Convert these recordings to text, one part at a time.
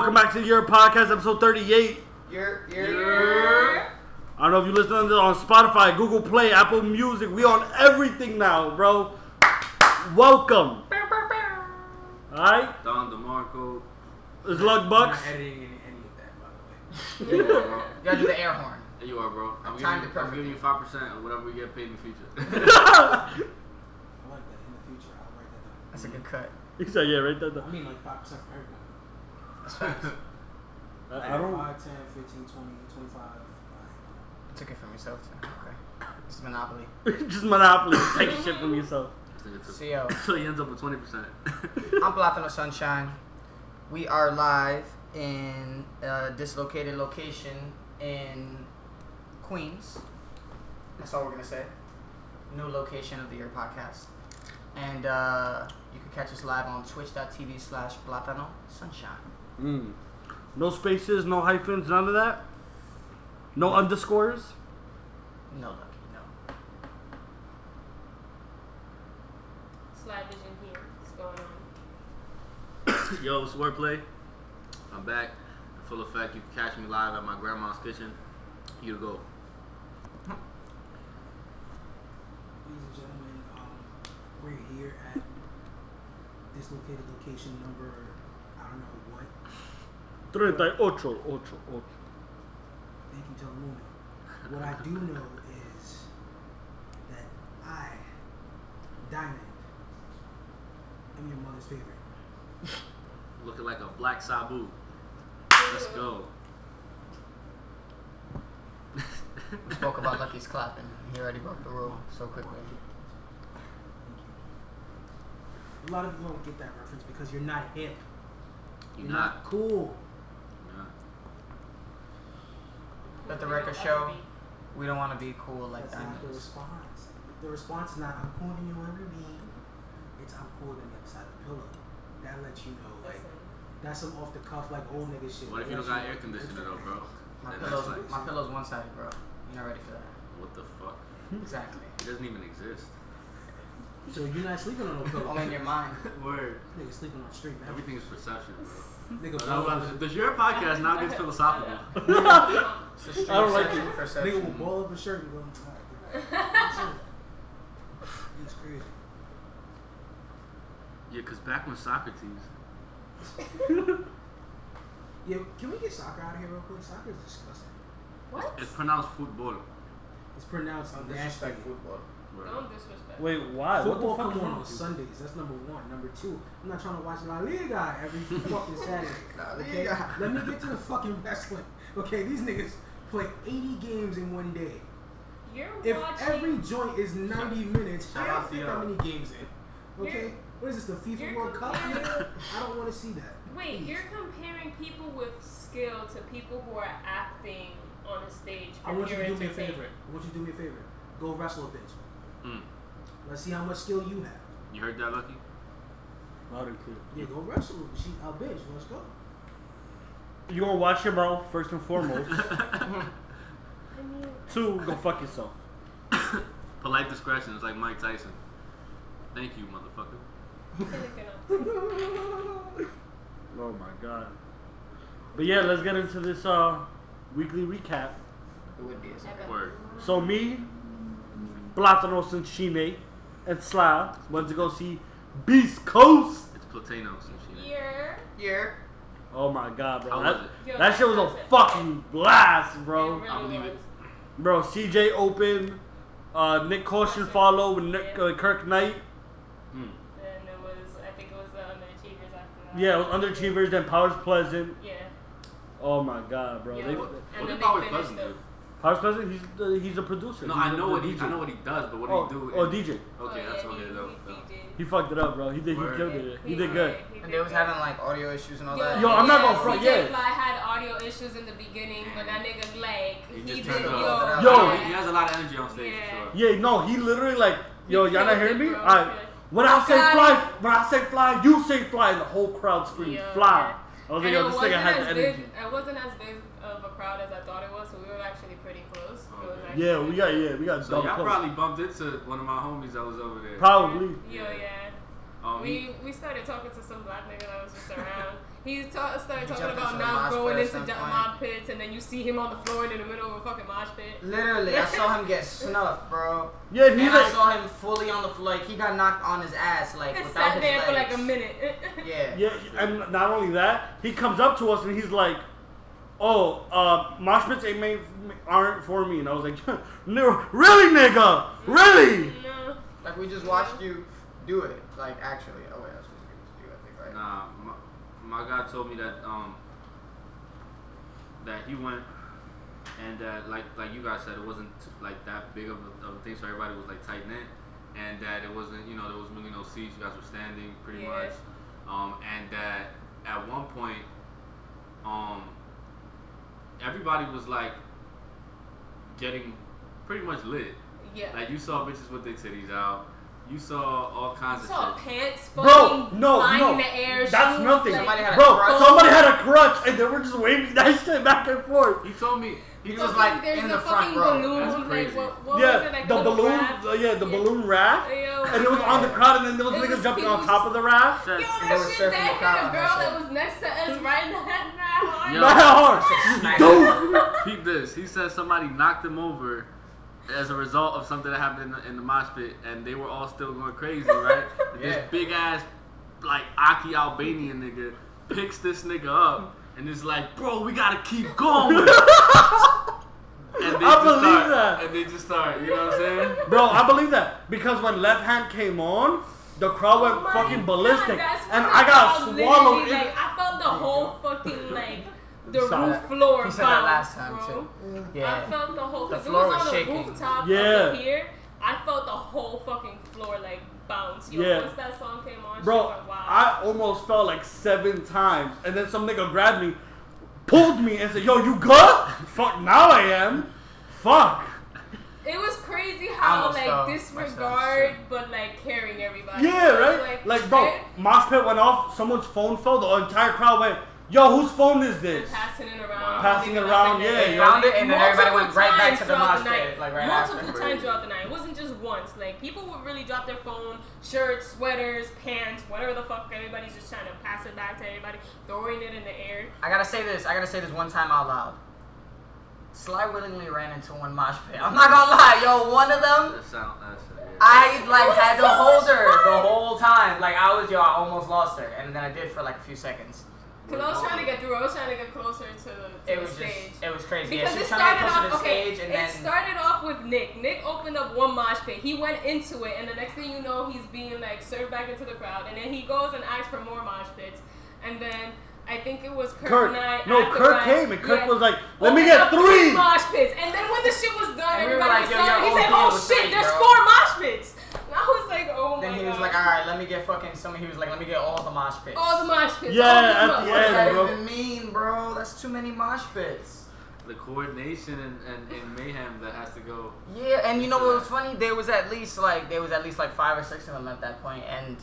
Yeah, welcome back to your podcast, episode 38. You're, you're, I don't know if you listen to this on Spotify, Google Play, Apple Music. We on everything now, bro. Welcome. Alright? Don DeMarco. It's Luck I'm Bucks. not editing any, any of that, by the way. There you are, bro. you gotta do the air horn. There you are, bro. I'm, I giving you, I'm giving you 5% of whatever we get paid in the future. I like that. In the future, I'll write that down. That's a good cut. He said, yeah, right there. I mean, like 5% for everybody. That's facts. I, I don't. 5, 10, 15, 20, 25. I took it from yourself too. Okay. It's Monopoly. Just Monopoly. Take shit from yourself. So yo, so he ends up with 20%. I'm Platano Sunshine. We are live in a dislocated location in Queens. That's all we're gonna say. New location of the year podcast. And uh, you can catch us live on twitch.tv slash Platano Sunshine. Mm. No spaces, no hyphens, none of that? No underscores? No lucky, no. Sly vision here. What's going on? Yo, it's Wordplay. I'm back in full effect. You can catch me live at my grandma's kitchen. You to go. Ladies and gentlemen, um, we're here at dislocated location number, I don't know what. 38, ocho, ocho, ocho. Thank you, Telemundo. What I do know is that I, Diamond, am your mother's favorite. Looking like a black Sabu. Let's go. We spoke about Lucky's clapping. He already broke the rule so quickly. A lot of you don't get that reference because you're not hip. You're You're not. cool. Yeah. Let the record show we don't want to be cool like That's that. not the response. The response is not I'm cooler than you ever be. It's I'm cooler than the other side of the pillow. That lets you know like that's some off the cuff like old nigga shit. What if you don't got air know conditioner though, bro? My that's pillow's, like- my pillow's one sided, bro. You're not ready for that. What the fuck? Exactly. It doesn't even exist. So you're not sleeping on no pillow. Only in your mind. Word. Nigga sleeping on straight man. Everything is perception, bro. Nigga, No, ball no, up, Does your podcast now get philosophical? It's a street I don't like it. nigga will ball up a shirt and go. "Alright, crazy. Yeah, because back when Socrates, Yeah, can we get soccer out of here real quick? Soccer is disgusting. what? it's pronounced football. It's pronounced Don't nasty. disrespect football. Word. Don't disrespect. Wait, why? Football what the fuck? come on on? Sundays. That's number one. Number two, I'm not trying to watch La Liga every fucking Saturday. Okay, let me get to the fucking wrestling. Okay, these niggas play 80 games in one day. You're If watching. every joint is 90 minutes, Shout how do you to fit that many games in? Okay, You're- what is this? The FIFA you're World Cup? I don't want to see that. Wait, Please. you're comparing people with skill to people who are acting on a stage I for want you to do me a favor. I want you to do me a favor. Go wrestle a bitch. Mm. Let's see how much skill you have. You heard that, Lucky? Loud and clear. Yeah, go wrestle. She a bitch. Let's go. You gonna watch your mouth first and foremost. Two, go fuck yourself. Polite discretion is like Mike Tyson. Thank you, motherfucker. Oh my god. But yeah, let's get into this uh weekly recap. It would be a secret. Word. So me, Platano Sunshine, and Sly went to go see Beast Coast. It's Platanos and shit. Year. Year. Oh my god, bro. How That, was Yo, that shit was a fucking blast, It bro. really I believe was. it. Bro, CJ open, uh, Nyck Caution follow with Nick, uh, Kirk Knight. Mm. And it was, I think it was the Underachievers after that. Yeah, it was Underachievers, then Powers Pleasant. Yeah. Oh my god, bro. Yeah. They, What, what then did they Power finished Pleasant do? Powers Pleasant, he's the, he's a producer. No, He's I know the what he DJ. I know what he does, but what oh, did he do? Oh, DJ. Oh, oh, okay, oh, that's yeah, okay he, though. he, he did. He fucked it up, bro. He did. He killed it. He did good. He And did they was having like audio issues and all Yo, that. Yo, I'm not gonna front- yeah. Fly had audio issues in the beginning, but that nigga's like He he, just did turned yo, up. Yo. yeah. he has a lot of energy on stage Yeah. for sure. Yeah, no, he literally like, yo, y'all not killed hearing me? bro. Alright. When I say fly, when I say fly, you say fly, and the whole crowd screams fly. I was like, And yo, this wasn't nigga had the energy. It wasn't as big of a crowd as I thought it was, so we were actually pretty close. It Okay. actually Yeah, we got yeah, we got So y'all close. probably bumped into one of my homies that was over there. Probably. Yeah, yeah. Um, We we started talking to some black nigga that was just around. He ta- started He talking about not going into at some mob pits, and then you see him on the floor in the middle of a fucking mosh pit. Literally, I saw him get snuffed, bro. Yeah, And he's I saw him fully on the floor. Like he got knocked on his ass, like And without sat his there legs. for like a minute. Yeah. yeah, and not only that, he comes up to us and he's like, "Oh, uh, mosh pits ain't made aren't for me." And I was like, "No, really, nigga, really?" no. Like we just watched you do it. Like actually, oh wait, that's what to do. I think right. Nah, my, my guy told me that um that he went and that like like you guys said it wasn't like that big of a, of a thing, so everybody was like tight knit, and that it wasn't you know there was really no seats, you guys were standing pretty Yeah. much, um and that at one point um everybody was like getting pretty much lit. Yeah. Like you saw bitches with their titties out. You saw all kinds You of saw shit. pants Bro, fucking no, flying no, in the air. that's shoes, nothing. like- Somebody had a Bro, crutch. somebody had a crutch and they were just waving that shit back and forth. He told me he He was was like in the the front row. balloon. That's like, what, what was it, Yeah, like the little balloon, raft? uh, yeah, the balloon raft, Yo, and it was on the crowd, and then there was niggas was jumping on top of the raft. Yo, And they that were shit, surfing that the crowd hit a girl that that was next to us right in that hard. Yo. Not hard. Smack Dude. Peep this. He said somebody knocked him over as a result of something that happened in the, in the mosh pit, and they were all still going crazy, right? Yeah. This big ass, like Aki Albanian nigga picks this nigga up and it's like, "Bro, we gotta keep going." and they I just believe start, that. And they just start. You know what I'm saying? Bro, I believe that because when left hand came on, the crowd went Oh my fucking God, ballistic, that's and I got felt swallowed. literally, In, Like, I felt the whole fucking like the Stop. roof floor. He said that last time bro. too. I Yeah. felt the whole. The floor it was, was on shaking. the rooftop Yeah. of the pier. I felt the whole fucking floor like bounce. Yo, Yeah. once that song came on, bro, shit went wild. I almost fell like seven times, and then some nigga grabbed me, pulled me, and said, "Yo, you good? Fuck, now I am. Fuck." It was crazy how almost fell like disregard, but like caring everybody. Yeah, right. Like, bro, eh, mosh pit went off. Someone's phone fell. The entire crowd went, "Yo, whose phone is this?" passing it around, Passing it around, yeah. They yeah. found it and then everybody went right back to the throughout mosh the pit, night. like right Multiple after. times throughout the night. It wasn't just once. Like people would really drop their phone, shirts, sweaters, pants, whatever the fuck. Everybody's just trying to pass it back to everybody, throwing it in the air. I gotta say this. I gotta say this one time out loud. Sly willingly ran into one mosh pit. I'm not gonna lie, yo. One of them, That sound. That I like had to so hold her the whole time. Like I was, yo, I almost lost her, and then I did for like a few seconds. Cause I was trying to get through. I was trying to get closer to, to It the was stage. just, it was crazy. Because yeah, it was trying to started get closer to off the okay. stage, and it then started off with Nick. Nick opened up one mosh pit. He went into it, and the next thing you know, he's being like served back into the crowd. And then he goes and asks for more mosh pits. And then I think it was Kirk, Kirk, and I. no, after Kirk that, came and Kirk yeah, was like, "Let me get up three. mosh pits. And then when the shit was done, And we everybody like, was yo, saying, your he said, "Oh shit, three, there's bro." four mosh pits." And I was like, "Oh my then he god." was like, all right, let me get fucking some. He was like, let me get all the mosh pits. All the mosh pits. Yeah, all at them the up. What does end, that bro. even mean, bro? That's too many mosh pits. The coordination and, and, and mayhem that has to go. Yeah, and you know what was funny? There was at least like there was at least like five or six of them at that point, and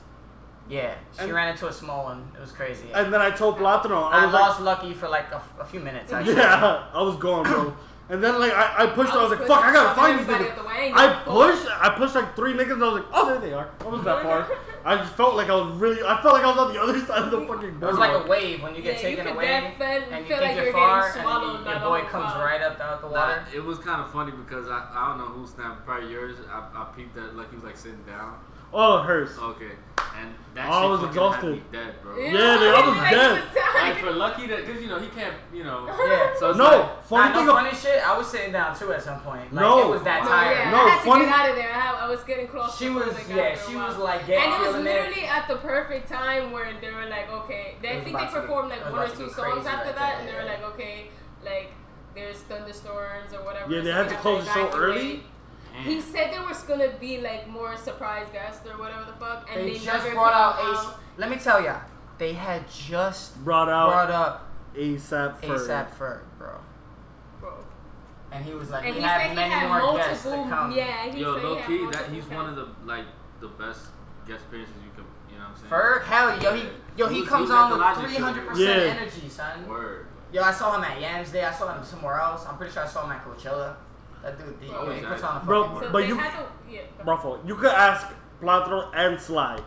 yeah, she And- ran into a small one. It was crazy. And then I told Platano, I, I was like, lost Lucky for like a, a few minutes. Actually. Yeah, I was gone, bro. And then like I, I pushed, I was like, fuck, I gotta find these niggas. the I pushed, I pushed like three niggas, and I was like, oh, there they are. I wasn't that far. I just felt like I was really, I felt like I was on the other side of the fucking It was like a wave when you get Yeah, taken could away definitely and you feel think like you're you're far, and by your boy comes crowd. right up out the Nah, water. it was kind of funny because I, I don't know who snapped, probably yours. I, I peeped that like he was like sitting down. Oh, it hurts. Okay, and that I shit was exhausted. had dead, bro. Yeah, they all was dead. he was. Like for Lucky that, cause you know he can't, you know. Yeah. So it's No, like, funny Nah, thing. no ab- funny shit. I was sitting down too at some point. Like, No. it was that No, tired. yeah, No, I had to funny- get out of there. I, I was getting close. She was, yeah, she was like And it was feeling it. literally at the perfect time where they were like, okay, they, I think they about to get- performed it like one or two songs after right that, and they were like, okay, like there's thunderstorms or whatever. Yeah, they had to close the show early. He mm. said there was gonna be like more surprise guests or whatever the fuck, and They they, just never brought out came Ace. Let me tell ya, they had just Brought out brought up ASAP first. ASAP Ferg, bro. Bro. And he was like, And we he have said he many had more guests to come. Yeah, he yo, said he low had key, that multiple he's one of the like the best guest appearances you can, you know what I'm saying? Ferg, hell, yo, he yo He he was- comes he on with 300 percent energy, son. Word. Yo, I saw him at Yams Day. I saw him somewhere else. I'm pretty sure I saw him at Coachella. That dude, he, Bro, he puts on a Bro, fucking. So But they you- had to, yeah. Bravo. You could ask Platano and Sly.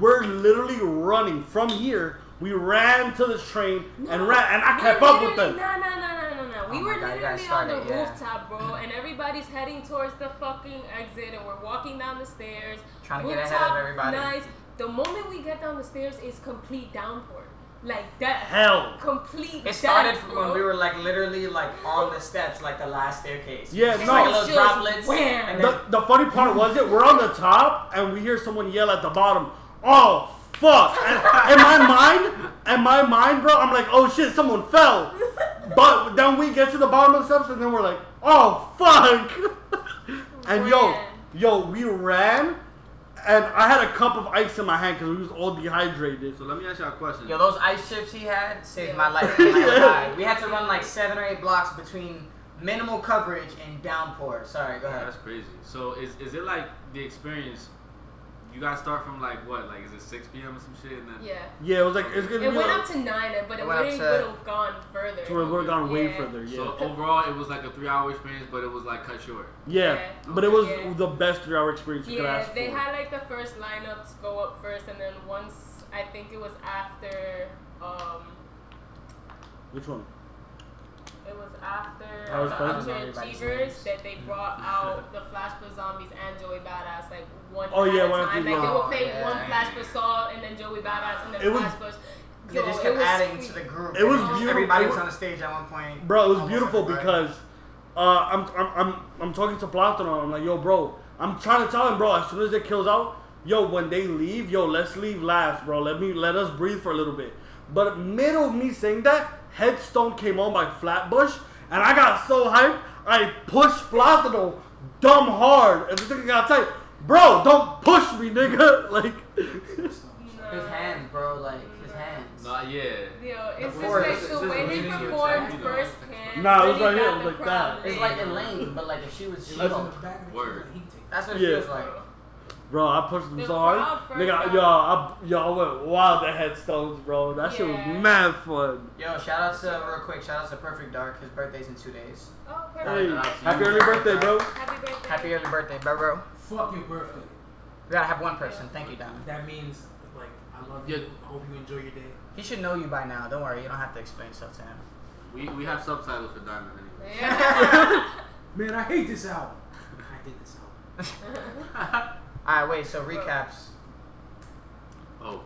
We're literally running from here We ran to the train and ran, and I kept up with them. No, no, no, no, no, no. We Oh were God, you guys literally on the started, yeah. rooftop, bro, and everybody's heading towards the fucking exit, and we're walking down the stairs. Trying to get ahead of everybody. Nice. The moment we get down the stairs, is complete downpour, like death. Hell. Complete. It started death, from bro. when we were like literally like on the steps, like the last staircase. Yeah, Just no. like It little just droplets. wham. And then The, the funny part was it we're on the top and we hear someone yell at the bottom. Oh fuck! And in my mind, in my mind, bro, I'm like, oh shit, someone fell. But then we get to the bottom of the steps and then we're like, oh fuck! And yo, yo, we ran, and I had a cup of ice in my hand because we was all dehydrated. So let me ask y'all a question. yo, those ice chips he had saved Yeah. my life. in my Yeah. life. We had to run like seven or eight blocks between minimal coverage and downpour. Sorry, go ahead. That's crazy. So is is it like the experience? You guys start from like what? Like is it 6 p.m. or some shit? And then Yeah. Yeah, it was like it's gonna It be went like, up to nine, but It it, wouldn't to- would have gone further. so we would have gone way Yeah. further. Yeah, So overall, it was like a three-hour experience, but it was like cut short. yeah, Yeah. but it was Yeah. the best three-hour experience you could Yeah, ask they for. had like the first lineups go up first, and then once I think it was after, um, Which one? It was after I was the present. I don't know Ultra everybody's Achievers that they brought out the Flatbush Zombies and Joey Badass like one Oh, at yeah, a one time. after Like they one. would play Yeah. one Flash for Saul and then Joey Badass and then It was- Flash for. They just kept it was adding sweet. to the group. It was beautiful. Everybody was was- on the stage at one point. Bro, it was beautiful because uh, I'm, I'm I'm I'm talking to Platano. I'm like, yo, bro. I'm trying to tell him, bro. As soon as it kills out, yo, when they leave, yo, let's leave last, bro. Let me let us breathe for a little bit. But middle of me saying that, Headstone came on by Flatbush, and I got so hyped, I pushed Platano dumb hard, and the thing got tight. Bro, don't push me, nigga. Like, His hands, bro, like his hands. Nah, yeah. Yo, it's just force. like It's the just way they leading performed to- firsthand. Nah, it was really right here, got it the was like crowd that. It's lit. like Elaine, but like if she was She was in Shield. the back of the Word. queue, like, he take That's what it Yeah. feels like. Bro, I pushed him The so hard. crowd first Nigga, got- yo, I, yo, I went wild at Headstones, bro. That shit was mad fun. Yo, shout out to real quick. Shout out to Perfect Dark. His birthday's in two days. Oh, perfect. Shout out to happy early birthday, bro. Happy birthday. Happy early birthday, bro, bro. Fuck your birthday. We gotta have one person. Thank you, Don. That means like I love you. Yeah. I hope you enjoy your day. He should know you by now. Don't worry. You don't have to explain stuff to him. We we have subtitles for Diamond anyway. Yeah. Man, I hate this album. I hate this album. All right, wait. So recaps. Oh,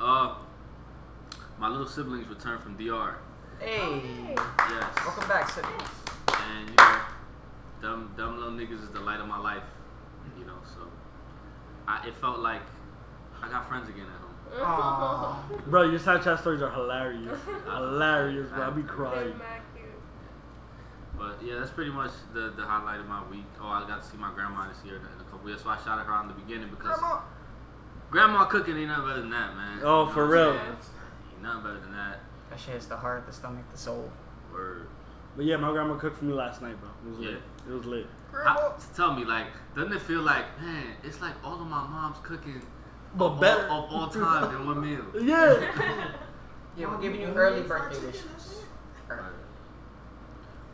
uh, my little siblings returned from DR. Hey, Yes. welcome back, siblings. And you know, dumb dumb little niggas is the light of my life. You know, so I it felt like I got friends again at home. Aw. Bro, your Snapchat stories are hilarious. hilarious, bro. I be They're crying. Mad cute. But yeah, that's pretty much the, the highlight of my week. Oh, I got to see my grandma this year in a couple years, so I shot at her in the beginning because Grandma. grandma cooking ain't nothing better than that, man. Oh, You know for real. Ain't nothing better than that. That shit is the heart, the stomach, the soul. Word. But yeah, my grandma cooked for me last night, bro. It was lit. It was lit. How, tell me, like, doesn't it feel like, man, it's like all of my mom's cooking But of, better. all, of all time in one meal. Yeah. Yeah, we're giving you early birthday wishes.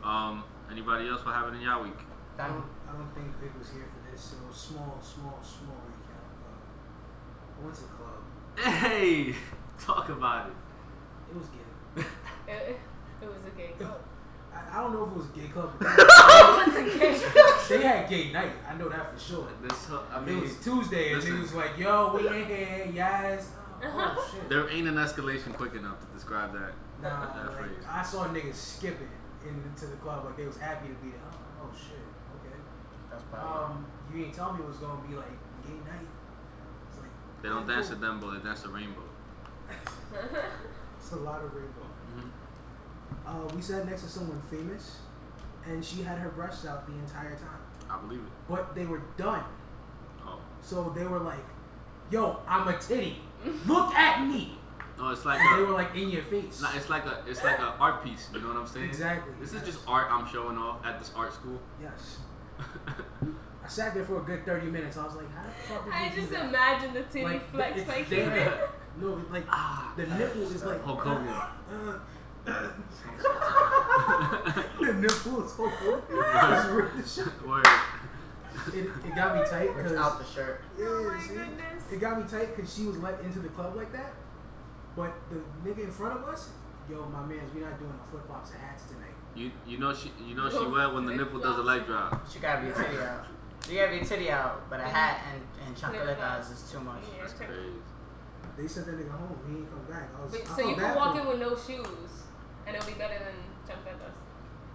Um, anybody else what happened in y'all week? I don't, I don't think Vic was here for this, so small, small, small recap. Uh, I went to the club. Hey, talk about it. It was gay. It, it was a gay club. I, I don't know if it was a gay club, but it was a gay club. they had gay night. I know that for sure. This, I mean, it was Tuesday, and listen. it was like, "Yo, we in here, yes." Oh shit. there ain't an escalation quick enough to describe that. Nah, that like, phrase. I saw niggas skipping into the club like they was happy to be there. Oh, oh shit, okay. That's probably. Um, you ain't tell me it was gonna be like gay night. It's like They don't dance the Dumbo, they dance the rainbow. it's a lot of rainbow. Mhm. Uh, we sat next to someone famous, and she had her breasts out the entire time, I believe it. but they were done. Oh. So they were like, "Yo, I'm a titty. Look at me." No, it's like And they were like in your face. nah, it's like a, it's like a art piece. You know what I'm saying? Exactly. This is just art I'm showing off at this art school. Yes. I sat there for a good 30 minutes. I was like, how the fuck did I you just imagine the titty Like, flex it's like he there. did. No, like Ah, the nipple is like Hulk Hogan. uh, the nipple is Hulk Hogan. It's weird as shit. Word. It, it got me tight Ripped because out the shirt. yeah, Oh my see? goodness. it got me tight because she was let into the club like that. But the nigga in front of us, yo, my man's, we not doing no flip flops and hats tonight. You you know she you know she wet when the nipple does a light drop. She gotta be a titty out. You gotta be a titty out, but a hat and, and chancletas is too much. Yeah. That's crazy. They sent that nigga home. He ain't come back. I was. But, I so felt you can walk for in with no shoes, and it'll be better than chancletas.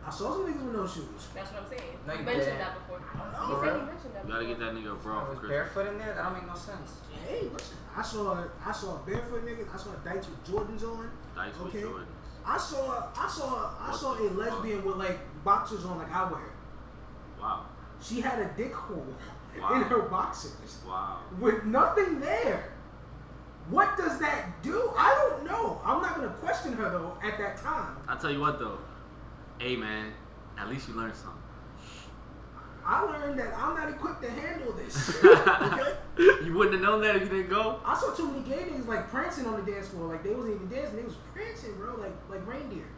I saw some niggas with no shoes. That's what I'm saying. No, you you mentioned didn't. that before. I don't He said bro. he mentioned that You gotta get that nigga a bra I for was Christmas. barefoot in there? That don't make no sense. Hey, listen. I saw I saw barefoot niggas. I saw dykes with Jordans on. Dice with Okay. Jordans. I saw I saw I What saw the a fuck? lesbian with like boxers on like I wear. Wow. She had a dick hole Wow. in her boxers Wow. with nothing there. What does that do? I don't know. I'm not gonna question her though at that time. I'll tell you what though. Hey man, at least you learned something. I learned that I'm not equipped to handle this. okay? you wouldn't have known that if you didn't go. I saw too many gay niggas like prancing on the dance floor. Like they wasn't even dancing, they was prancing, bro, like like reindeer.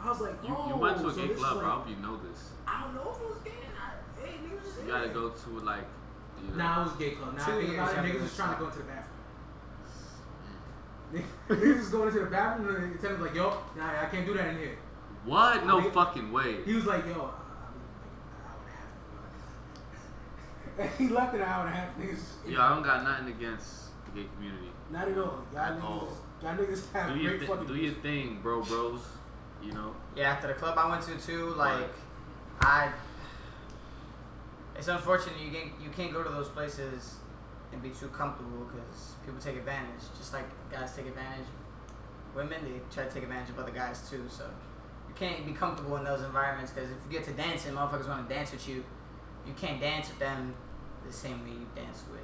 I was like, You, oh, you went to a so gay this is club, like, bro. I hope you know this. I don't know if it was gay. I, hey, niggas just You gotta go to like. You know, Nah, it was gay club. Nah, I think years about it, niggas was trying to go into the bathroom. Mm. niggas was going into the bathroom and the attendant was like, yo, nah, I can't do that in here. What? No I mean- fucking way. He was like, yo, I- I mean, like an hour and a half. He left an hour and a half. Niggas, Yo, I don't got nothing against the gay community. not at all. Y'all At niggas, all. y'all niggas have Do your, great thi- fucking. do your thing, bro, bros. You know. Yeah, after the club I went to too, like I it's unfortunate you can't you can't go to those places and be too comfortable because people take advantage. Just like guys take advantage of women, they try to take advantage of other guys too. So you can't be comfortable in those environments because if you get to dancing, motherfuckers want to dance with you. You can't dance with them the same way you dance with.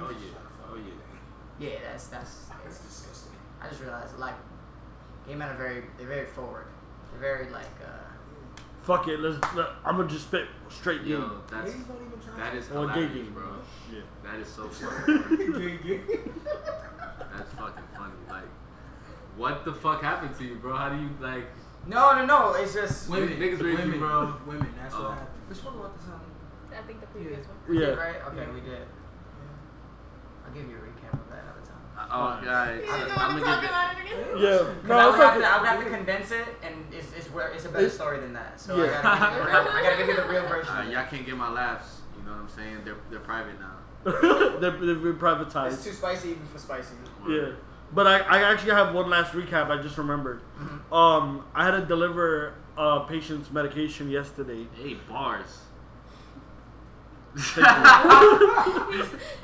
Oh yeah. Oh yeah. Yeah, that's that's. That's disgusting. I just realized like gay men are very they're very forward. They're very like uh Fuck it, let's. Let, I'm gonna just spit straight Yo, game. that's Ladies don't even try. that is Or gay hilarious, game, bro. Yeah. That is so funny. gay, gay. That's fucking funny. Like, what the fuck happened to you, bro? How do you like? No, no, no. It's just Women, Niggas raised you, women, bro. Women, that's Oh. what happened. we spoke about this on. I think the previous one. We Yeah. did, right? Okay, Yeah. we did. I'll give you a recap of that another time. Oh, guys, You I'm don't gonna want to give talk it. about it again? Yeah. 'Cause No, I, would it's have okay. to, I would have to condense it, and it's it's where it's a better It's- story than that. So Yeah. I, gotta give you the real, I gotta give you the real version. Uh, y'all can't get my laughs. You know what I'm saying? They're they're private now. they're, they've been It's too spicy even for spicy. Yeah. But I, I actually have one last recap I just remembered. Um, I had to deliver a patient's medication yesterday. Hey, bars.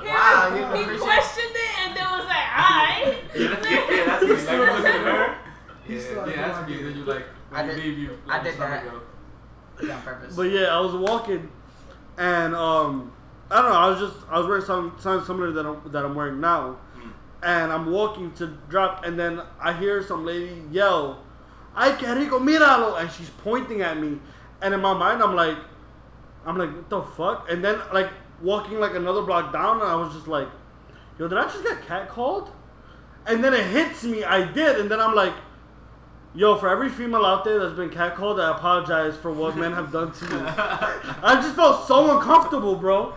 Wow, you he questioned it and then was like, alright. yeah, that's, yeah, that's me. Like, you look at her. He still Yeah, has yeah, that's me. idea. Then you like I did- leave you. I did that. go. On purpose. But yeah, I was walking, and um, I don't know. I was just I was wearing some something similar that I'm, that I'm wearing now. And I'm walking to drop, and then I hear some lady yell, "Ay que rico, míralo!" and she's pointing at me, and in my mind I'm like, I'm like, what the fuck? And then like walking like another block down, and I was just like, yo, did I just get catcalled? And then it hits me, I did, and then I'm like. Yo, for every female out there that's been catcalled, I apologize for what men have done to you. I just felt so uncomfortable, bro.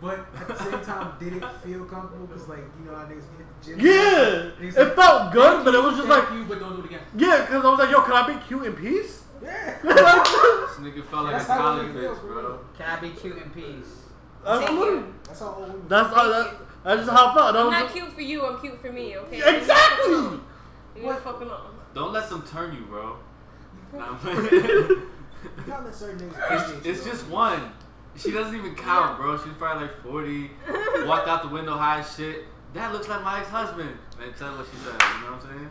But at the same time, did it feel comfortable? Because, like, you know how niggas get at the gym? Yeah, Niggas it like, felt good, but it was just like, you, but don't do it again. yeah, because I was like, yo, can I be cute in peace? Yeah. This nigga felt like That's a how college it bitch, bro. Can I be cute in peace? That's, Thank what- you. That's how old women that's, how, that, that's just how I felt. That I'm not just- cute for you, I'm cute for me, okay? Exactly. You ain't fucking on. Don't let them turn you, bro. Nah, I'm playing. You gotta let certain niggas it's, it's just one. She doesn't even count, bro. She's probably like 40. Walked out the window high as shit. That looks like my ex-husband. Man, tell her what she said. You know what I'm saying?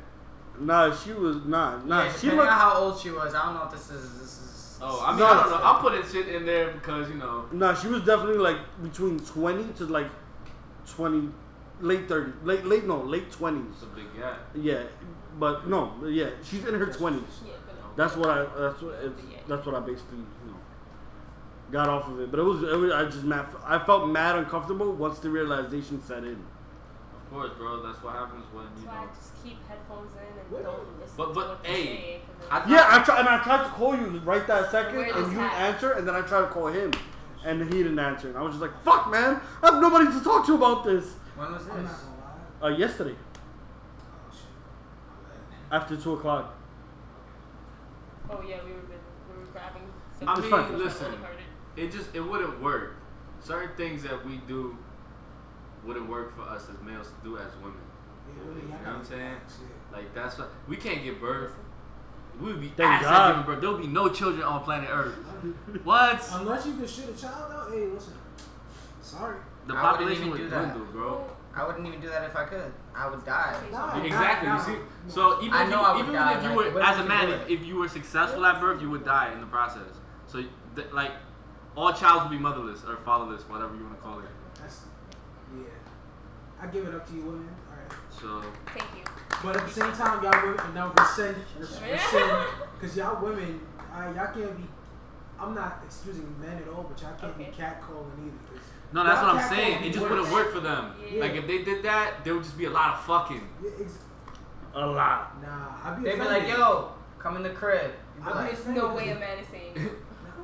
Nah, she was not. Nah, yeah, she depending looked. on how old she was, I don't know if this is this is. Oh, I mean, no, I don't know. I'm putting shit in there because, you know. Nah, she was definitely like between twenty to like twenty, late thirty, late late no, late twenties. It's a big gap. Yeah, but no, yeah, she's in her twenties. Yeah, but no. That's what I. That's what. It's, that's what I basically, you know, got off of it. But it was. It was I just mad. I felt mad uncomfortable once the realization set in. Of course, bro. That's what happens when, That's you why I just keep headphones in and What? don't listen But- to but, what they hey, say. 'cause I- it's- Yeah, I tried and I tried to call you right that second, Where and this you didn't answer, and then I tried to call him, and he didn't answer, and I was just like, "Fuck, man, I have nobody to talk to about this." When was I'm not this? gonna lie. Uh, yesterday. Oh, shit. after two o'clock. Oh yeah, we were we were grabbing. I It's mean, fine. listen, it just it wouldn't work. Certain things that we do wouldn't work for us as males to do as women. Yeah, You know what I'm saying? facts. Like that's what we can't give birth. We would be Thank ass God. at giving birth. There'll be no children on planet Earth. What? Unless you can shoot a child out, hey, listen. Sorry. The I wouldn't population even would do that. dwindle, bro. I wouldn't even do that if I could. I would die. Nah, Exactly. nah, You see, so even I if know you, I would even die, if you like, were what as a man, if, if you were successful at birth, you would die in the process. So th- like all childs would be motherless or fatherless, whatever you want to call it. That's, yeah. I give it up to you, women. All right. So Thank you. But at the same time, y'all women, and now rescind, res- rescind, because y'all women, uh, y'all can't be. I'm not excusing men at all, but y'all can't Okay. be catcalling either. no, that's y'all what I'm saying. It just worse. wouldn't work for them. Yeah. Like if they did that, there would just be a lot of fucking. Yeah, ex- A lot. nah, I'd be They'd be like, "Yo, come in the crib." You'd be I'd like. No way a man is saying.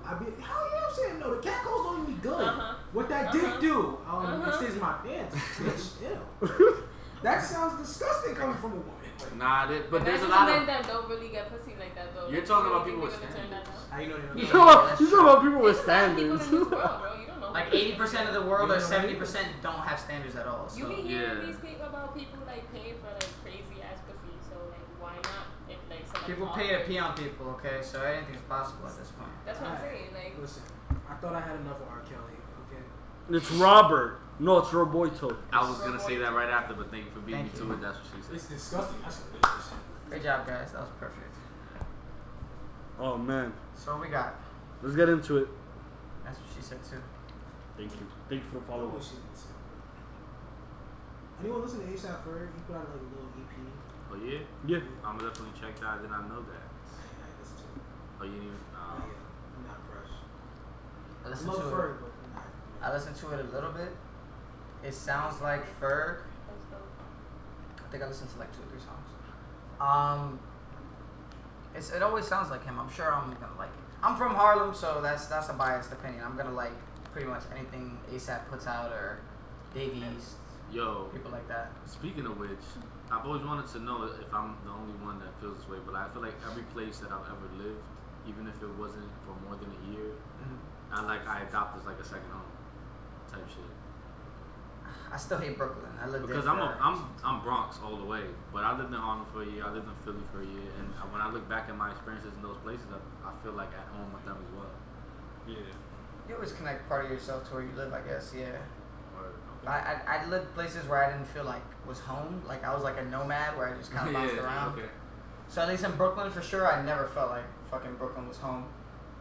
Nah, I'd be, how you know I'm saying no? The catcalls don't even be good. Uh-huh. What that Uh-huh. dick do? Um, Uh-huh. it stays in my pants. Bitch, ew. that sounds disgusting coming from a woman. Like, Nah, there, but there's a lot men of. Men that don't really get pussy like that though. You're Like, talking about people with they're gonna turn that down? how you know You Yeah. talking about, that's you talking about people with There's a lot of people standards. in this world, bro. You don't know. Like eighty percent of the world or know what I seventy mean? percent don't have standards at all. You So be hearing Yeah. these people about people like paying for like crazy ass pussy, so like why not if people pay to pee on people. Okay, so anything's possible at this point. That's what I'm saying. Like Listen, I thought I had enough of R. Kelly. Okay. It's Robert. No, it's Roboito. I was gonna say that right after, but thank you for beating me Thank to it. That's what she said. It's said. disgusting. That's what it is. Great job, guys. That was perfect. Oh man, So what we got? let's get into it. That's what she said too. Thank you. Thank you for following. Follow. wish. Anyone listen to ASAP Ferg? He put out like a little Oh yeah, Yeah. I'm gonna definitely check that. I did not know that. I, I listen to it. Oh, you didn't even. Uh, Uh, yeah, I'm not fresh. I I listened to it. Ferg, but I'm listened to it a little bit. It sounds like Ferg. I think I listened to like two or three songs. Um, it's it always sounds like him. I'm sure I'm gonna like it. I'm from Harlem, so that's that's a biased opinion. I'm gonna like pretty much anything ASAP puts out or Davies, yo, people like that. Speaking of which, I've always wanted to know if I'm the only one that feels this way, but I feel like every place that I've ever lived, even if it wasn't for more than a year, Mhm. I like I adopt as like a second home type shit. I still hate Brooklyn. I lived Because there. I'm a, for- I'm I'm Bronx all the way, but I lived in Harlem for a year. I lived in Philly for a year, and when I look back at my experiences in those places, I, I feel like at home with them as well. Yeah. You always connect part of yourself to where you live, I guess. Yeah. I, I I lived places where I didn't feel like was home. Like I was like a nomad where I just kind of bounced around. Okay. So at least in Brooklyn, for sure, I never felt like fucking Brooklyn was home.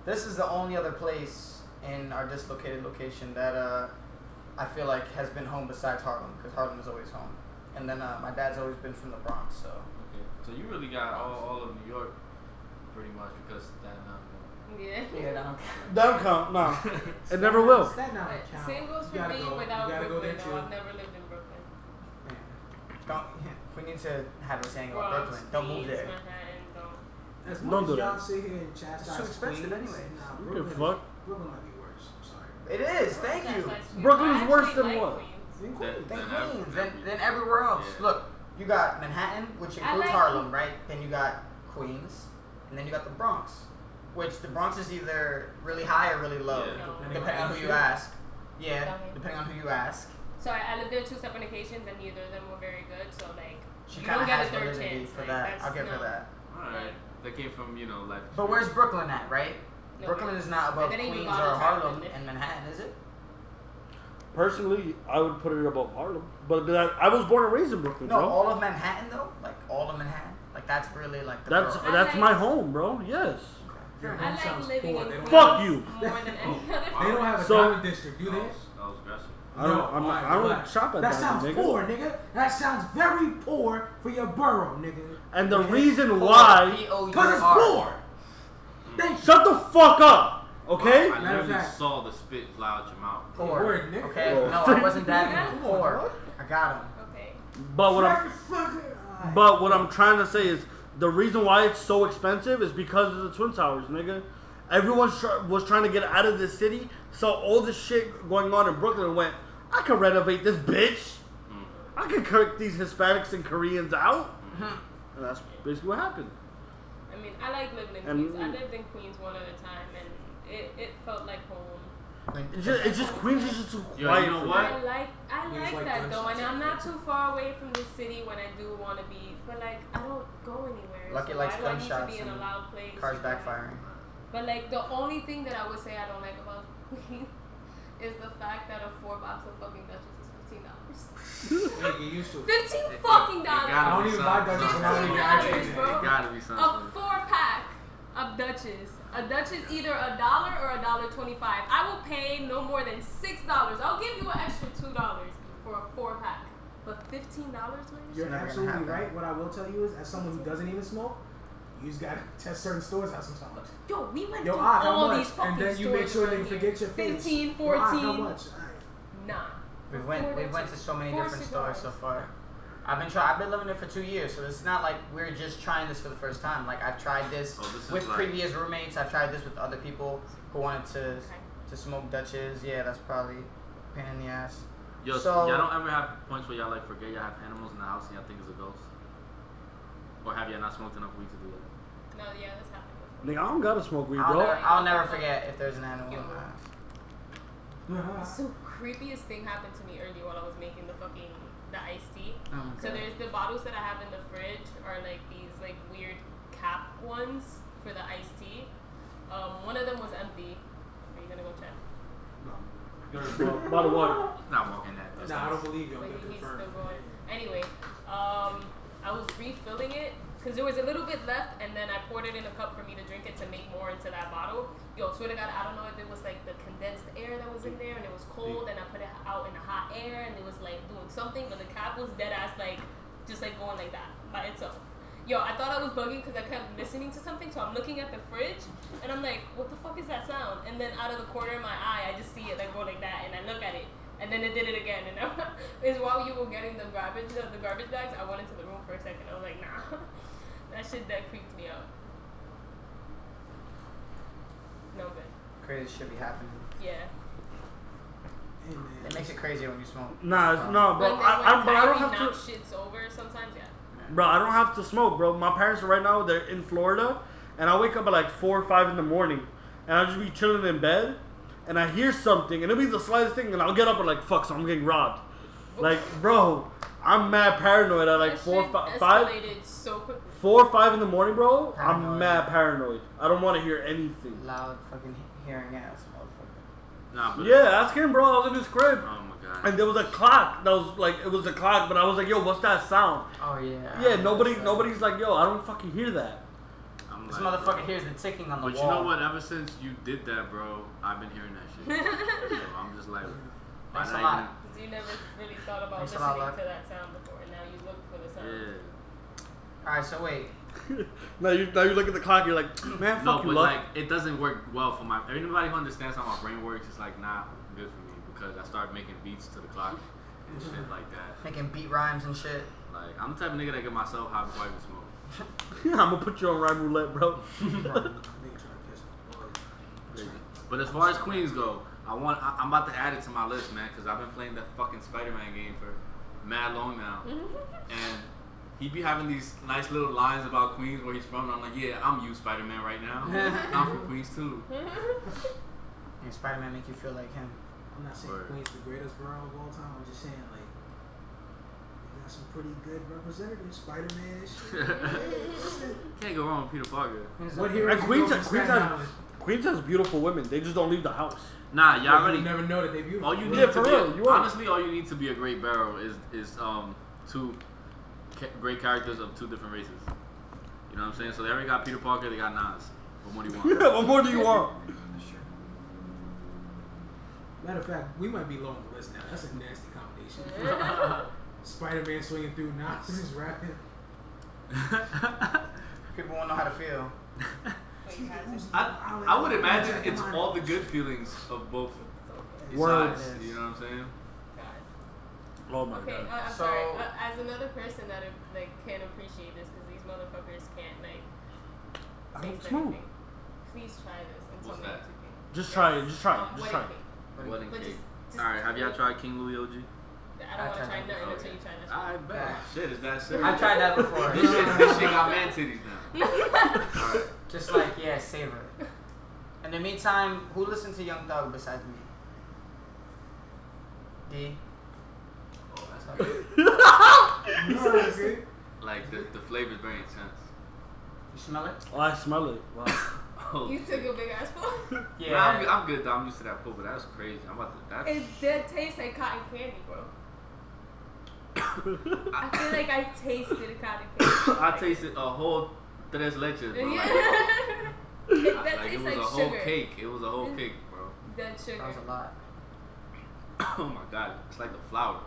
This is the only other place in our dislocated location that uh, I feel like has been home besides Harlem, because Harlem is always home. And then uh, my dad's always been from the Bronx, so Okay. So you really got all, all of New York, pretty much, because that uh, Yeah. yeah, don't Don't count. No, it never will. That not count. Same goes for me go. without you go Brooklyn. there though. too. I've never lived in Brooklyn. don't. We need to have a saying about Bronx, Brooklyn. Don't move there. Manhattan, don't. As Don't do as y'all that. sit here and chastise It's too expensive Queens, anyway. Nah, Who Brooklyn, gives fuck? Brooklyn might be worse. I'm sorry. It is. Thank you. That's nice. Brooklyn is worse than like what? Queens. In Queens. Then Then Queens, every- then, then everywhere else. Yeah. Look, you got Manhattan, which includes like- Harlem, right? Then you got Queens, and then you got the Bronx, which the Bronx is either really high or really low, Yeah. No. depending on who you ask. Yeah, depending on who you ask. So I, I lived there two separate occasions, and neither of them were very good. So like, She you kind don't of get a third chance. for like, that. that's- I'll give no. her that. Alright. That came from, you know, life. But where's Brooklyn at, right? No, Brooklyn is not above That ain't even Queens or Harlem limit. and Manhattan, is it? Personally, I would put it above Harlem, but that, I was born and raised in Brooklyn, No, bro. all of Manhattan though, like all of Manhattan, like that's really like the That's borough. that's my home, bro. Yes. Your I like sounds living poor. in They don't- Queens Fuck you. more than any other. They don't have a So- diamond district, do That they? was, that was aggressive. I don't. No, I'm, alright, I don't relax. shop at That that, sounds nigga. poor, nigga. That sounds very poor for your borough, nigga. And the Okay? reason Poor, why, Cause it's poor. Thank you. shut the fuck up, okay? I Matter of literally fact- saw the spit fly out your mouth. Poor. Word, nigga. Okay, Poor. no, I wasn't that Yeah. poor. I got him. Okay. But what I'm, Motherfucker. but what I'm trying to say is the reason why it's so expensive is because of the twin towers, nigga. Everyone tr- was trying to get out of this city, so all the shit going on in Brooklyn went. I could renovate this bitch. Mm. I could kick these Hispanics and Koreans out. And that's basically what happened. I mean, I like living in And- Queens. I lived in Queens one at a time, and it, it felt like home. It's just, it's just Queens is just too Yo, quiet. you know what? I like I like like that though, and. I'm not too far away from the city when I do want to be. But like, I don't go anywhere. Lucky so likes why do I to gunshots be in a loud place? Cars backfiring. But like the only thing that I would say I don't like about Queens is the fact that a four box of fucking Dutchess is fifteen dollars. Hey, get used to. Fifteen It- it- fucking it dollars. gotta I don't even buy Dutchess when I don't even $15, bro. It gotta be something. A four pack of Dutchess. A Dutchess either a dollar or a dollar twenty five. I will pay no more than six dollars. I'll give you an extra two dollars for a four pack. But fifteen dollars, man? You're never absolutely right. What I will tell you is, as someone who doesn't even smoke, you just gotta test certain stores out sometimes. Yo, we went Yo, to how all much? these fucking And then you stores make sure they around here. forget your face. 15, Yo, ah, how much? Alright. Nah. We went we went to so many different stores so far. I've been try I've been living there for two years, so it's not like we're just trying this for the first time. Like I've tried this Oh, this with like- previous roommates. I've tried this with other people who wanted to Okay. to smoke Dutches. Yeah, that's probably a pain in the ass. Yo, So- y'all don't ever have points where y'all like forget y'all have animals in the house and y'all think it's a ghost? Or have y'all not smoked enough weed to do that? No, yeah, that's happened. Nigga, I don't gotta smoke weed, I'll, bro. never, I'll never forget if there's an animal in my house. So creepiest thing happened to me earlier while I was making the fucking the iced tea. Oh So there's the bottles that I have in the fridge are like these like weird cap ones for the iced tea. Um, one of them was empty. Are you gonna go check? Bro, Bottle water. Not walking that distance. Nah, I don't believe you. I'm But gonna confirm. Anyway, um, I was refilling it because there was a little bit left, and then I poured it in a cup for me to drink it to make more into that bottle. Yo, swear to God, I don't know if it was like the condensed air that was in there, and it was cold, and I put it out in the hot air, and it was like doing something, but the cap was dead ass like just like going like that by itself. Yo, I thought I was bugging because I kept listening to something, so I'm looking at the fridge, and I'm like, what the fuck is that sound? And then out of the corner of my eye, I just see it like go like that, and I look at it, and then it did it again. And it's while you were getting the garbage, the garbage bags, I went into the room for a second. I was like, nah, that shit that creeped me out. No good. Crazy shit be happening. Yeah. It makes it crazier when you smoke. Nah, it's, Um, no, bro. When, when, I, I, but I don't have to. shit's over sometimes, yeah. Bro, I don't have to smoke, bro. My parents are right now. They're in Florida, and I wake up at like four or five in the morning, and I'll just be chilling in bed, and I hear something, and it'll be the slightest thing, and I'll get up and like, fuck, so I'm getting robbed. Like, bro, I'm mad paranoid at like That four, shit fi- five, escalated so quickly. Four or five in the morning, bro. I'm mad paranoid. I don't want to hear anything. Loud fucking hearing ass, motherfucker. Nah, but Yeah, ask him, bro. I was in his crib, Oh my god. and there was a clock that was like, it was a clock, but I was like, yo, what's that sound? Oh yeah. Yeah, nobody, That's, nobody's like, yo, I don't fucking hear that. I'm This like, motherfucker bro. hears the ticking on the clock. But you know what? Ever since you did that, bro, I've been hearing that shit. so I'm just like, why Thanks a lot. Because you never really thought about Thanks listening to that sound before, and now you look for the sound. even- All right, so wait. now you now you look at the clock, you're like, man, Yeah. No, fuck you, but luck. like, it doesn't work well for my. Anybody who understands how my brain works is like not good for me because I start making beats to the clock and shit like that. Making beat rhymes and shit. Like, I'm the type of nigga that get myself high before I even smoke. I'm gonna put you on rhyme roulette, bro. Nigga trying to piss me off. But as far as Queens go, I want. I, I'm about to add it to my list, man, because I've been playing that fucking Spider-Man game for mad long now, and he be having these nice little lines about Queens where he's from. And I'm like, yeah, I'm you, Spider-Man, right now. I'm from Queens too. And Spider Man make you feel like him. I'm not saying Word. Queens the greatest borough of all time. I'm just saying like we got some pretty good representatives. Spider Man, shit. Can't go wrong with Peter Parker. what And? Queens, has, Queens, has, Queens has beautiful women. They just don't leave the house. Nah, y'all You already. never know that they beautiful. All you need Yeah, to for be, real, you honestly, all you need to be a great barrel is is um two ca- great characters of two different races. You know what I'm saying? So they already got Peter Parker, they got Nas. What more do you want? yeah, what more do you want? Matter of fact, we might be low on the list now. That's a nasty combination. Spider Man swinging through, Nas is rapping. People won't know how to feel. Wait, you had to- I, I would imagine it's all the good feelings of both Words. sides. You know what I'm saying? God. Oh my Okay, god. uh, I'm So- sorry. Uh, as another person that uh, like can't appreciate this because these motherfuckers can't like I taste don't smoke. Please try this and tell What's me that? what you think. Just try it. Just try Um, it. Just try it. cake. Wedding But cake. just- just- All right, have y'all tried King Louis OG? I don't want to try tried nothing that until you try that. I shit. bet. Shit, is that serious? I tried that before. This shit, this shit got man titties now. Alright. Just like yeah, savor it. In the meantime, who listened to Young Thug besides me? D. Oh, that's Fuck. good. You know what I'm saying? Like the the flavor's very intense. You smell it? Oh, I smell it. Wow. Oh, You took a big ass pull. Yeah, I'm, good- I'm good though. I'm used to that pull, but that was crazy. I'm about to. That's, It did taste like cotton candy, bro. I feel like I tasted cotton candy. I tasted a whole tres leches, bro. Like, Yeah. It- that like, it was like a whole sugar. cake. It was a whole cake, bro. Dead sugar. That was a lot. Oh my god, it's like the flower.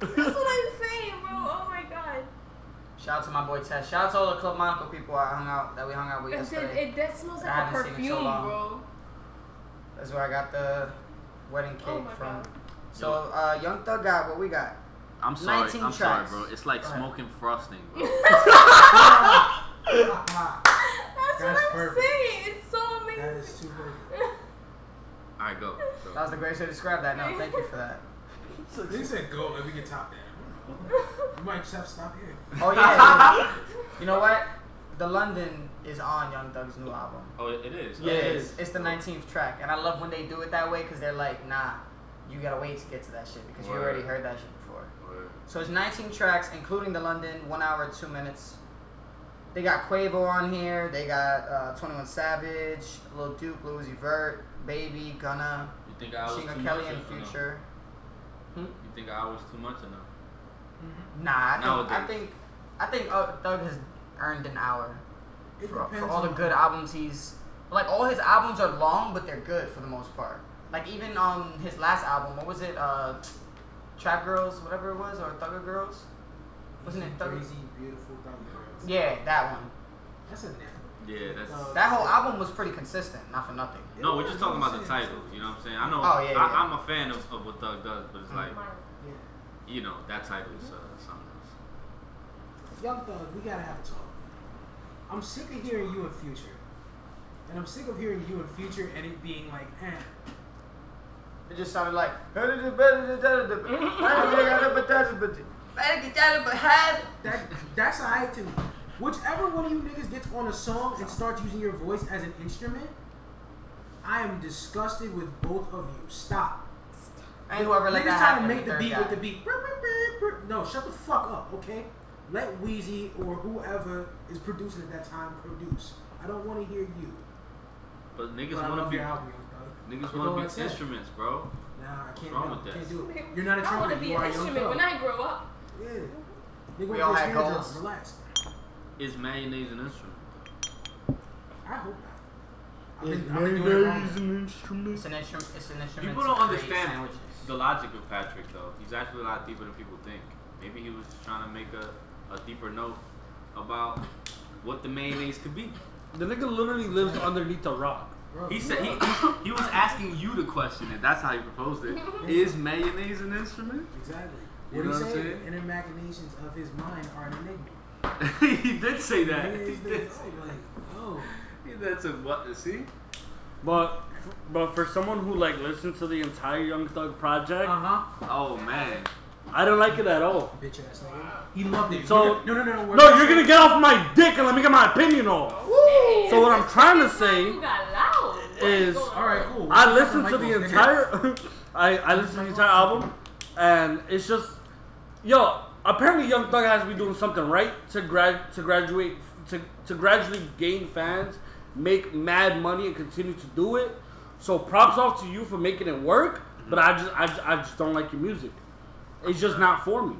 That's what I'm saying, bro. Oh my god. Shout out to my boy Tess. Shout out to all the Club Monaco people I hung out that we hung out with It, did, yesterday. it that smells like a haven't seen it so perfume, long. bro. That's where I got the wedding cake Oh from. God. So uh, Young Thug got what we got. I'm sorry. 19 I'm tracks. sorry, bro. It's like Go ahead. smoking frosting, bro. That's, That's what I'm perfect. saying. It's so amazing. that is too perfect. All right, go. So, That was the greatest way to describe that. No, thank you for that. They said go, and we can top that. I. You might just have to stop here. Oh yeah. you know what? The London is on Young Thug's new album. oh, it it is. Yeah, it it is. is. It's the 19th track, and I love when they do it that way because they're like, nah, you gotta wait to get to that shit because you already heard that shit before. Word. So it's 19 tracks, including the London, one hour two minutes. They got Quavo on here. They got uh, 21 Savage, Lil Duke, Lil Uzi Vert, Baby, Gunna, You think I was Machine too Gun Kelly, much and no? Future. You think I was too much or no? Nah, I think I think I think uh, Thug has earned an hour It for, for all the good albums he's like. All his albums are long, but they're good for the most part. Like even on his last album, what was it? Uh, Trap Girls, whatever it was, or Thugger Girls. Wasn't it Thugger? Crazy, beautiful, Thugger Girls. Yeah, that one. That's a name. Yeah, that's. Uh, That whole album was pretty consistent, not for nothing. no, we're just talking about the title. You know what I'm saying? I know. Oh, yeah, I, yeah. I'm a fan of, of what Thug does, but it's like, Yeah. You know, that title is uh, something else. Young Thug, we gotta have a talk. I'm sick of hearing you in Future. And I'm sick of hearing you in Future and it being like, eh. It just sounded like. Had That, that's alright to me. Whichever one of you niggas gets on a song and starts using your voice as an instrument, I am disgusted with both of you. Stop. And whoever let that trying to make the beat guy. with the beat. Brr, brr, brr, brr. No, shut the fuck up, okay? Let Wheezy or whoever is producing at that time produce. I don't want to hear you. But niggas want to be album, niggas want to be said. instruments, bro. Nah, I can't, wrong no, with that? can't do it. You're not a I want to be an are a young instrument when. I grow up. Yeah. Nigga We with all your had snare goals. Relax. Is mayonnaise an instrument? I hope not. I've Is been, I've been doing it wrong. mayonnaise an instrument? It's an instrument. It's an instrument. People to don't understand sandwiches. The logic of Patrick, though. He's actually a lot deeper than people think. Maybe he was just trying to make a, a deeper note about what the mayonnaise could be. The nigga literally lives underneath a rock. Bro, He said he, he, he was asking you the question, and that's how he proposed it. Is mayonnaise an instrument? Exactly. You What know he what I'm said, saying? the inner machinations of his mind are an enigma. he did say that. Nigga He is the- did, say- like, oh. he did say what? See? But but for someone who like listens to the entire Young Thug project, Uh-huh. Oh man. I don't like it at all. Bitch ass nigga. He loved it. So- no, no, no, no. we're No, you're gonna get off my dick and let me get my opinion off. Hey, So what I'm trying to say you got loud. What is- going on? All right, cool. I listened to the entire I, I listened to the entire album and it's just yo, apparently Young Thug has to be doing something right to grad to graduate to, to gradually gain fans, make mad money and continue to do it. So props off to you for making it work, but I just I, just- I just don't like your music. It's just not for me.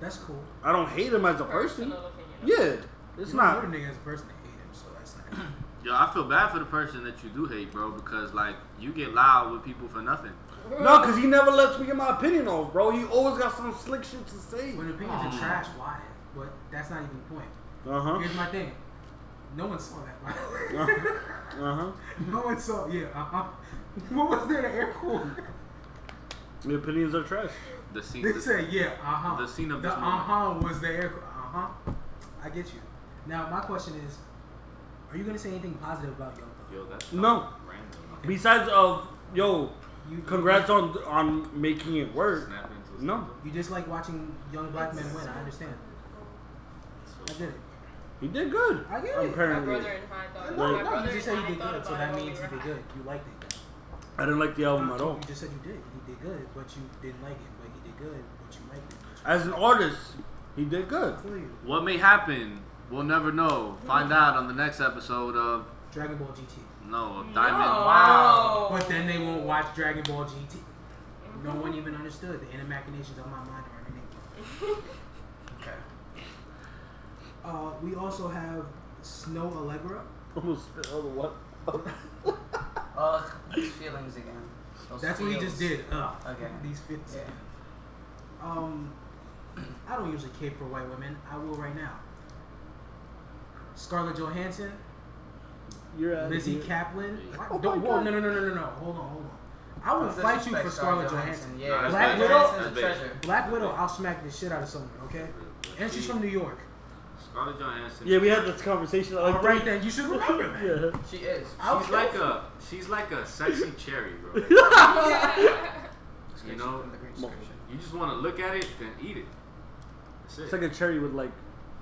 That's cool. I don't hate him as a person. Personal opinion. Yeah, it's You know, not. You're a nigga as a person that hate him, so that's not. Yo, I feel bad for the person that you do hate, bro, because like you get loud with people for nothing. No, because he never lets me get my opinion off, bro. He always got some slick shit to say. when opinions are trash, why? But that's not even the point. Uh huh. Here's my thing. No one saw that, by the Uh way. huh. no one saw. Yeah. Uh huh. What was there to air cool? The opinions are trash. The scene. They the- said, yeah. Uh huh. The scene of the this uh huh was the air. Uh huh. I get you. Now my question is, are you gonna say anything positive about Young Thug? Yo, that's No. Random. Besides of yo, You congrats on on making it work. No, You just like watching young black men win. I understand. I get it. He did good. I get My it. Apparently, brother and I thought. No, my no, you just said I you did good, so that means we you did good. You liked it. I didn't like the album at all. You just said you did. He did good, but you didn't like it. But he did good, but you liked it. You As an artist, he did good. I feel you. What may happen, we'll never know. Find out on the next episode of Dragon Ball GT. no of Diamond. Wow. But then they won't watch Dragon Ball GT. No one even understood the inner machinations of my mind are underneath. Okay. Uh, we also have Snoh Aalegra. Almost spit all the what? Ugh, these feelings again. Those That's what he just did. Ugh. Okay. These fifths. Yeah. Um, I don't usually cape for white women. I will right now. Scarlett Johansson, You're at Lizzy here. Caplan. Oh What? my Don't, whoa, God. no, no, no, no, no, no. Hold on, hold on. I will Don't fight you for Scarlett Johansson. Yeah, Black Widow? Johansson's a That's treasure. Black Widow, I'll smack the shit out of someone, okay? And she's from New York. Scarlett Johansson. Yeah, we had this conversation. Like All right then, you should remember that. Yeah. She is. I'll She's like a she's like a sexy cherry, bro. You know, from the Greek description. You just want to look at it, then eat it. That's it. It's like a cherry with like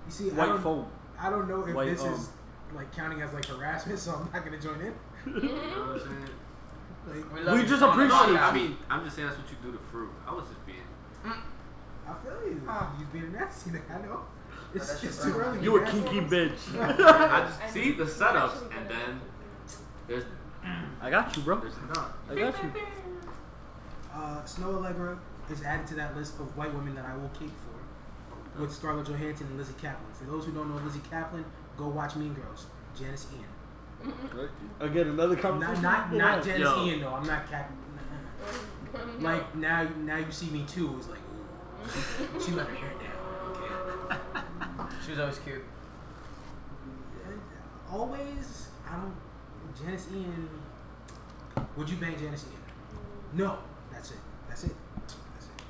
You see, I white don't, foam. I don't know if White, this um, is like counting as like harassment, so I'm not gonna join in. you know what I'm saying? Like, We, We just appreciate no, No, I I mean, I'm just saying that's what you do to fruit. I was just being. I feel you. Huh. You being nasty, I know. It's, that's it's too early. You a kinky assholes. bitch. I just see the setups, and then there's I got you, bro. there's none. I got you. Uh, Snoh Aalegra is added to that list of white women that I will cape for, with Scarlett Johansson and Lizzy Caplan. For those who don't know Lizzy Caplan, go watch Mean Girls. Janis Ian. Again, another Not conversation. not not Janis Yo. Ian though. I'm not Cap. Like now now you see me too. It's like ooh, she let her hair down. Okay. She was always cute. Always I don't. Janis Ian. Would you bang Janis Ian? No. That's it. That's it. That's it.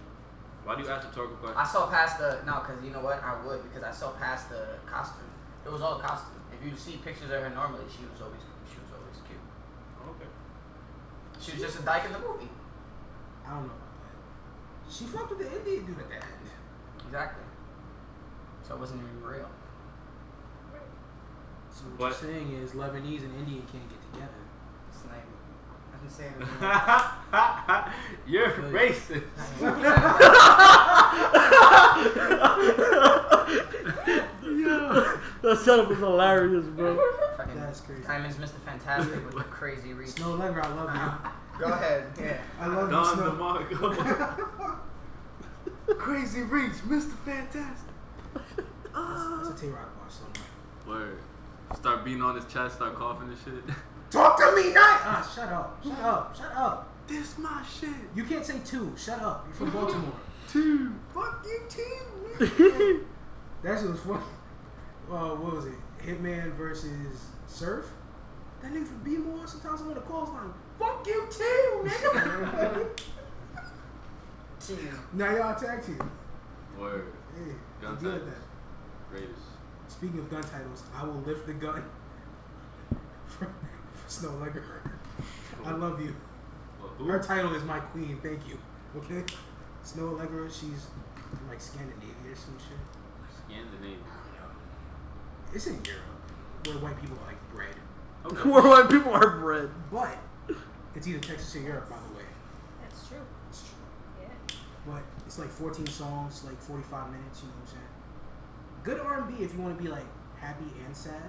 Why do you ask rhetorical questions? I saw past the no, cause you know what? I would because I saw past the costume. It was all costume. If you see pictures of her normally, she was always she was always cute. Okay. She was just a dyke in the movie. I don't know about that. She fucked with the Indian dude at the end. Exactly. So it wasn't even real. So what But- you're saying is Lebanese and Indian can't get together. It's not even, I didn't say anything. You're feel you. racist. That setup was hilarious, bro. Fucking That's crazy. Diamond's Mr. Fantastic with the crazy reach. Snoh Aalegra, I love you. Go ahead. Yeah. I love Don you, Snow. DeMarco. Crazy Reach, Mr. Fantastic. That's, that's a Tay Roc bar somewhere. Word. Start beating on his chest, start coughing and shit. Talk to me, night. Ah, shut up. Shut up. Shut up. this my shit. You can't say two. Shut up. You're from Baltimore. Two. Fuck you, team. that shit was funny. Uh, what was it? Hitman versus Surf. That nigga from B more. Sometimes I'm on the calls line. Fuck you too, nigga. Team. now y'all tag team. Word. Hey, Gun you good that. Greatest. Speaking of gun titles, I will lift the gun for, for Snoh Aalegra. I love you. Well. Her title is my queen. Thank you. Okay. Snoh Aalegra. She's from, like Scandinavia or some shit. Scandinavian. It's in Europe where white people are like bred, Okay. Where white people are bred. but it's either Texas or Europe, by the way. That's true. It's true. Yeah. But it's like 14 songs, like 45 minutes. You know what I'm saying? Good R&B if you want to be like happy and sad.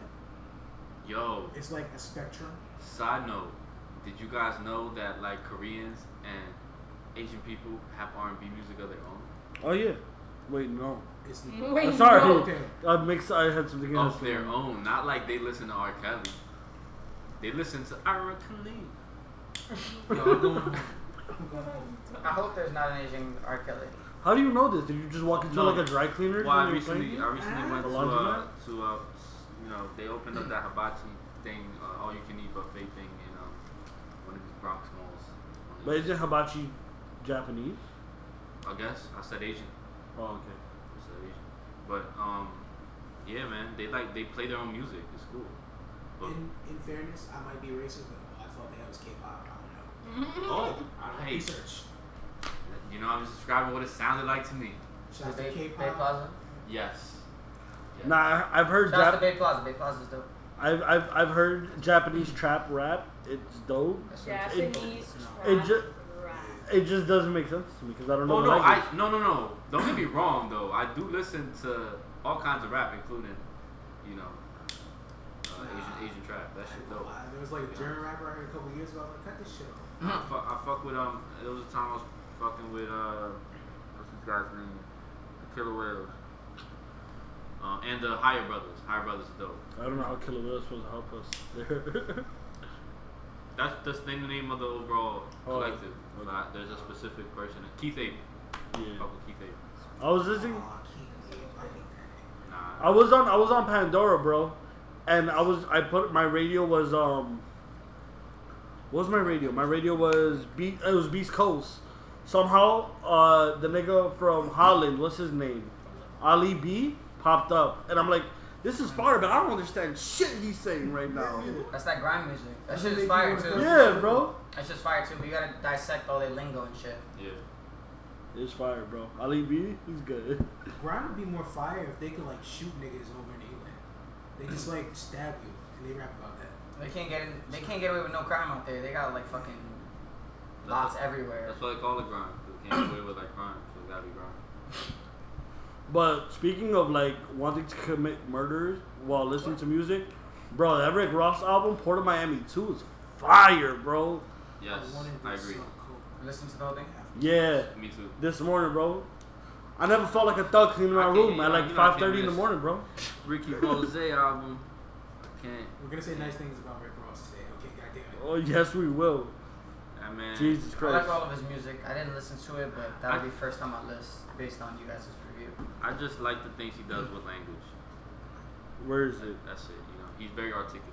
Yo, It's like a spectrum. side note. Did you guys know that like Koreans and Asian people have R&B music of their own? Oh yeah. Wait, no. It's Wait, Uh, sorry. no. okay. I mixed. I had something else. Of their own, not like they listen to R. Kelly. They listen to R. Kelly. Yo, I'm going home. I'm going home. I hope there's not an Asian R. Kelly. How do you know this? Did you just walk into No. like a dry cleaner? Well, I and you recently, I recently went The to laundromat? uh, to uh, you know, they opened up that hibachi thing, uh, all you can eat buffet thing in um, one of these Bronx malls. But isn't hibachi Japanese? I guess I said Asian. Oh, okay. I said Asian. But um, yeah, man, they like they play their own music. It's cool. But, In, in fairness, I might be racist, but I thought that was K-pop. I don't know. oh, I don't hey, research. You know, I'm just describing what it sounded like to me. Shout out to Bay, Bay K-pop. Plaza. Yes. yes. Nah, I've heard Shout out to Jap- Bay Plaza. Bay Plaza's dope. I've, I've I've heard Japanese trap rap. It's dope. That's what I'm saying. Japanese it trap ju- rap. It just doesn't make sense to me because I don't know Oh no, language. I no no no. Don't get me wrong though. I do listen to all kinds of rap, including, you know, uh, Asian Asian trap. That shit dope. There was like a German rapper I heard a couple years ago. I was like, cut this shit off. I fuck, I fuck with um. There was a time I was fucking with uh, what's this guy's name? The Killer Whales. Um, and the Higher Brothers. Higher Brothers is dope. I don't know how Killer Whales is supposed to help us there. That's that's the name of the overall Oh, collective. okay. But there's a specific person. Keith Ape. yeah. Fuck with Keith Ape. I was listening. Aw, I. Nah. I was on I was on Pandora, bro, and I was I put my radio was um. What was my radio? My radio was Be- it was Beast Coast. Somehow, uh, the nigga from Holland, what's his name? Ali B popped up, and I'm like, this is fire, but I don't understand shit he's saying right now. That's that grime music. That Doesn't shit is fire too. wanna Yeah, bro, That's just fire too, but you gotta dissect all their lingo and shit. Yeah. it's fire, bro. Ali B, he's good. Grime would be more fire if they could like shoot niggas over in England. They just like stab you and they rap about that. They can't get in, they can't get away with no crime out there. They got like fucking lots That's- everywhere. That's why they call it grime. 'cause They can't get away with like crime, so it gotta be grime. But speaking of like wanting to commit murders while listening to music, bro, that Rick Ross album, Port of Miami 2 is fire, bro. Yes, I, wanted I to agree. suck coke Listen to the whole thing. after- Yeah, Me too. this morning, bro. I never felt like a thug cleaning my room at like you know I can't 5:30 in the morning, bro. Ricky Rose album. I can't. We're gonna say nice things about Rick Ross today. Okay, goddamn it. Oh yes, we will. That man. Jesus Christ. I Christ. like all of his music. I didn't listen to it, but that'll be first on my list based on you guys' review. I just like the things he does with language. Where is Like, it? that's it. You know, he's very articulate,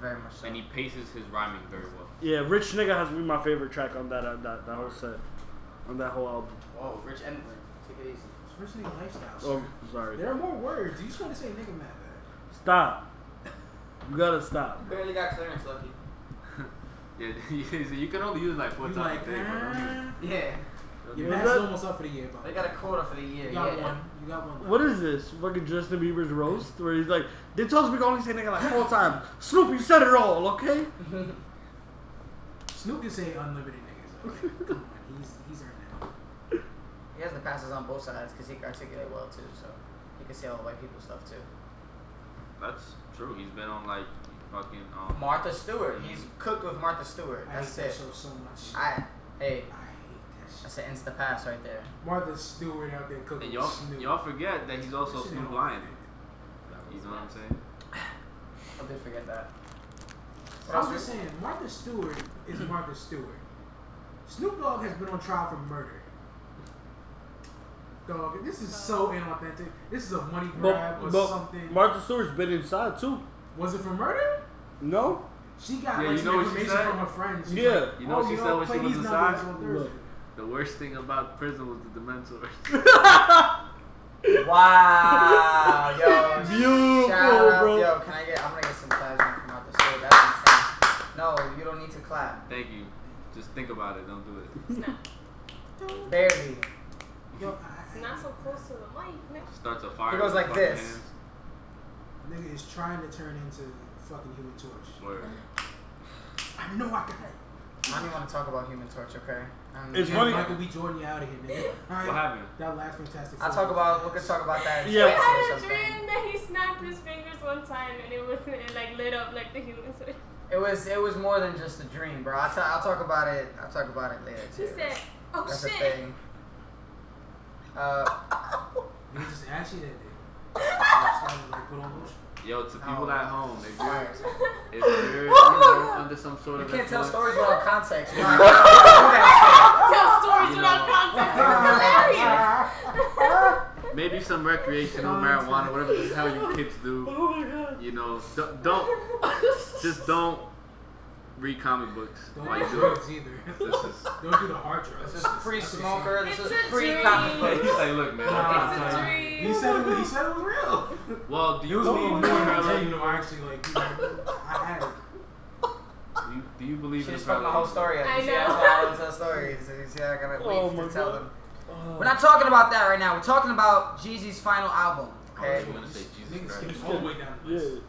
Very much so. and he paces his rhyming very well. Yeah, Rich Nigga has been my favorite track on that uh, that that whole set, on that whole album. Whoa, Rich N word. Take it easy. Especially in lifestyles. Oh, sorry. There are more words. You just want to say nigga mad bad. Stop. You gotta stop. Barely got clearance, Lucky. Yeah, you can only use like four You times like, a day. bro. ah. Yeah. Your Was math's that- almost up for the year, They bro. got a quota for the year. You got yeah. one. You got one. What is this? Fucking Justin Bieber's roast where he's like, they told us we can only say nigga like four times. Snoop, you said it all, okay? Snoop can say unlimited niggas. Okay, come on, he's he's earned that. He has the passes on both sides because he can articulate well too, so he can say all the white people stuff too. That's true. He's been on like fucking um. Martha Stewart. He's cooked with Martha Stewart. I hate That's that it. show so much. I hey, I hate that shit. that's an insta pass right there. Martha Stewart out there cooking And y'all, Snoop. y'all forget that he's also Shit Snoop ain't Lion. You know what I'm saying? I did forget that. What I was just saying, Martha Stewart is Martha Stewart. Snoop Dogg has been on trial for murder. Dog, this is so inauthentic. This is a money grab But, or but something. Martha Stewart's been inside too. Was it for murder? No? She got Yeah, like you some know what she information said? from her friends. She's Yeah. like, You know oh, what she you said when she was inside? numbers on Thursday. The worst thing about prison was the Dementors. Wow, yo. Beautiful, Shout out, bro. Yo, can I get? I'm gonna get some claps from Martha Stewart. That's insane. No, you don't need to clap. Thank you. Just think about it. Don't do it. Barely. Yo, It's not so close to the mic, nigga. Starts a fire. He goes like this. hands. Nigga is trying to turn into fucking Human Torch. Word. I know I got it. I don't even want to talk about Human Torch, okay? Um, It's Yeah, funny- Michael B. Jordan, you out of here, nigga. All right. What happened? That last Fantastic I'll talk about. We could talk about that. in Yeah. I had a dream that he snapped his fingers one time and it was it like lit up like the human Torch. It was. It was more than just a dream, bro. I'll, talk about it. I'll talk about it later too. He said, "Oh That's a shit." thing. Uh, He just asked you that day. Just like put on lotion. Yo, to people Oh. at home, if you're, if you're you know, under some sort You of You can't tell stories without context. You know, I can't Tell stories You without know. context. This is hilarious. maybe some recreational marijuana, whatever the hell you kids do. Oh my god. You know, don't, don't just don't read comic books Don't while do you do it. drugs either. This is, Don't do the hard drugs. This is pre-smoker. This It's is a pre-comic dream. book. he's like, look, man. I'm Nah, It's a telling dream. He said it was, he said it was real. Well, do you was a little believe more in than a parallel dream, actually. Like, you know, I had it. You, Do you believe She in just the fucked my whole story up. I You see, know. that's why I don't tell stories. So you see, I gotta wait Oh to my tell them. Uh, We're not talking about that right now. We're talking about Jeezy's final album. I was gonna say Jesus Christ. skip all the way down the yeah.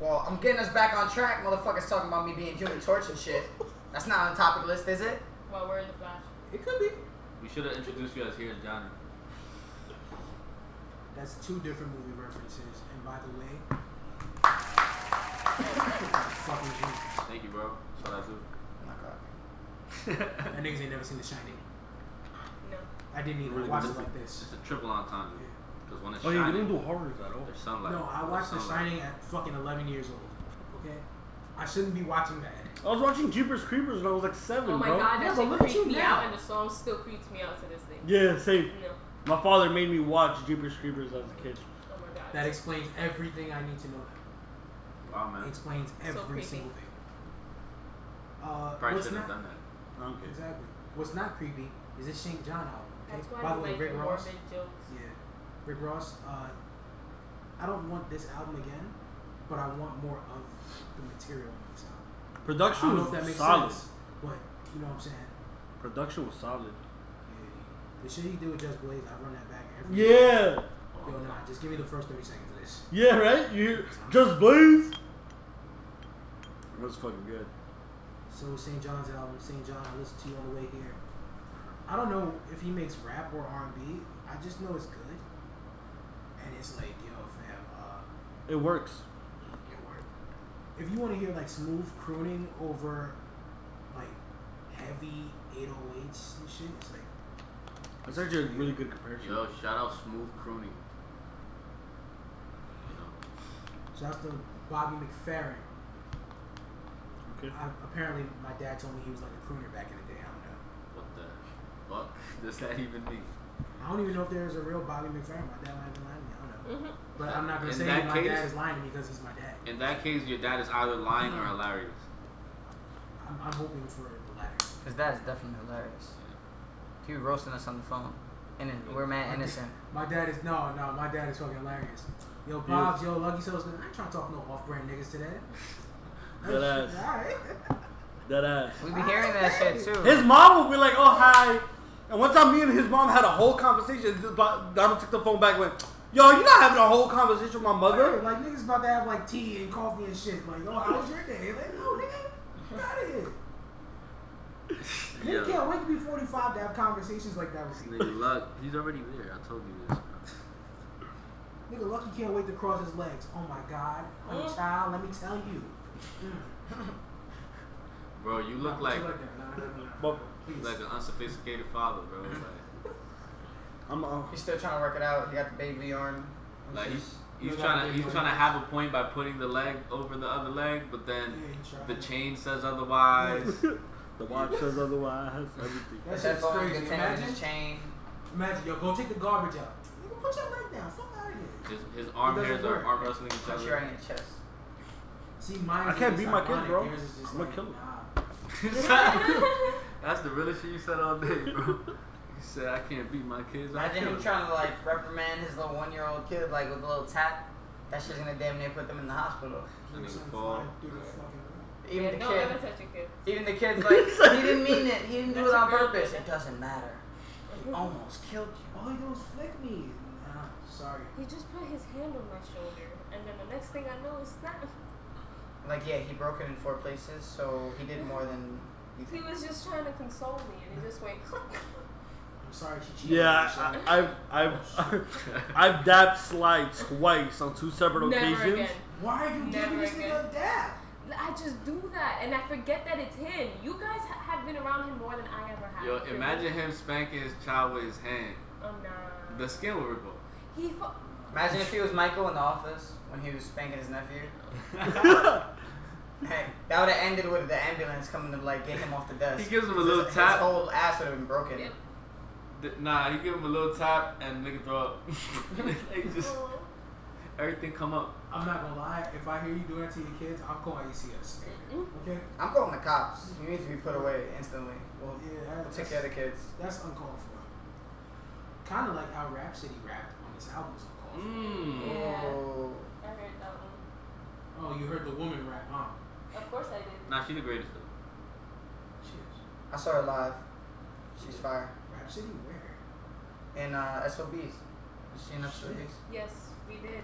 List. Well, I'm getting us back on track. Motherfuckers talking about me being human torch and shit. That's not on the topic list, is it? While we're in the flash. It could be. We should have introduced you as Here's Johnny. That's two different movie references. And by the way, fucking G. Thank you, bro. That's what I do. Oh my god. That niggas ain't never seen The Shining. No. I didn't even Really watch it like this. It's a triple entendre. Because when Oh, yeah, you shining, don't do horrors at all. there's sunlight. No, I watched The sunlight. Shining at fucking 11 years old. Okay? I shouldn't be watching that. I was watching Jeepers Creepers when I was like seven, Oh my bro. god, Yeah, that but shit look at creeped you me now. out, and the song still creeps me out to this day. Yeah, same. No. My father made me watch Jeepers Creepers as a kid. Oh my god. That explains everything I need to know. Wow, It man. explains every creepy. single thing. Uh, Probably what's should have not, done that. I don't care. Exactly. What's not creepy is this Shane John album. Okay? That's why By I the way, like Rick the Ross. morbid jokes. Rick Ross. Uh, I don't want this album again, but I want more of the material on this album. I Production don't know was if that makes solid. sense, but you know what I'm saying. Production was solid. Yeah. The shit he did with Just Blaze, I run that back every. Yeah. Yo, nah, just give me the first 30 seconds of this. Yeah, right? You just blaze. That was fucking good. So St. John's album, St. John, I listened to you on the way here. I don't know if he makes rap or R&B. I just know it's good. And it's like, yo, fam, uh, It works. it worked. If you want to hear like smooth crooning over like heavy 808s and shit, it's like That's actually a really good comparison. Yo, shout out Smooth Crooning. You know, shouts to Bobby McFerrin. Okay. I, apparently, my dad told me he was like a crooner back in the day. I don't know. what the fuck does that even mean? I don't even know if there's a real Bobby McFerrin. My dad might have been lying to me. I don't know. Mm-hmm. But I'm not gonna In say that my case- dad is lying to me because he's my dad. In that case, your dad is either lying or hilarious. I'm, I'm hoping for the latter. Cause that is definitely hilarious. He was roasting us on the phone, and then we're mad innocent. My dad is no, no. My dad is fucking hilarious. Yo, Bob's, yo, Lucky So's good. I ain't trying to talk no off-brand niggas today. Dead ass. Alright. That ass. We be hearing that shit too. His mom would be like, "Oh hi," and one time me and his mom had a whole conversation. Donald took the phone back and went, "Yo, you're not having a whole conversation with my Mother, mother." like niggas about to have like tea and coffee and shit. Like, oh, how was your day? Like, no, nigga, get out of here. Nigga Yeah. can't wait to be 45 to have conversations like that with you. Nigga, luck. He's already there. I told you this. Nigga Lucky can't wait to cross his legs. Oh my god, I'm a Mm. child. Let me tell you. Bro, you look Nah, like you like that. Nah, nah, nah, nah. But Please. like an unsophisticated father, bro. Like, I'm. Uh, He's still trying to work it out. He got the baby on. like he's he's You trying to he's trying to have a point by putting the leg over the other leg, but then Yeah, the chain says otherwise. the watch says otherwise. Everything. That His shit's crazy. get tangled in Imagine, his chain. imagine, yo, go take the garbage out. You can put your leg down. Fuck out of here. His, his arm It doesn't hairs are arm wrestling each other. right in your chest. See, mine. I can't beat my kids, bro. Yours is just I'm a like, killer. nah. That's the realest shit you said all day, bro. You said I can't beat my kids. I Imagine him kill trying to like reprimand his little one-year-old kid like with a little tap. That shit's gonna damn near put them in the hospital. That nigga Some fall. flying through the fucking- Even yeah, the don't kid, ever touch your kid. even the kid's like, he didn't mean it. He didn't do it on purpose. thing. It doesn't matter. He mhm. almost killed you. All he did was flick me. Nah, sorry. He just put his hand on my shoulder, and then the next thing I know, it's snap. Like yeah, he broke it in four places, so he did more than He was just trying to console me, and he just went. I'm sorry she cheated. Yeah, I, I've I've oh, I've dabbed Sly twice on two separate Never occasions. again. Why are you Never giving this nigga a dab? I just do that, and I forget that it's him. You guys ha- have been around him more than I ever have. Yo, imagine him spanking his child with his hand. Oh nah. The skin will ripple. he. Fu- Imagine if he was Michael in the office when he was spanking his nephew. Hey, that would have ended with the ambulance coming to like get him off the desk. He gives him a little his, tap. His whole ass would have been broken. Yep. Th- Nah, you give him a little tap and nigga throw up. like just Oh. everything come up. I'm not gonna lie. If I hear you doing that to your kids, I'm calling ACS. Mm. Okay. I'm calling the cops. You need to be put away instantly. We'll, Yeah, we'll that's, take care of the kids. that's uncalled for. Kind of like how Rapsody rapped on this album is uncalled for. Mmm. Yeah. Oh. I heard that one. Oh, you heard the woman rap, huh? Of course I did. Nah, she the greatest though. She is. I saw her live. She's fire. Rapsody, where? In uh, SOBs. You seen SOBs? Yes, we did.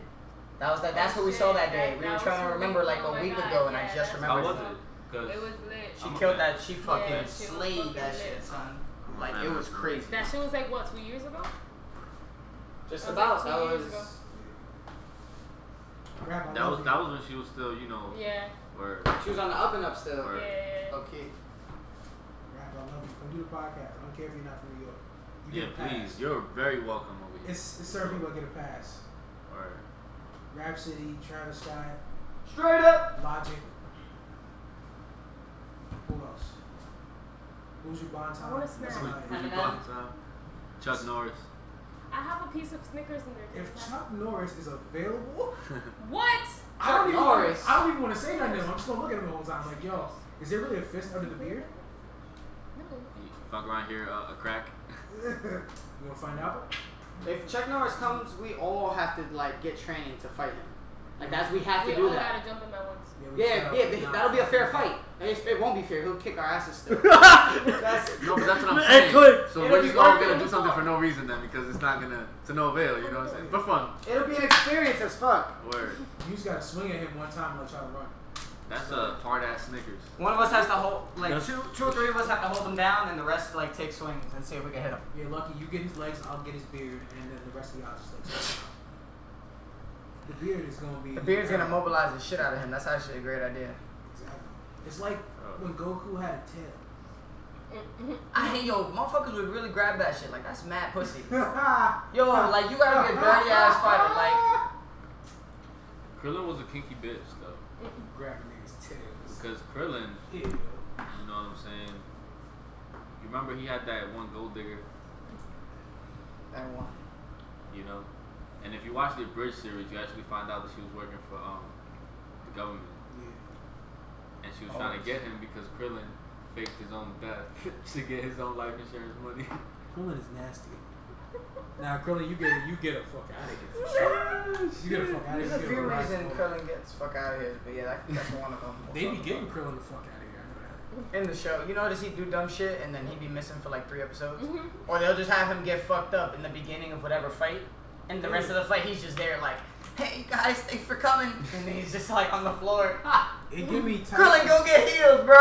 That was that. That's what we Shit, saw that day. that- We that were trying to remember like Oh a week God, ago, and I just that's How remembered. was it? Cause It was lit. She I'm killed fan. that. She fucking Yeah, she slayed fucking that lit. shit, son. Like it was crazy. That shit was like what, two years ago? Just That was about. like That was. years ago. Rap, I that was that was when she was still, you know, Yeah. where She was on the up and up still. Yeah. Word. yeah, yeah. Okay. Rap, I love you. Come do the podcast. I don't care if you're not from New York. You yeah, a pass. please, you're very welcome over here. It's, it's certain people that get a pass. Word. Rapsody, Travis Scott, Straight up. Logic. Who else? Who's your Bon I wanna That's snap. Who's your Eminem. boss. Chuck Norris. I have a piece of Snickers in there. If Chuck Norris is available, What? I don't, even, Norris. I don't even want to say nothing. to him. I'm just gonna look at him the whole time I'm like, yo, is there really a fist under the beard? No. You fuck around here, uh, a crack. You wanna find out? If Chuck Norris comes, we all have to like get training to fight him. Like that's we have to We do all that. gotta jump in at once. we Yeah, yeah, th- that'll be a fair find fight. It's- It won't be fair. He'll kick our asses still. That's, No, but that's what I'm Hey, saying. So It'll we're just all gonna do something fall. for no reason then because it's not gonna to no avail. You know what I'm saying? For fun. it'll be an experience as fuck. Word. You just gotta swing at him one time and let y'all run. That's a hard ass Snickers. One of us has to hold, like That's- two, two or three of us have to hold him down, and the rest like take swings and see if we can hit him. Yeah, lucky you get his legs, I'll get his beard, and then the rest of y'all just like. The beard is gonna be. The beard's gonna mobilize the shit out of him. That's actually a great idea. Exactly. It's like Oh. when Goku had a tail. I hate yo, motherfuckers would really grab that shit. Like that's mad pussy. Yo, like you gotta be a dirty ass fighter. Like Krillin was a kinky bitch though, grabbing niggas' tails. Because Krillin, Ew. you know what I'm saying. You remember he had that one gold digger, that one. you know, and if you watch the Abridged series, you actually find out that she was working for um the government, Yeah. and she was trying to get him because Krillin faked his own death to get his own life insurance money. Krillin is nasty. Now, Krillin, you get you get a fuck out of here for sure. You get a fuck out of There's here. a You few get reasons rise- Krillin gets fuck out of here, but yeah, that, that's one of them. They be getting Krillin the fuck out of here. I know that. in the show. You notice he do dumb shit and then he be missing for like three episodes, Mhm. or they'll just have him get fucked up in the beginning of whatever fight, and the rest of the fight he's just there like, "Hey guys, thanks for coming," and then he's just like on the floor. It give me time. Krillin, go get healed, bro.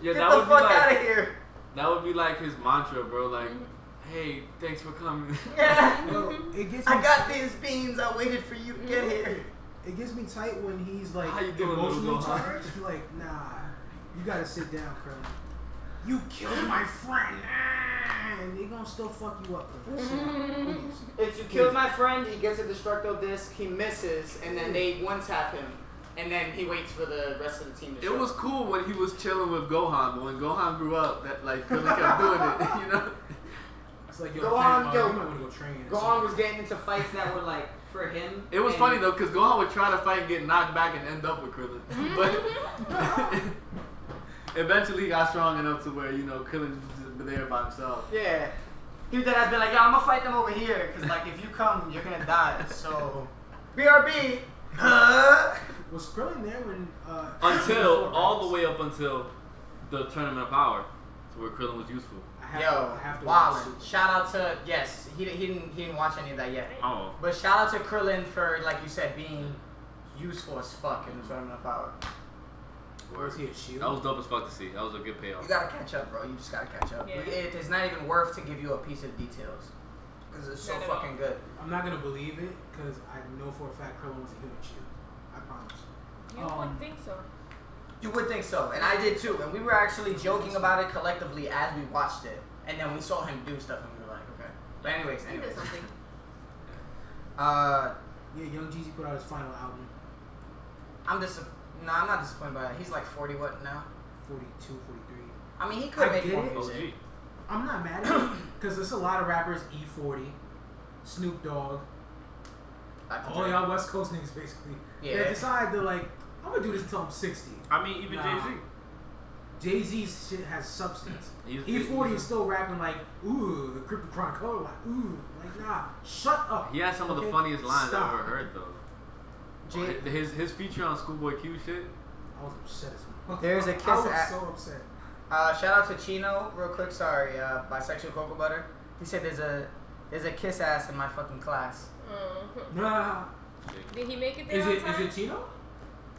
Yeah, get that the would be fuck like- out of here. That would be like his mantra, bro. Like, hey, thanks for coming. Yeah. Yo, it gets I got these beans. I waited for you to get here. It gets me tight when he's like How you doing, emotionally little Gohan? charged. Like, nah, you gotta sit down, Krillin. You killed my friend, ah, and they gonna still fuck you up. Krillin. Sit down, please. If you killed my friend, he gets a destructo disc, he misses, and then they one tap him, and then he waits for the rest of the team to It was cool when he was chilling with Gohan, but when Gohan grew up, that like Krillin kept doing it, you know. It's like, yo, Gohan, uh, yo. you might wanna go train. Gohan was getting into fights that were like for him. It was funny though, cause Gohan would try to fight and get knocked back and end up with Krillin, but eventually he got strong enough to where you know Krillin just there by himself. Yeah. He would have been like, yo, I'm gonna fight them over here, cause like if you come, you're gonna die. So, BRB. Huh? Was Krillin there when? Uh, Until before, all right? the way up until the tournament of power, to where Krillin was useful. I have, Yo, I have to Wildin. watch Shout out to yes, he, he didn't he didn't watch any of that yet. Oh, But shout out to Krillin for like you said being useful as fuck in the tournament of power. Where is he a shield? that was dope as fuck to see. That was a good payoff. You gotta catch up, bro. You just gotta catch up. Yeah. It is not even worth to give you a piece of details because it's so Not at all. fucking good. I'm not gonna believe it because I know for a fact Krillin was a human shield. I promise. You Um, wouldn't think so. You would think so, and I did too. And we were actually joking about it collectively as we watched it, and then we saw him do stuff, and we were like, okay. But anyways, He did anyways. something. Uh, Yeah, Young Jeezy put out his final album, I'm dis. No, I'm not disappointed by it. He's like 40 what now? 42, 43. I mean, he could I make get more it. music. OG. I'm not mad at it because there's a lot of rappers. E40, Snoop Dogg, Dr. all y'all West Coast niggas basically. Yeah. They decide to like, I'm gonna do this until I'm 60. I mean, even Nah. Jay Z. Jay Z's shit has substance. He's- E40 is still rapping like, ooh, the Crypto Chronicle, like, ooh, like nah, shut up. He had some of the Okay? funniest lines Stop. I've ever heard though. Jay- His his feature on Schoolboy Q shit. I was upset as fuck. There's a kiss was at- so upset. Uh, shout out to Chino, real quick. Sorry, uh, bisexual cocoa butter. He said there's a there's a kiss ass in my fucking class. Mhm. Nah. Did he make it there Is on it is time? it Chino?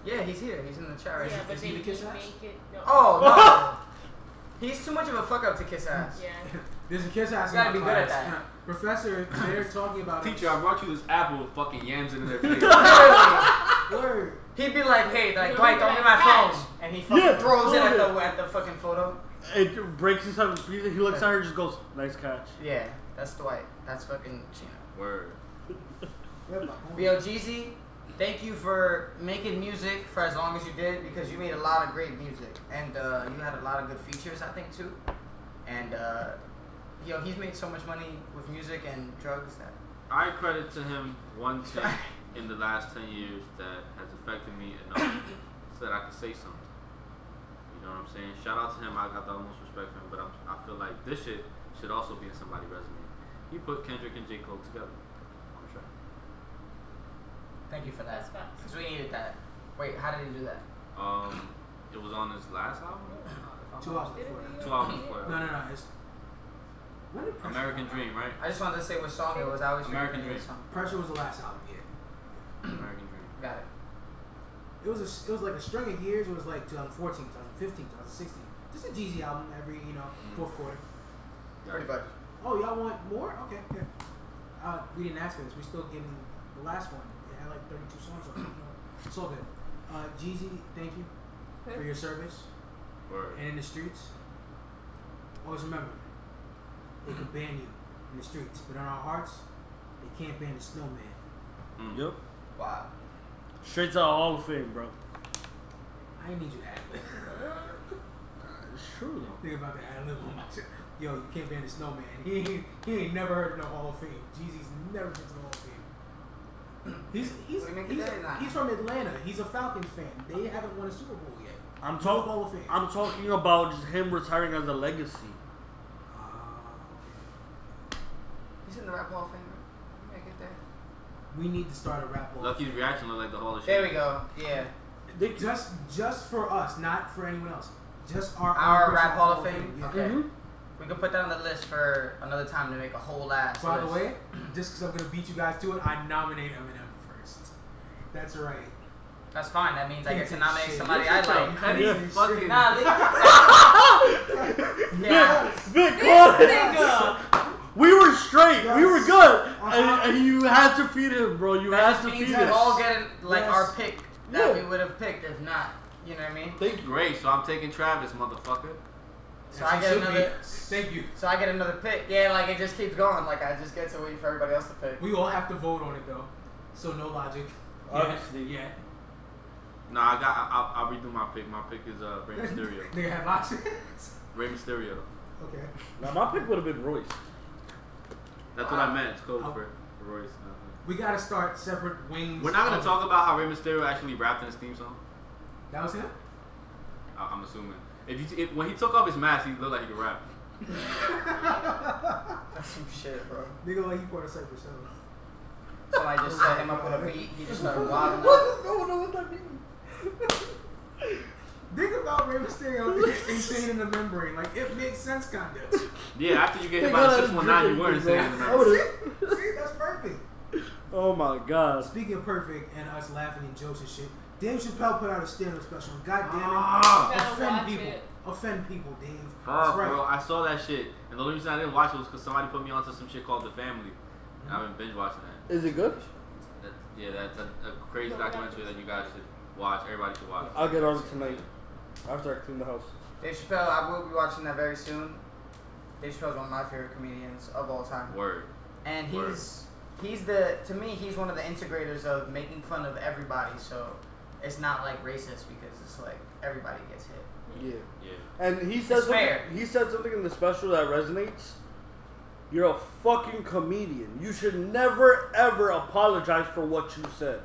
Yeah, he's here. He's in the chat right Yeah, now. but is did he he the kiss ass? make it? No. Oh no, he's too much of a fuck up to kiss ass. Yeah. There's a kiss ass in Gotta my be good at that. Professor, they're talking about Teacher, I brought you this apple with fucking yams in their face. Word. He'd be like, "Hey, like He'll Dwight, be don't like, be my phone," and he fucking Yeah, throws it at the at the fucking photo. It breaks inside of He looks at her and just goes, nice catch. Yeah, that's Dwight. That's fucking Chino. Word. That's my homie. Yo, Jeezy, thank you for making music for as long as you did because you made a lot of great music and uh, you had a lot of good features, I think, too. And uh, yo, he's made so much money with music and drugs that. I credit to him one thing in the last 10 years that has affected me enough so that I can say something. You know what I'm saying? Shout out to him. I got the utmost respect for him, but I'm, I feel like this shit should also be in somebody's resume. He put Kendrick and J. Cole together. For sure. Thank you for that. Because we needed that. Wait, how did he do that? Um, it was on his last album? Two hours before Two albums before No, no, no. It's when did American come out? Dream, right? I just wanted to say what song it was. I always American the name of Dream. song. Pressure was the last album. Yeah. American Dream. Got it. It was a, it was like a string of years. It was like 2014, 2015, 2016. Just a Jeezy album every you know fourth quarter. Pretty much. Oh, y'all want more? Okay, yeah. Uh, we didn't ask for this. We still getting the last one. It 32 songs on it. You. It's all good. Uh, Jeezy, thank you for your service Word. and in the streets. Always remember, they can ban you in the streets, but in our hearts, they can't ban the snowman. Mm. Yep. Wow. Straight to the Hall of Fame, bro. I ain't need you to ad. It's true, though. Think about the ad lib on my shit. Yo, you can't ban the snowman. He ain't, he ain't never heard of no Hall of Fame. Jeezy's never been to the Hall of Fame. He's he's What do you mean he's, he's from Atlanta. He's a Falcons fan. They haven't won a Super Bowl yet. I'm talking. Hall of Fame. I'm talking about just him retiring as a legacy. Okay. He's in the Rap Hall of Fame, bro. Get there. We need to start a rap hall. Lucky's reaction looked like the Hall of There Shame. we go. Yeah. They, Just just for us, not for anyone else. Just our Our own rap personal Hall of Fame? Yeah. Okay. Mhm. We could put that on the list for another time to make a whole ass By the way, just because I'm gonna beat you guys to it, I nominate Eminem first. That's right. That's fine. That means I get to Shit. nominate somebody I like. petty Yeah. fucking. Nah, yeah. Vic, caught. Nigga. We were straight. We were good. Uh-huh. And, and you had to feed him, bro. You That had to means feed we him. all get like Yes. our pick that Yeah. we would have picked if not. You know what I mean? Thank you. Great, so I'm taking Travis, motherfucker. So I get should be. another. Thank you. So I get another pick. Yeah, like it just keeps going. Like I just get to wait for everybody else to pick. We all have to vote on it though, so no logic. Obviously. yeah. Nah, I got. I, I'll, I'll redo my pick. My pick is uh, Rey Mysterio. Nigga have options. Rey Mysterio. okay. Now my pick would have been Royce. That's what I meant. It's code for for Royce. Uh, We gotta start separate wings. We're not gonna of- talk about how Rey Mysterio actually rapped in his theme song. That was him. I, I'm assuming. If you t- if, when he took off his mask, he looked like he could rap. That's some shit, bro. Nigga like he part of Cypress Hill. Somebody just set him up with a beat. He just started wilding What? out. No, no, what that mean? Think about Rey Mysterio insane in the membrane. Like it makes sense, kinda. Yeah, after you get hit They by the six one nine, you weren't bro. saying I would've- See, that's perfect. Oh my god. Speaking of perfect and us laughing and jokes and shit, Dave Chappelle put out a stand-up special. God damn it. Ah, offend people. it. Offend people, Dave. fuck, That's right. bro. I saw that shit, and the only reason I didn't watch it was because somebody put me onto some shit called The Family. And I've been binge watching that. Is it good? that yeah, that's a, a crazy documentary that you guys should watch. Everybody should watch. I'll get on it tonight after I clean the house. Dave Chappelle, I will be watching that very soon. Dave Chappelle's one of my favorite comedians of all time. Word. And Word. he's he's the to me he's one of the integrators of making fun of everybody. So it's not like racist because it's like everybody gets hit. Yeah. Yeah. And he said It's something, fair. he said something in the special that resonates. You're a fucking comedian. You should never ever apologize for what you said.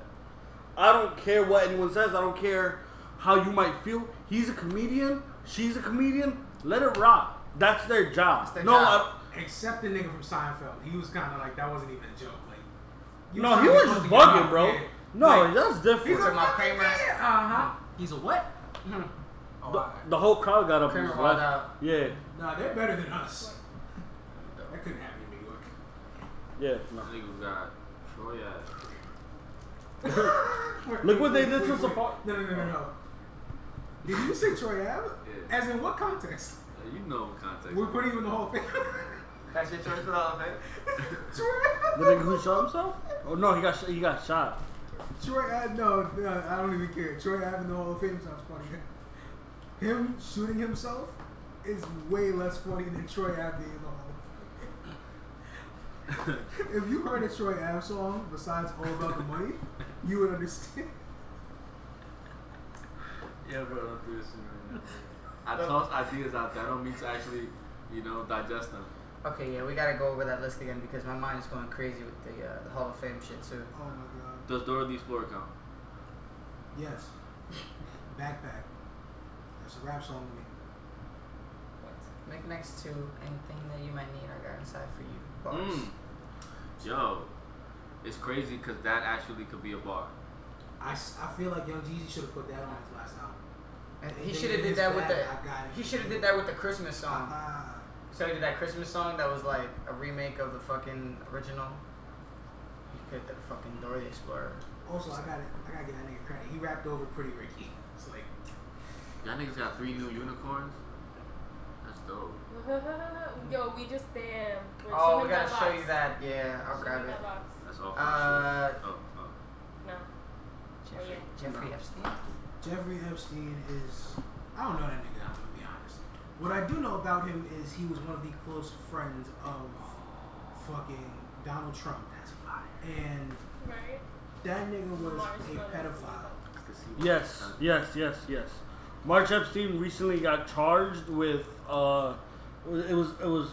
I don't care what anyone says. I don't care how you might feel. He's a comedian. She's a comedian. Let it rock. That's their job. That's their no, job. Except the nigga from Seinfeld. He was kind of like, that wasn't even a joke. Like, you no, he was close just bugging, bro. yeah. No, Like, that's He's different. talking about Kramer. Uh huh. He's a what? Oh, The, alright. the whole crowd got up and Kramer was balled out. Yeah, Nah, they're better than us. That couldn't happen in New York. yeah. No. Niggas got Troy Ave. Look what they did to wait, Safari. No, no, no, no, no. Did you say Troy Ave? Yeah. As in what context? Uh, you know what context. We're putting you in the Hall of Fame. That's your choice for the Hall of Fame? Troy The nigga who shot himself? Oh no, he got sh- he got shot. Troy Ave, no, no, I don't even care. Troy Ave in the Hall of Fame sounds funny. Him shooting himself is way less funny than Troy Ave being in the Hall of Fame. if you heard a Troy Ave song besides All About the Money, you would understand. Yeah, bro, don't do this to me right now. I toss ideas out there. I don't mean to actually, you know, digest them. Okay, yeah, we gotta go over that list again because my mind is going crazy with the uh, the Hall of Fame shit too. Oh my god. Does Dora the Explorer count? Yes. Backpack. That's a rap song to me. What? Make next to anything that you might need, I got inside for you. Bars. Mm. Yo, it's crazy because that actually could be a bar. I, I feel like Young Jeezy should have put that on his last album. And he should have did is that with bad, the. I got it. He should have did that with the Christmas song. Ah, So he did that Christmas song that was like a remake of the fucking original. He picked the fucking Dora the Explorer. also, I got it. I gotta give that nigga credit. He rapped over Pretty Ricky. It's like, Y'all niggas got three new unicorns? That's dope. Yo, we just damn. We're Oh, we gotta show box. you that. Yeah, I'll Show grab it. That's all. Uh, oh, oh. No. Jeffrey, yeah. Jeffrey No. Epstein. Jeffrey Epstein is. I don't know that nigga, I'm gonna be honest. What I do know about him is he was one of the close friends of fucking Donald Trump. That's fine. And Right? that nigga was Mars a pedophile. Yes, yes, yes, yes. March Epstein recently got charged with uh, it was it was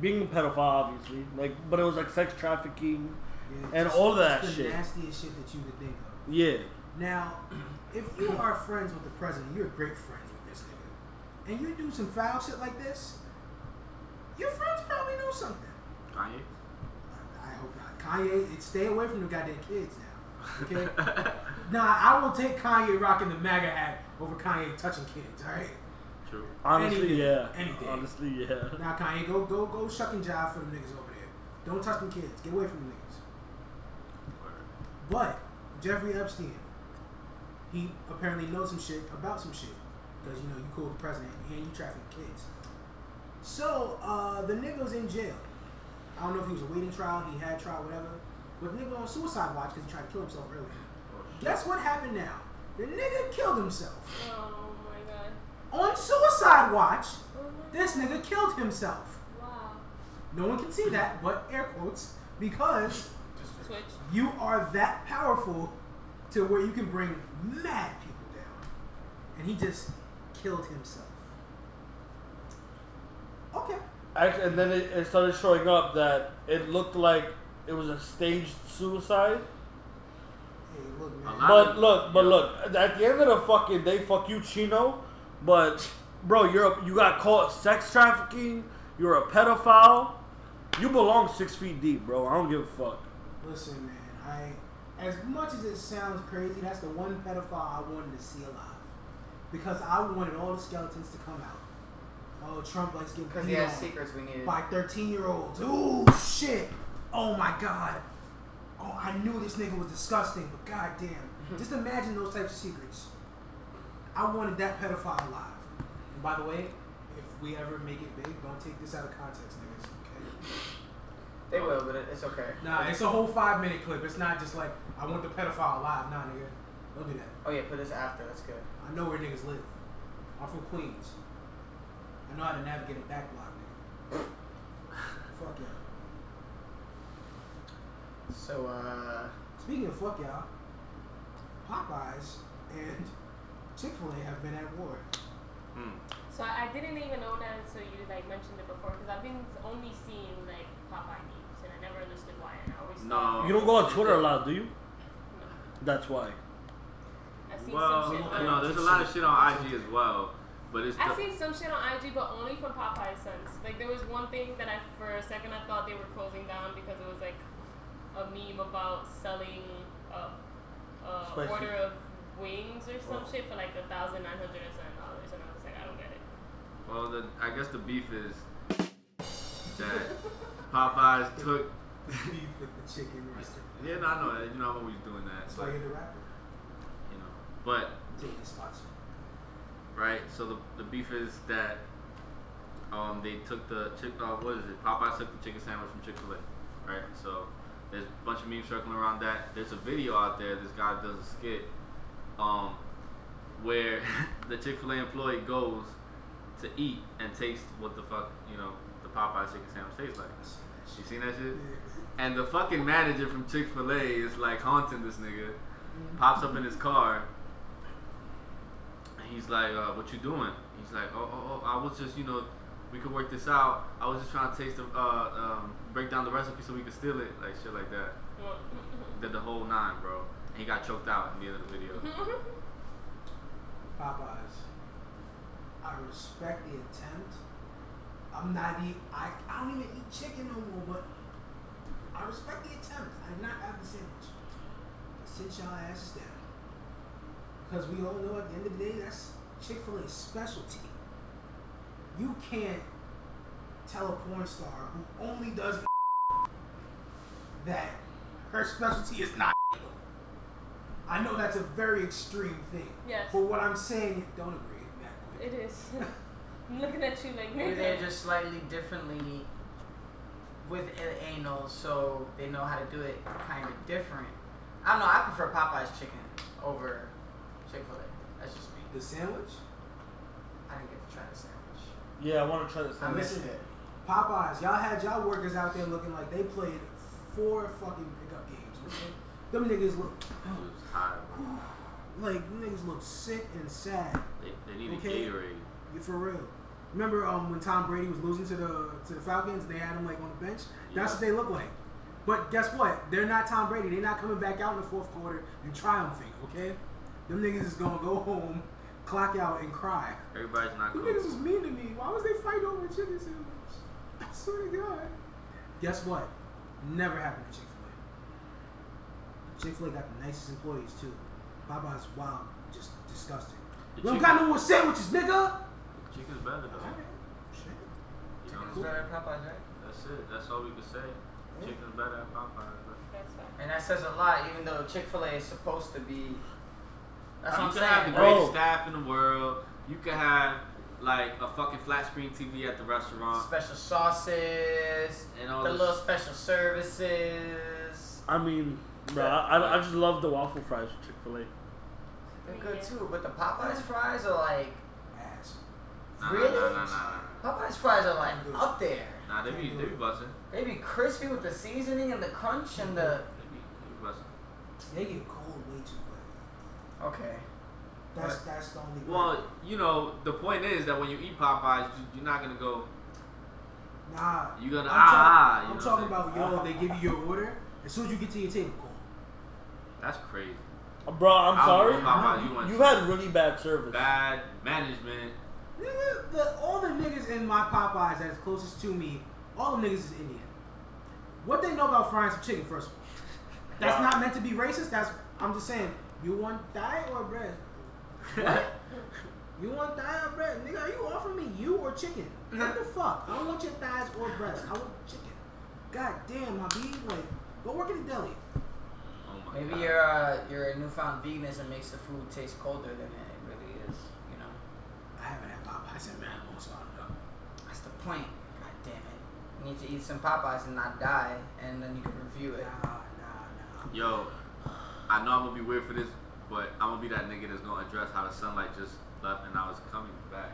being a pedophile, obviously, like, but it was like sex trafficking. Yeah, And just- all that just the shit. nastiest shit that you could think of. Yeah, Now, if you are friends with the president, you're great friends with this nigga, and you do some foul shit like this, your friends probably know something. Kanye? I, I hope not. Kanye, stay away from the goddamn kids now. Okay? nah, I will take Kanye rocking the MAGA hat over Kanye touching kids. All right? True. honestly, Any day, yeah, any day. honestly, yeah. Now, Kanye, go go go shuck and jive for them niggas over there. Don't touch them kids. Get away from the niggas. But Jeffrey Epstein, he apparently knows some shit about some shit because you know you cool with the president and you traffic kids. So uh, the nigga's in jail. I don't know if he was awaiting trial, he had trial, whatever. But the nigga on suicide watch because he tried to kill himself earlier. Guess what happened now? The nigga killed himself. Oh my god. On suicide watch, Oh this nigga killed himself. Wow. No one can see that, but air quotes, because Switch. you are that powerful to where you can bring mad people down. And he just killed himself. Okay. Actually, and then it, it started showing up that it looked like it was a staged suicide. Hey, look, man. But look, but look, at the end of the fucking day, fuck you, Chino. But bro, you're a, you got caught sex trafficking. You're a pedophile. You belong six feet deep, bro. I don't give a fuck. Listen, man. I, as much as it sounds crazy, that's the one pedophile I wanted to see alive, because I wanted all the skeletons to come out. Oh, Trump likes getting Because he has on secrets we needed. by 13 year olds. Ooh, shit. Oh my god. Oh, I knew this nigga was disgusting, but goddamn. Just imagine those types of secrets. I wanted that pedophile alive. And by the way, if we ever make it big, don't take this out of context, niggas. Okay? They will, but it's okay. Nah, it's a whole five minute clip. It's not just like I want the pedophile alive. Nah, nigga, don't do that. Oh yeah, put this after. That's good. I know where niggas live. I'm from Queens. I know how to navigate a back block, nigga. Fuck yeah. So uh, Speaking of fuck y'all, Popeyes and Chick Fil A have been at war. Hmm. So I I didn't even know that until you like mentioned it before because I've been only seeing like Popeye memes and I never understood why and I always No. thought You don't go on Twitter a lot, do you? no. That's why. I've seen Well, some shit. on- no, there's a lot of shit on IG as well, but it's I've the- seen some shit on IG, but only from Popeye Sense. Like there was one thing that I, for a second, I thought they were closing down because it was like a meme about selling a, a order of wings or some shit for like a thousand nine hundred and seven dollars, and I was like, I don't get it. Well, the, I guess the beef is that Popeyes took. Beef with the chicken restaurant. yeah, no, I know. You know, I'm always doing that. That's why you're the rapper. you know, but Take the sponsor. Right? So the, the beef is that um they took the chick uh, what is it? Popeyes took the chicken sandwich from Chick Fil A, right? So there's a bunch of memes circling around that. There's a video out there. This guy does a skit, um, where the Chick Fil A employee goes to eat and taste what the fuck you know the Popeyes chicken sandwich tastes like. You seen that shit? And the fucking manager from Chick Fil A is like haunting this nigga. Pops up in his car. And he's like, uh, "What you doing?" He's like, "Oh, oh, oh, I was just, you know, we could work this out. I was just trying to taste the, uh, um, break down the recipe so we could steal it, like shit like that." Did the whole nine, bro. And he got choked out in the end of the video. Popeyes. I respect the attempt. I'm not eat. I, I don't even eat chicken no more, but I respect the attempt. I did not have the sandwich. But sit y'all asses down. Because we all know at the end of the day, that's Chick fil A's specialty. You can't tell a porn star who only does that her specialty is not. I know that's a very extreme thing. Yes. But what I'm saying, don't agree that quick. It is. I'm looking at you like Maybe they're just slightly differently with anal, so they know how to do it kind of different. I don't know. I prefer Popeye's chicken over Chick Fil A. That's just me. The sandwich? I didn't get to try the sandwich. Yeah, I want to try this. I missed Listen, it. Popeyes, y'all had y'all workers out there looking like they played four fucking pickup games. Okay? Them niggas look It was hot, like niggas look sick and sad. They, they needed Okay. Gatorade. You for real. Remember um, when Tom Brady was losing to the to the Falcons? They had him like on the bench. That's Yeah. what they look like. But guess what? They're not Tom Brady. They're not coming back out in the fourth quarter and triumphing. Okay? Them niggas is gonna go home, clock out, and cry. Everybody's not Them cool. niggas was mean to me. Why was they fighting over a chicken sandwich? I swear to God. Guess what? Never happened to Chick Fil A. Chick Fil A got the nicest employees too. Popeye's wild, just disgusting. The We don't chicken- got no more sandwiches, nigga. Chicken's better though. Alright, shit. You know? Chicken's better at Popeye's, right? That's it. That's all we can say. Chicken's better at Popeyes. bro. That's fine. And that says a lot, even though Chick Fil A is supposed to be. That's you what I'm could have the saying. Bro. greatest staff in the world. You could have like a fucking flat screen TV at the restaurant. Special sauces, And all the this- little special services. I mean, bro, I, I, I just love the waffle fries from Chick Fil A. They're good too, but the Popeyes fries are like Ass. Nah, Really? nah, nah, nah, nah. Popeyes fries are like up there. Nah, they be they be busting. They be crispy with the seasoning and the crunch and the. They be, they be busting. They get cold way too quick. Okay. That's that's the only. Well, you know, the point is that when you eat Popeyes, you, you're not gonna go. nah. You're gonna I'm, ah. talk- you I'm know talking about yo. They give you your order as soon as you get to your table. Cold. That's crazy. Uh, bro, I'm I sorry. know Popeyes, you You've had really bad service. bad management. Nigga, the, all the niggas in my Popeyes that's closest to me, all the niggas is Indian. What they know about frying some chicken, first of all. That's Wow. not meant to be racist. That's I'm just saying. You want thigh or breast? What? you want thigh or breast? Nigga, are you offering me you or chicken? What the fuck? I don't want your thighs or breast. I want chicken. God damn, my B. Like, go work in the deli. Oh my Maybe God. your uh, your newfound veganism makes the food taste colder than it really is. You know. I haven't had Popeyes in man long, so I don't know. That's the point. God damn it. You need to eat some Popeyes and not die, and then you can review it. Nah, nah, nah. Yo, I know I'm gonna be weird for this, but I'm gonna be that nigga that's gonna address how the sunlight just left and now it's coming back.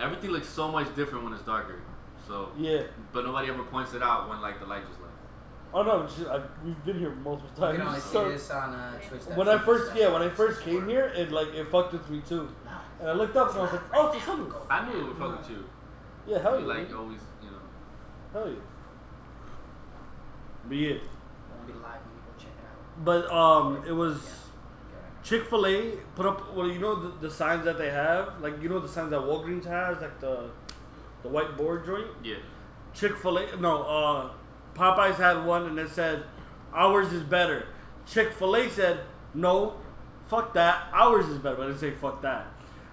Everything looks so much different when it's darker. So, Yeah. but nobody ever points it out when like the light just left. Oh no, just, I, we've been here multiple You times. can only see So- this on uh, Twitch. when I first, yeah, when I first came here, it like it fucked with me too. And I looked up and I was like, oh, it's a sunroof. I knew it would fuck with you. Yeah, hell You yeah, like man. always, you know. hell yeah. But yeah, Won't be live when you go check it out. But um, it was Chick Fil A put up. Well, you know the, the signs that they have, like you know the signs that Walgreens has, like the the white board joint. Yeah. Chick Fil A, no, uh, Popeyes had one and it said, "Ours is better." Chick Fil A said, No, fuck that. Ours is better, but I didn't say fuck that.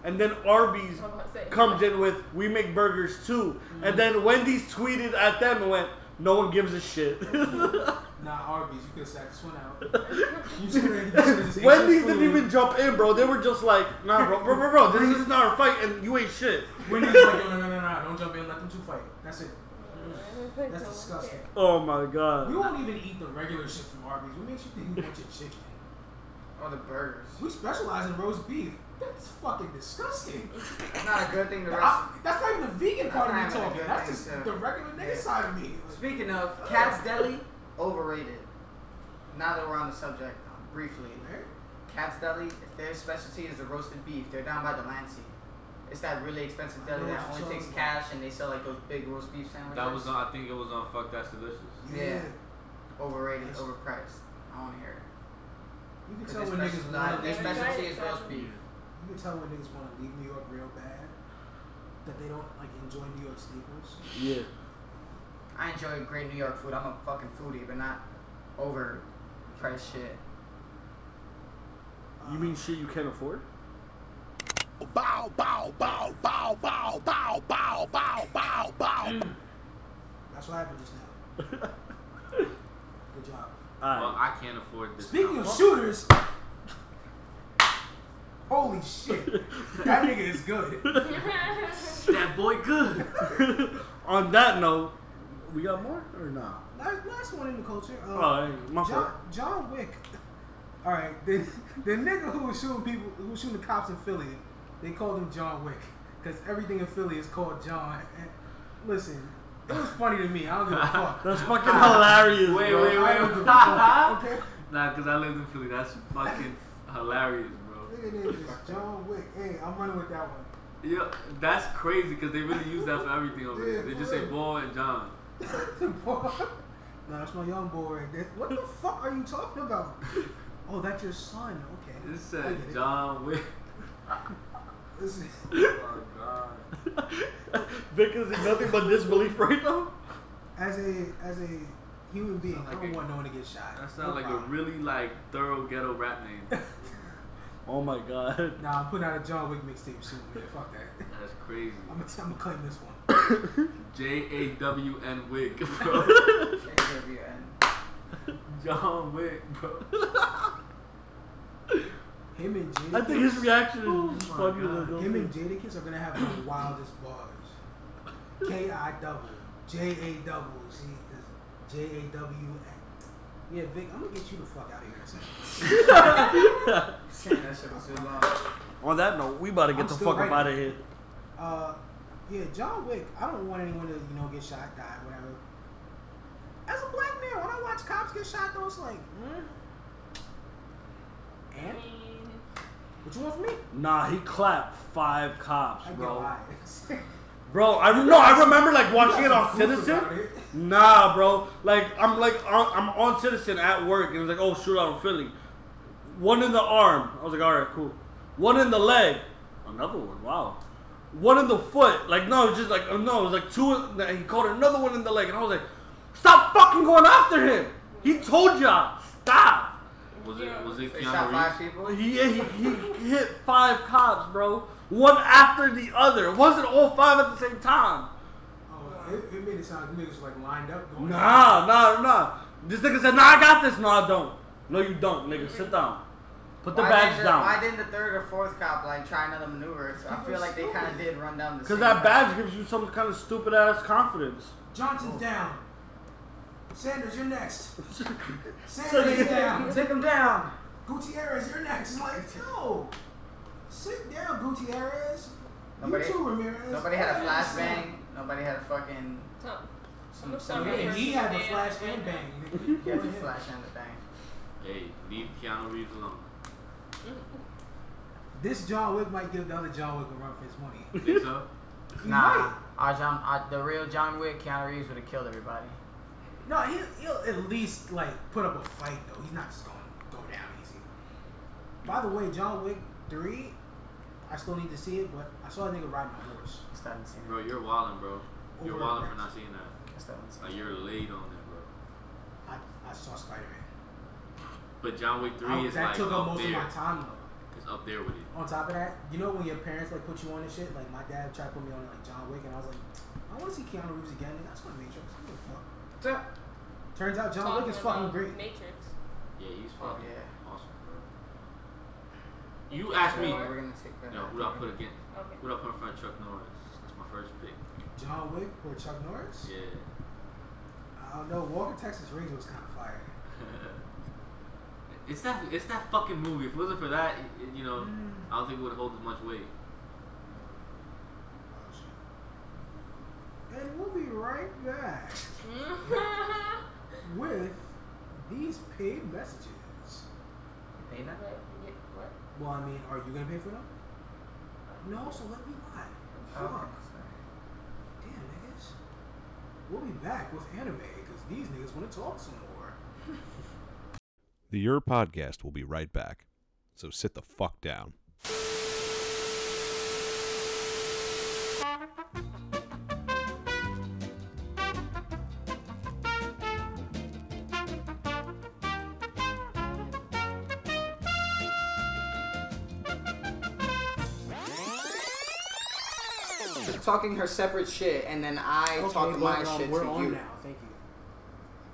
And then Arby's I'm about to say. comes in with we make burgers too. And then Wendy's tweeted at them and went, no one gives a shit. Nah, Arby's, you could have sat this one out. You should've- you should've just ate Wendy's your didn't food. even jump in, bro. They were just like, nah, bro, bro, bro, bro this is not our fight, and you ain't shit. Wendy's like, no, no, no, no, no, don't jump in, let them two fight. That's it. That's disgusting. Oh my god. We god. won't even eat the regular shit from Arby's. What makes you think we want your chicken? Or the burgers. We specialize in roast beef. That's fucking disgusting. It's not a good thing to rest. I- that's not even the vegan part of not me even a talking. good That's thing, just too. the regular nigga Yeah. side of me. Speaking of, Katz's Deli, overrated. Now that we're on the subject, um, briefly. Katz's Deli, if their specialty is the roasted beef. They're down by Delancey. It's that really expensive deli know that only takes talking cash and they sell like those big roast beef sandwiches. That was on. I think it was on. Fuck that's delicious. Yeah. overrated, overpriced. I want to hear it. You can 'Cause tell their when niggas special- want their Yeah, specialty is roast beef. You can tell when niggas want to leave New York real bad. That they don't like enjoy New York staples. Yeah. I enjoy great New York food. I'm a fucking foodie, but not overpriced shit. You mean shit you can't afford? Bow, bow, bow, bow, bow, bow, bow, bow, bow, bow. Mm. That's what happened just now. Good job. Well, I can't afford this. Speaking now. of shooters, holy shit, that nigga is good. that boy good. On that note, we got more or not? Last, last one in the culture. Uh, Oh, hey, my fault. John, John Wick. All right, the the nigga who was shooting people, who was shooting the cops in Philly, they called him John Wick because everything in Philly is called John. And listen, it was funny to me. I don't give a fuck. That's fucking hilarious, Wait, bro. wait, I wait. don't give a fuck. Okay. Nah, cause I lived in Philly. That's fucking hilarious, bro. Nigga name is John Wick. Hey, I'm running with that one. Yeah, that's crazy because they really use that for everything over Yeah, there. They just say real. boy and John. no, that's my young boy right there. What the fuck are you talking about? Oh, that's your son. Okay. This I said get it. John Wick. Listen, Oh god. Vic is nothing but disbelief right now. as a as a human being, Sound I like don't a- want no one to get shot. That sounds No like a problem. really like thorough ghetto rap name. Oh my god. Nah, I'm putting out a John Wick mixtape soon, man. Fuck that. That's crazy. I'm gonna, I'm gonna claim this one. J A W N Wick, bro. KWN. John Wick, bro. Him and Jadakiss. I think his reaction is just my funny. God. as Him and Jadakiss are gonna have the wildest bars. K I double, J A double, see, J A W. Yeah, Vic, I'm gonna get you the fuck out of here. in a second. That shit for too long. On that note, we about to get I'm the still fuck up out of here. Uh, yeah, John Wick. I don't want anyone to you know get shot, die, whatever. As a black man, when I watch cops get shot, though, it's like, hmm. I And what you want from me? Nah, he clapped five cops, I bro. Bro, I no, I remember like watching it on You got some Citizen. it. Nah, bro. Like I'm like on, I'm on Citizen at work, and it was like, oh, shootout in Philly. One in the arm. I was like, all right, cool. One in the leg. Another one. Wow. One in the foot. Like no, it's just like oh, no, it was like two. in- He called another one in the leg, and I was like, stop fucking going after him. He told y'all stop. Was it was it They shot five people. He, he, he hit five cops, bro. One after the other. It wasn't all five at the same time. Oh, it, it made it sound like niggas like lined up going. Nah, nah, nah. This nigga said, nah, I got this. No, I don't. No, you don't, nigga. Sit down. Put the Why badge didn't the- Why didn't the third or fourth cop like try another maneuver? So I feel like they kind of did run down the. Because that route. badge gives you some kind of stupid ass confidence. Johnson's oh. down. Sanders, you're next. Sanders down. Take him down. Gutierrez, you're next. It's like, yo, sit down, Gutierrez. Nobody- you too, Ramirez. Nobody had a flashbang. Nobody had a fucking. Tom, Some, some, sorry. And he had the flash and bang. He had the flash and the bang. Hey, leave Keanu Reeves alone. This John Wick might give the other John Wick a run for his money. Think so? He Nah, might. our John, our, the real John Wick, Keanu Reeves would have killed everybody. No, he, he'll at least like put up a fight though. He's not just going to go down easy. By the way, John Wick three, I still need to see it, but I saw a nigga riding a horse. I still haven't seen Bro, you're wildin', bro. You're Over wildin' for not seeing that. I still haven't seen Like, you're late on it, bro. I, I saw Spider Man. But John Wick three I- is that like took up up most there. of my time though. It's up there with it. On top of that, you know when your parents like put you on and shit. Like my dad tried to put me on like John Wick, and I was like, I want to see Keanu Reeves again. And that's not Matrix. I don't give a fuck. Turns out John Wick is fucking great. Matrix. Yeah, he's Oh, fucking yeah. awesome. You asked me. Or- We're gonna take that. No, what I put again? Okay. What I put in front of Chuck Norris? That's my first pick. John Wick or Chuck Norris? Yeah. I don't know. Walker Texas Ranger was kind of fire. It's that it's that fucking movie. If it wasn't for that, it, it- you know, Mm. I don't think it would hold as much weight. Oh. And we'll be right back with these paid messages. Pay that? Wait, what? Well, I mean, are you gonna pay for them? No, so let me lie. Oh, Fuck. sorry. Damn, niggas. We'll be back with anime because these niggas want to talk some more. The Your Podcast will be right back. So sit the fuck down. Talking her separate shit, and then I talk but, my um, shit we're to on you. now. Thank you.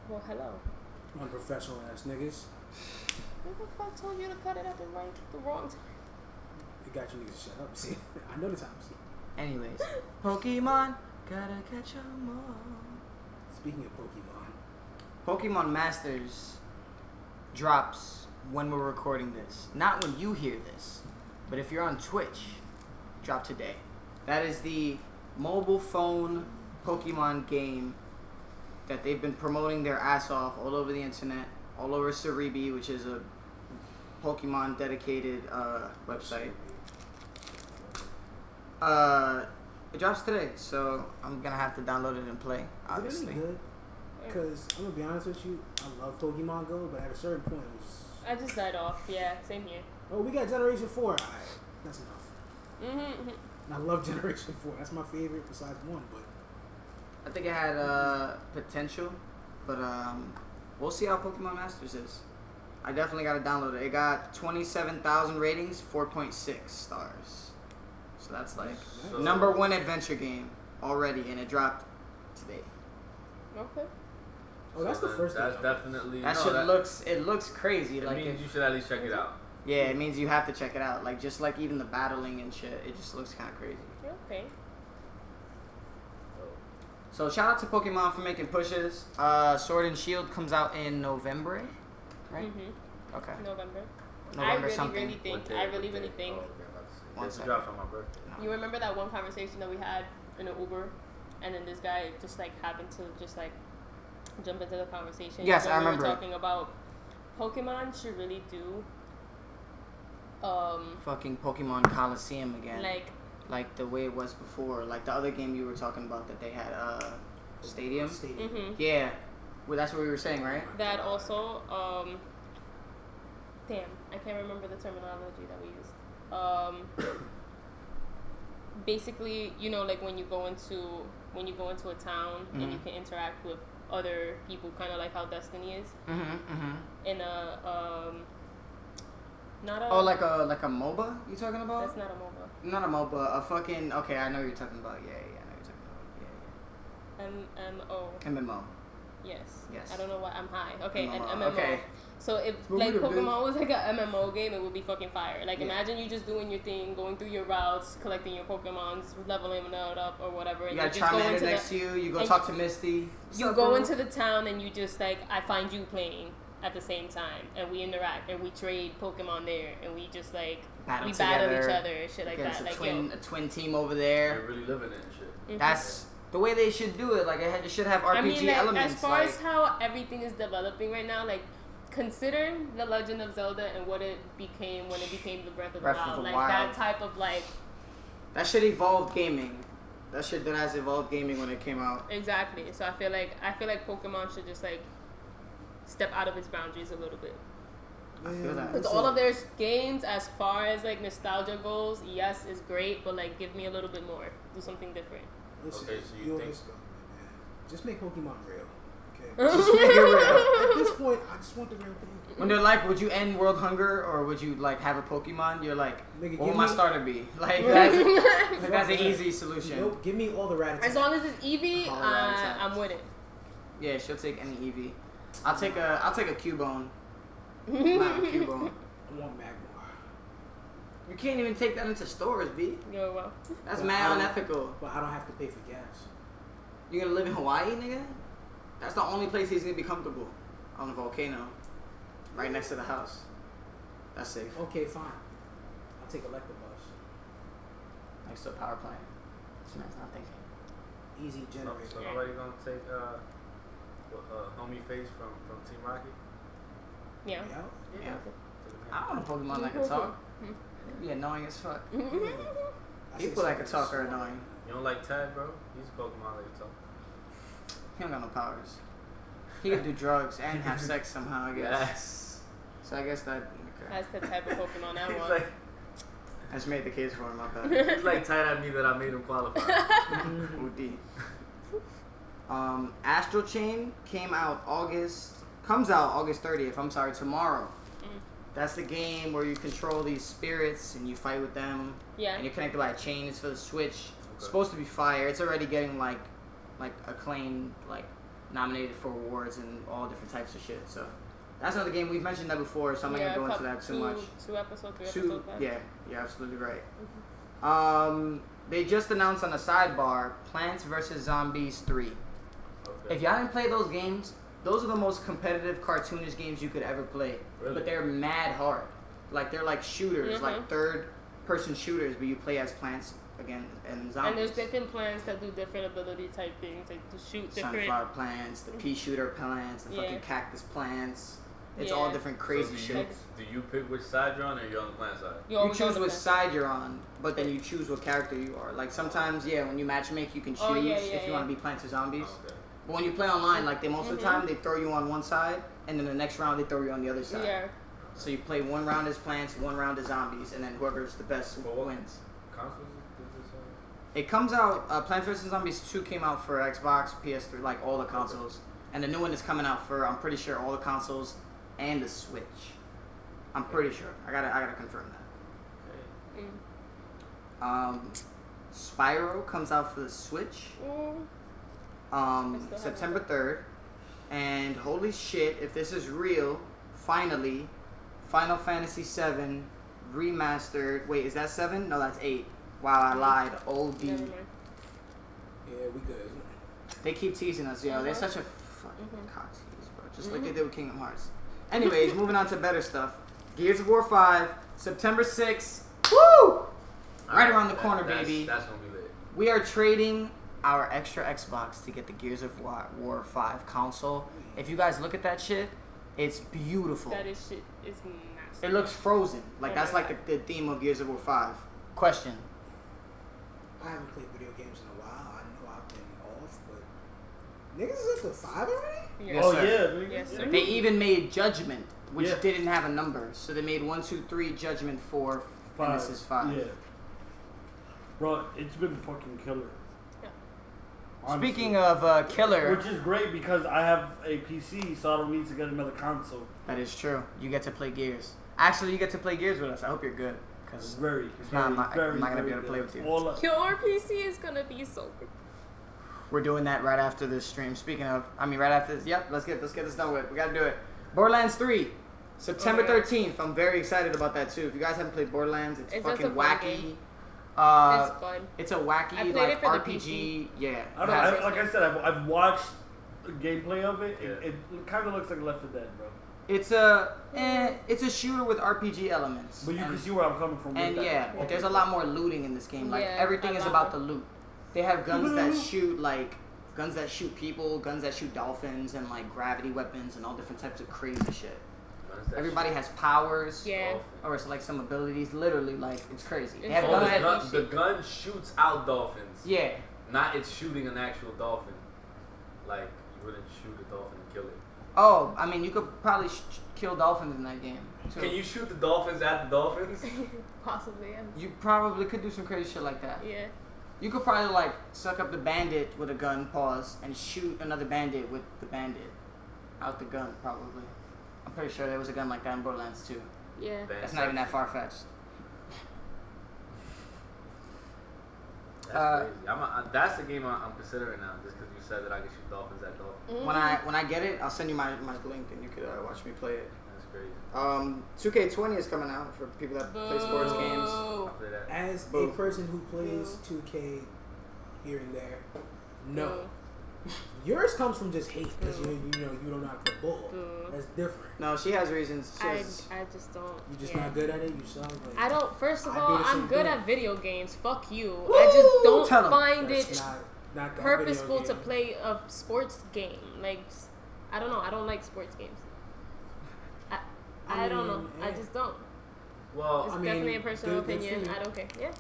Well, hello. Unprofessional ass niggas. Who the fuck told you to cut it at the right, the wrong time? It got you niggas to shut up. See, I know the times. Anyways, Pokemon, gotta catch 'em all. Speaking of Pokemon, Pokemon Masters drops when we're recording this. Not when you hear this, but if you're on Twitch, drop today. That is the mobile phone Pokemon game that they've been promoting their ass off all over the internet, all over Serebii, which is a Pokemon dedicated uh, website. Uh, it drops today, so I'm gonna have to download it and play. is Obviously. it any good? Because I'm gonna be honest with you, I love Pokemon Go, but at a certain point, it was. I just died off. Yeah, same here. Oh, we got Generation Four. Alright, that's enough. Mm-hmm. And I love Generation Four. That's my favorite besides one, but I think it had uh, potential, but um, we'll see how Pokemon Masters is. I definitely got to download it. It got 27,000 ratings, 4.6 stars. So that's like So- number one adventure game already, and it dropped today. Okay. oh, that's So the first. That's thing. definitely That no, shit that, looks it looks crazy. It like means if- you should at least check it out. yeah, it means you have to check it out. Like just like even the battling and shit, it just looks kind of crazy. Okay. So shout out to Pokemon for making pushes. Uh, Sword and Shield comes out in November, right? Mm-hmm. Okay. November. I really, something. really think. Day, I really, really think. Oh, okay, I'm about. One This on my birthday. You remember that one conversation that we had in an Uber, and then this guy just like happened to just like jump into the conversation. Yes, when I we remember Were talking about Pokemon should really do, um, Fucking Pokemon Coliseum again. like like the way it was before, like the other game you were talking about that they had uh stadium. Stadium. hmm Yeah, well that's what we were saying, right? that also. Um, damn, I can't remember the terminology that we used. Um, basically, you know, like when you go into when you go into a town and you Mhm. can interact with other people, kind of like how Destiny is. Mm-hmm. mm-hmm. in a um not a Oh, like a like a MOBA? You talking about? that's not a MOBA. Not a MOBA. A fucking. Okay, I know what you're talking about. Yeah, yeah, I know what you're talking about. M M O. Yeah, yeah. MMO. Yes. Yes. I don't know why I'm high. Okay, an MMO, MMO. okay. So if Well, like we done been- Pokemon was like an MMO game, it would be fucking fire. Like Yeah. imagine you just doing your thing, going through your routes, collecting your Pokemons, leveling them up or whatever, and You got just go Charmander next the to you. You go and talk to Misty. You go bro? into the town and you just like I find you playing at the same time, and we interact and we trade Pokemon there, and we just like Battle we battle each other and shit like that. a Like twin, yo, a twin team over there. They're really living it and shit. mhm. That's the way they should do it. Like it, had, it should have RPG I mean, like, elements. as far like, as how everything is developing right now, like consider the Legend of Zelda and what it became when it became the Breath of the Breath of Wild, the like Wild. that type of like that should evolve gaming. That shit that has evolved gaming when it came out. exactly. So I feel like I feel like Pokemon should just like step out of its boundaries a little bit. I feel that. Because all of their games, as far as like nostalgia goes, yes, is great, but like give me a little bit more. Do something different. Listen, Okay, so you yo, think- let's man. Just make Pokemon real. Okay. Just make it real. At this point, I just want the real thing. When they're like, would you end world hunger or would you like have a Pokemon? You're like, Nigga, what would my me- starter be? Like that's, like, that's an easy solution. Nope, give me all the Rattata. As long as it's Eevee, uh, I'm with it. Yeah, she'll take any Eevee. I'll take a I'll take a Cubone. Nah, Cubone. I want Magmar. You can't even take that into stores, B. Yo, well. That's Well, mad I- unethical. But I don't have to pay for gas. You gonna live in Hawaii, nigga? That's the only place he's gonna be comfortable. On a volcano. Right next to the house. That's safe. Okay, fine. I'll take electric bus. Next to a power plant. This man's not thinking. Easy So, generator. so nobody gonna take uh, what, uh, homie face from from Team Rocket? Yeah. Yeah. Yeah. Take a I want a Pokemon that can talk. Be annoying as fuck. I say People that can something talk are smart. annoying. You don't like Tad, bro? He's a Pokemon that can talk. He don't got no powers. He can do drugs and have sex somehow, I guess. Yes. So I guess that okay. That's the type of Pokemon I He's want. like I just made the case for him, my bad. he's like tight at me that I made him qualify. OD. Um, Astral Chain came out August, comes out August 30th. I'm sorry, tomorrow. That's the game where you control these spirits and you fight with them, yeah. and you're connected by a chain. It's for the Switch. Okay. Supposed to be fire. It's already getting like, like acclaimed, like nominated for awards and all different types of shit. So that's another game we've mentioned that before. So I'm not yeah, gonna go into that too two, much. Two episodes, three Two, episodes back. yeah, you're absolutely right. Um, they just announced on the sidebar Plants vs Zombies 3. Okay. If y'all didn't play those games, those are the most competitive cartoonish games you could ever play. Really? But they're mad hard. Like they're like shooters, Mhm. like third person shooters, but you play as plants again and zombies. And there's different plants that do different ability type things, like to shoot different. sunflower plants, the pea shooter plants, the Yeah. fucking cactus plants. It's all Yeah. different So crazy do shit. you, do you pick which side you're on, or you're on the plant side? You, You choose which side you're on, but then you choose what character you are. Like sometimes, yeah, when you matchmake, you can choose Oh, yeah, yeah, if you want to be plants or zombies. Oh, okay. But when you play online, like they most of the time, they throw you on one side, and then the next round they throw you on the other side. Yeah. So you play one round as plants, one round as zombies, and then whoever's the best For what? wins. Consoles did this, It comes out. Uh, Plants vs Zombies 2 came out for Xbox, PS3, like all the consoles, and the new one is coming out for I'm pretty sure all the consoles and the Switch. I'm pretty sure. I gotta I gotta confirm that. okay. Mm. Um, Spyro comes out for the Switch. Mm. Um, September 3rd. And holy shit, if this is real, finally, Final Fantasy VII remastered. Wait, is that 7? No, that's 8. Wow, I lied. OD. Never. Yeah, we good. They keep teasing us, yo. They're Mhm. such a fucking Mhm. cock tease, bro. Just like they did with Kingdom Hearts. Anyways, moving on to better stuff. Gears of War 5, September 6th. Woo! Right around the That- corner, that's- baby. That's gonna be lit. We are trading our extra Xbox to get the Gears of War, War 5 console. If you guys look at that shit, it's beautiful. That is shit. Is massive. It looks frozen. Like that's my like the, the theme of Gears of War 5. Question. I haven't played video games in a while. I know I've been off, but niggas is up to five already. Yes, oh sir. yeah. Yes, sir. They even made Judgment, which Yeah. didn't have a number. So they made 1, 2, 3 Judgment 4, and this is 5. Yeah. Bro, it's been fucking killer. Yeah. Honestly. Speaking of uh, killer, Which is great because I have a PC, so I don't need to get another console. that is true. You get to play Gears. Actually, you get to play Gears with us. I hope you're good. Because very, It's very, not- I'm not- very, I'm not gonna be very able to play with you. Your PC is gonna be so good. We're doing that right after this stream. Speaking of, I mean, right after this. Yep, let's get let's get this done with. We gotta do it. Borderlands 3, September Okay. 13th. I'm very excited about that too. If you guys haven't played Borderlands, it's, It's fucking wacky. game. Uh, it's fun. it's a wacky I like it for the RPG. Yeah, I don't, it has- I, like I said, I've, I've watched gameplay of it. It, Yeah. it kind of looks like Left 4 Dead, bro. it's a eh, it's a shooter with RPG elements. But you and, can see where I'm coming from. with and that. yeah, but there's a lot more looting in this game. Like Yeah, everything is about more. the loot. They have guns that shoot like guns that shoot people, guns that shoot dolphins, and like gravity weapons and all different types of crazy shit. What's Everybody shit? has powers. Yeah. Or it's like some abilities. Literally, like it's crazy. They have Oh, guns the, that, that- gun, the gun shoots out dolphins. yeah. Not it's shooting an actual dolphin. Like you wouldn't shoot a dolphin and kill it. Oh, I mean, you could probably sh- kill dolphins in that game. Too. Can you shoot the dolphins at the dolphins? Possibly. Yeah. You probably could do some crazy shit like that. Yeah. You could probably like suck up the bandit with a gun, pause, and shoot another bandit with the bandit. out the gun, probably. I'm pretty sure there was a gun like that in Borderlands 2. Yeah. That's not even that far fetched. That's Uh, crazy. I'm a, I, that's the game I, I'm considering now, just because you said that I can shoot dolphins at dolphins. When I when I get it, I'll send you my, my link and you could uh, watch me play it. That's crazy. Um, 2K20 is coming out for people that play sports games. Play that. As a person who plays 2K here and there, no. Boo. Yours comes from just hate because you mm. you know you don't know how to play ball. Boo. That's different. No, she has reasons. She I, has, I just don't. You just yeah. not good at it. You suck. Like, I don't. First of I all, I'm good thing. at video games. Fuck you. I just don't Tell 'em. find That's it not, not purposeful to play a sports game. Like, I don't know. I don't like sports games. I, I, I don't know. mean, I eh. just don't. Well, It's I mean, definitely a personal good- good opinion. you. I don't care. Yeah.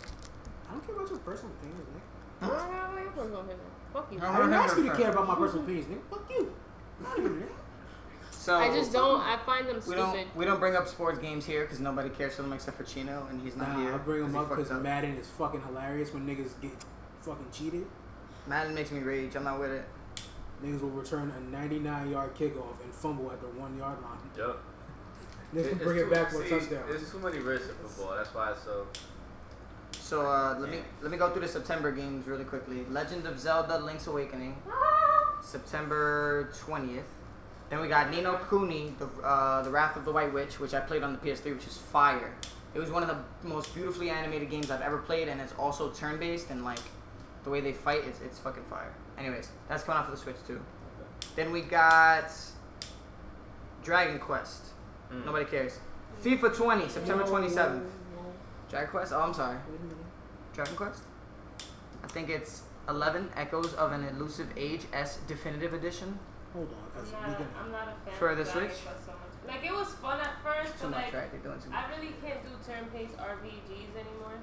I don't care about your personal opinions, man. I don't have a personal opinion. Fuck you. I didn't ask you to care about my personal opinions, nigga. Fuck you. Not even, nigga. so I just don't. I find them We stupid. don't we don't bring up sports games here because nobody cares for them except for Chino and he's not Nah, here. I bring them 'cause he up because Madden is fucking hilarious when niggas get fucking cheated. Madden makes me rage. I'm not with it. Niggas will return a 99 yard kickoff and fumble at the one yard line. Yep. Niggas It- can bring it back for a touchdown. There's too many risks in football. That's why it's so. So uh, let me let me go through the September games really quickly. Legend of Zelda: Link's Awakening, September 20th. Then we got Ni no Kuni, the uh, the Wrath of the White Witch, which I played on the PS3, which is fire. It was one of the most beautifully animated games I've ever played, and it's also turn-based and like the way they fight, it's it's fucking fire. Anyways, that's coming out for the Switch too. Then we got Dragon Quest. Mm. Nobody cares. FIFA 20, September 27th. Dragon Quest? Oh, I'm sorry. Dragon Quest? I think it's 11 Echoes of an Elusive Age S Definitive Edition. Hold on, because I'm we not, can. I'm not a fan For of the Dragon Switch? Quest so much. Like it was fun at first, Too but much, like right? They're doing too much. I really can't do turn-based RPGs anymore.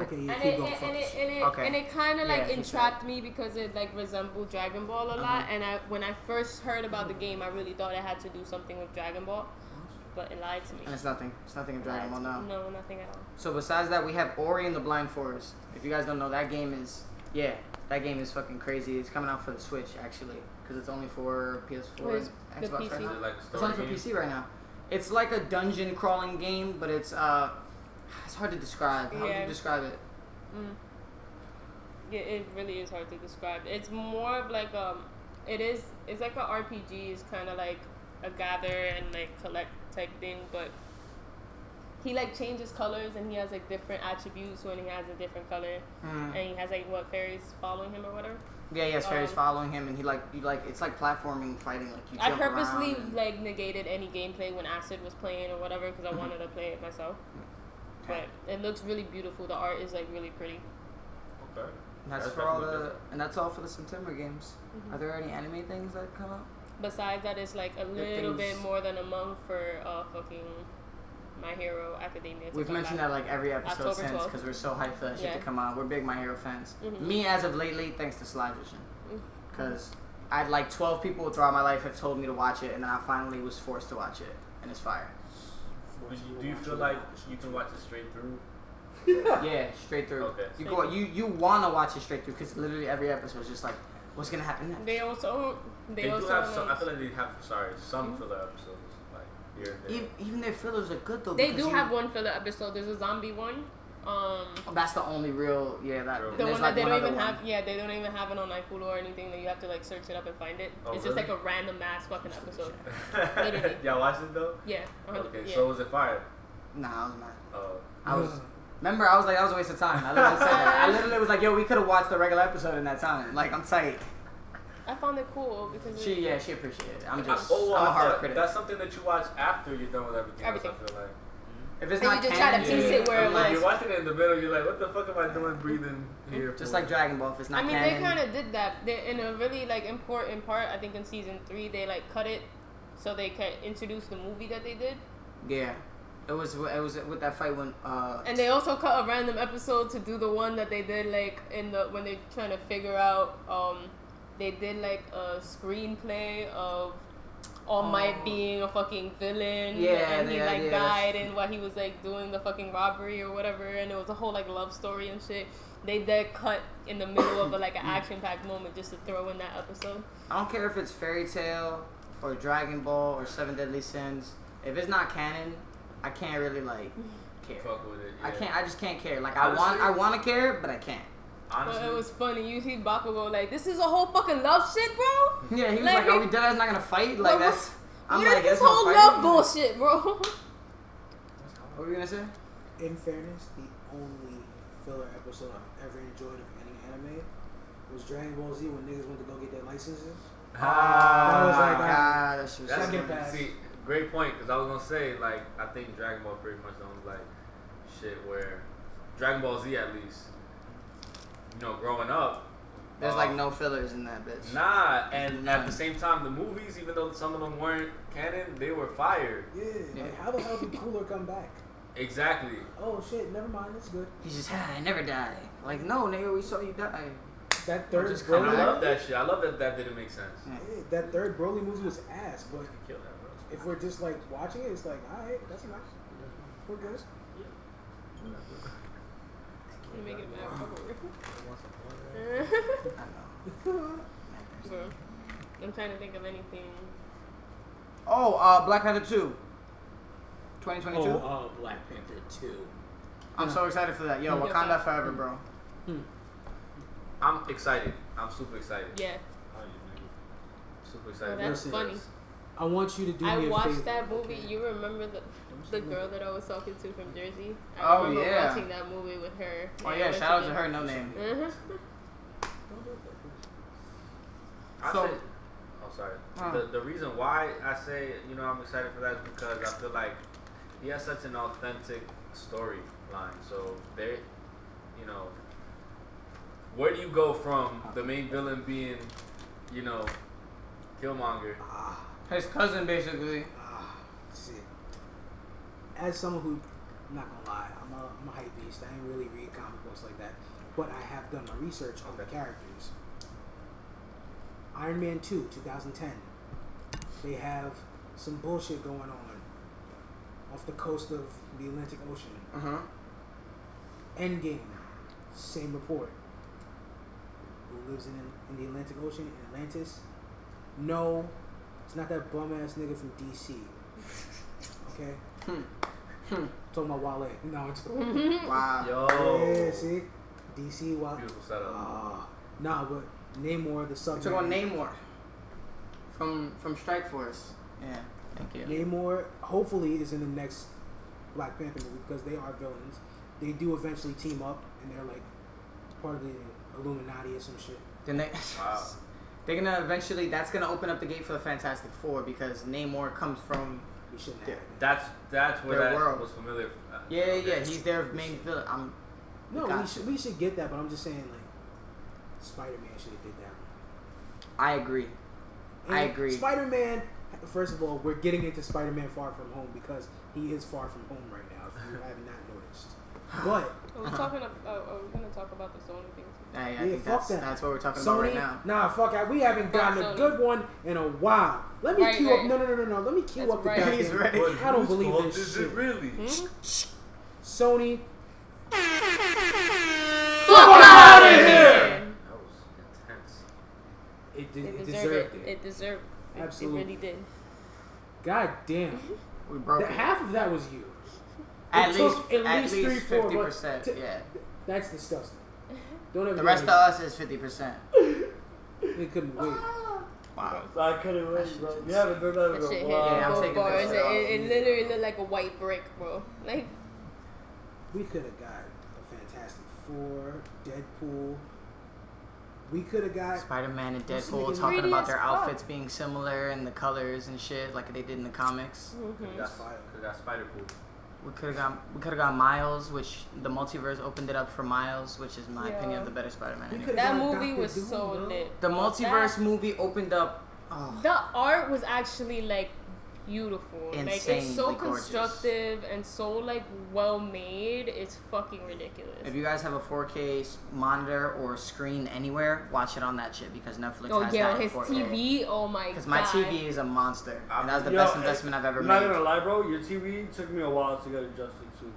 Okay, yeah, and keep it, going. and, and focus. it and it Okay. and it kind of Yeah, like he said. entrapped me because it like resembled Dragon Ball a lot. Uh-huh. And I when I first heard about the game, I really thought it had to do something with Dragon Ball, but it lied to me. And it's nothing. It's nothing of It Dragon Ball now. No, nothing at all. So besides that, we have Ori and the Blind Forest. If you guys don't know, that game is yeah, that game is fucking crazy. It's coming out for the Switch actually, because it's only for PS4 Where's and the Xbox PC? right now. like It's story only for game? PC right now. It's like a dungeon crawling game, but it's uh, it's hard to describe. How would you describe it? Mm. Yeah, it really is hard to describe. It's more of like um, it is. It's like a RPG. It's kind of like a gather and like collect type thing, but he like changes colors and he has like different attributes when he has a different color, Mm. and he has like what fairies following him or whatever. Yeah, yes, fairies Um, following him, and he like you like it's like platforming fighting, like you I purposely and- like negated any gameplay when Acid was playing or whatever because I Mhm. wanted to play it myself. Okay. But it looks really beautiful. The art is like really pretty. Okay. And that's, That's for all the different. and that's all for the September games. Mhm. Are there any anime things that come out? Besides that, it's like a little bit more than a month for uh fucking My Hero Academia. to We've come mentioned back. that like every episode October since because we're so hyped for that shit to come out. We're big My Hero fans. Mhm. Me as of lately, thanks to Sly Vision, because I had like 12 people throughout my life have told me to watch it, and then I finally was forced to watch it, and it's fire. Do you, do you feel like you can watch it straight through? Yeah, straight through. Okay. You go, you you wanna watch it straight through because literally every episode is just like, what's gonna happen next? They also they, They, do also have some. I feel like they have. Sorry, some Mhm. filler episodes, like here and there. Even, even their fillers are good though. they do you- have one filler episode. There's a zombie one. Um, Oh, that's the only real. Yeah, that. The there's one like that they one don't even one. have. Yeah, they don't even have it on iFulu or anything. That you have to like search it up and find it. Oh, it's just like a random ass fucking episode. Literally. Y'all watched it though? Yeah. 100 Okay, yeah. so was it fire? Nah, I was mad. Oh, I was. Remember, I was like, that was a waste of time. I literally said that. I literally was like, yo, we could have watched the regular episode in that time. Like, I'm tight. I found it cool because She, it, yeah, she appreciated it. I'm I- just, oh, well, I'm a I hard thought critic. That's something that you watch after you're done with everything. else, Everything. I feel like. If it's And not you just try to canon, piece it where it I'm like. You're watching it in the middle. You're like, what the fuck am I doing breathing here? just for? like Dragon Ball, if it's not I mean, canon. they kind of did that. They, in a really like important part, I think in season three, they like cut it so they could introduce the movie that they did, Yeah. It was it was with that fight when uh and they also cut a random episode to do the one that they did like in the when they're trying to figure out. Um, they did like a screenplay of All Might oh. being a fucking villain. Oh. Yeah, and he like yeah, that's- died and while he was like doing the fucking robbery or whatever, and it was a whole like love story and shit. They did cut in the middle of a, like an mm. action packed moment just to throw in that episode. I don't care if it's Fairy Tail or Dragon Ball or Seven Deadly Sins. If it's not canon, I can't really like care. Fuck with it. I can't. I just can't care. Like I want. I want to care, but I can't. Honestly, But it was funny. You see Bakugo like, this is a whole fucking love shit, bro. Yeah, he was Like, like, "Are we dead? not gonna fight?" Like What- that's. I'm what is like, this "There's no whole love bullshit, bro? What were you gonna say? In fairness, the only filler episode I've ever enjoyed of any anime was Dragon Ball Z when niggas went to go get their licenses. Ah, was like, God, that's just That's Second pass. see, great point. Because I was gonna say, like, I think Dragon Ball pretty much the only like shit where Dragon Ball Z at least, you know, growing up. There's uh, like no fillers in that bitch. Nah, and at the same time, the movies, even though some of them weren't canon, they were fire. Yeah, Yeah. like how the hell did Cooler come back? Exactly. Oh shit, never mind, it's good. He's just, ah, I never die. Like, no, nigga, we saw you die. That third just And come I Broly, love that shit. I love that that didn't make sense. Yeah. yeah, that third Broly movie was ass, but Kill that, bro. if we're just like watching it, it's like, alright, that's enough. We're good. You make it mad proper. well, I'm trying to think of anything. Oh, uh, Black Panther 2. 2022. Oh, uh, Black Panther 2. I'm so excited for that. Yo, Yeah. Wakanda forever, bro. I'm excited. I'm super excited. Yeah, Super well, excited. that's Listen, funny. I want you to do I me a watched favor. that movie. okay? You remember the Don't the girl that I was talking to from Jersey? I Oh, remember yeah. watching that movie with her. Oh, yeah, shout out to her, no name. Mhm. I So- say, oh sorry. Huh. The the reason why I say you know I'm excited for that is because I feel like he has such an authentic storyline. So they, you know, where do you go from the main villain being, you know, Killmonger? His cousin, basically. As someone who, I'm not gonna lie, I'm a, I'm a hype beast. I ain't really read comic books like that, but I have done my research on the characters. Iron Man 2, 2010. They have some bullshit going on off the coast of the Atlantic Ocean. Uh huh. Endgame, same report. Who lives in, in the Atlantic Ocean in Atlantis? No, it's not that bum ass nigga from DC. Okay? Hmm. Talking about Wale. No, it's Wow. Yo, Yeah, see? DC, Wale. beautiful setup. Ah, nah, but Namor, the sub. We took on Namor from from Strike Force. Yeah, thank you. Namor, hopefully, is in the next Black Panther movie because they are villains. They do eventually team up, and they're like part of the Illuminati or some shit. Then they, Wow. they're gonna eventually. That's gonna open up the gate for the Fantastic Four because Namor comes from. We shouldn't Yeah. have that. That's that's where Their that world. was familiar. Uh, Yeah, yeah, okay. yeah. He's their main villain. I'm. No, we you. should we should get that, but I'm just saying like Spider Man should have did that. I agree. I agree. Spider Man. First of all, we're getting into Spider Man Far From Home because he is far from home right now. If you have not noticed, but Are we talking? About, oh, are we gonna talk about the Sony thing? I, I Yeah, think fuck that's, that. that's what we're talking about right now. nah, fuck that. We haven't Fuck gotten a Sony. good one in a while. Let me Right, cue right. up. No, no, no, no, no. Let me cue That's up the right. goddamn. He's ready. I don't whose believe fault this is shit. it really? Hmm? Sony. Fuck outta outta here! That was intense. It, did, It it deserved deserved it. it. It deserved. It, Absolutely. It really did. God damn. We broke That, it. half of that was you. At least, took at at least least three, four, fifty but percent. t- Yeah. That's disgusting. Don't ever The rest of us is fifty percent. again. They couldn't wait. Wow. I couldn't wait, bro. You haven't done that in a shit hit while. Yeah, I'm both taking bars. this It, off. it, it literally looked like a white brick, bro. Like We could have got a Fantastic Four, Deadpool. We could have got. Spider Man and This Deadpool talking pretty about as their fuck. outfits being similar and the colors and shit like they did in the comics. Mm-hmm. That's fire. Cause that's Spider Pool. We could have got we could have got Miles, which the multiverse opened it up for Miles, which is my Yeah. opinion of the better Spider Man. We Anyway. that movie Dr. was Doom, so bro. lit. The multiverse That- movie opened up. Oh, The art was actually like beautiful. like it's so gorgeous. constructive and so like well made. It's fucking ridiculous. If you guys have a 4K monitor or screen anywhere, watch it on that shit because Netflix oh has yeah, that in his 4K. TV. Oh my god. Because my TV is a monster, and uh, was the Yo, best investment I've ever I'm not made. gonna lie, bro. Your TV took me a while to get adjusted to.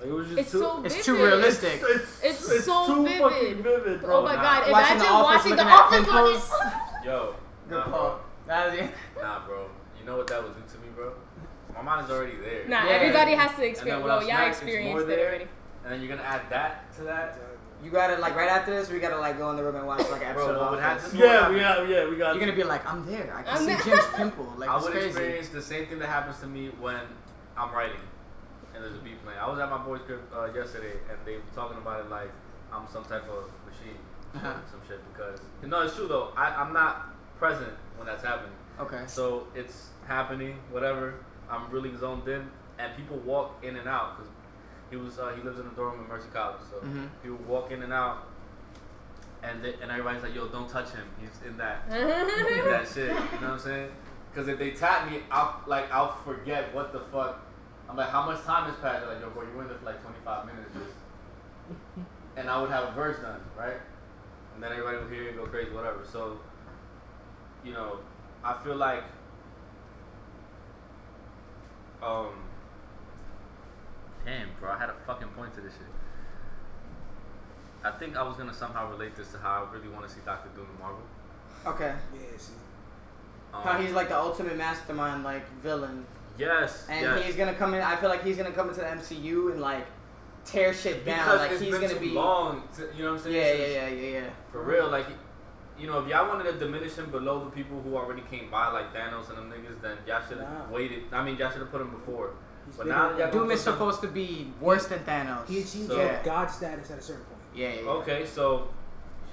Like, it was just It's too. so It's too realistic. It's, It's it's so too vivid. fucking vivid, bro. Oh my Nah. god! Watching Imagine The Office, watching The Office on pimples. it. Yo, Good nah, call. bro. Nah, bro. You know what that would do to me, bro? My mind is already there. Nah, Yeah. everybody has to experience. when Well, I'm y'all smacked, experienced it already. And then you're gonna add that to that, You gotta like right after this, we gotta like go in the room and watch like an bro. episode What of would Office. happen? Yeah, we got. Yeah, we got. You're gonna be like, I'm there. I can I'm see. Jim's pimple. Like I would crazy. experience the same thing that happens to me when I'm writing and there's a beat playing. I was at my boy's crib uh, yesterday and they were talking about it like I'm some type of machine, Uh-huh. some shit. Because no, it's true though. I, I'm not present when that's happening. Okay. So it's happening, whatever. I'm really zoned in, and people walk in and out because he was uh, he lives in a dorm at Mercy College, so Mhm. people walk in and out, and they, and everybody's like, "Yo, don't touch him. He's in that in that shit." You know what I'm saying? Because if they tap me, I'll like I'll forget what the fuck. I'm like, how much time has passed? They're like, yo, bro, you were in there for like 25 minutes, just. and I would have a verse done, right? And then everybody would hear it and go crazy, whatever. So, you know, I feel like, um, damn, bro, I had a fucking point to this shit. I think I was gonna somehow relate this to how I really want to see Doctor Doom in Marvel. Okay. Yeah, see. Um, How he's like the ultimate mastermind, like villain, yes, and yes. he's gonna come in. I feel like he's gonna come into the MCU and like tear shit down. because like it's he's been gonna too be. long. To, you know what I'm saying? Yeah, yeah, yeah, yeah, yeah. For real, like, you know, if y'all wanted to diminish him below the people who already came by, like Thanos and them niggas, then y'all should have Nah. waited. I mean, y'all should have put him before. He's But now y'all. Doom is put him- supposed to be worse than Thanos. He achieved So- yeah. God status at a certain point. yeah, yeah, yeah. Okay, so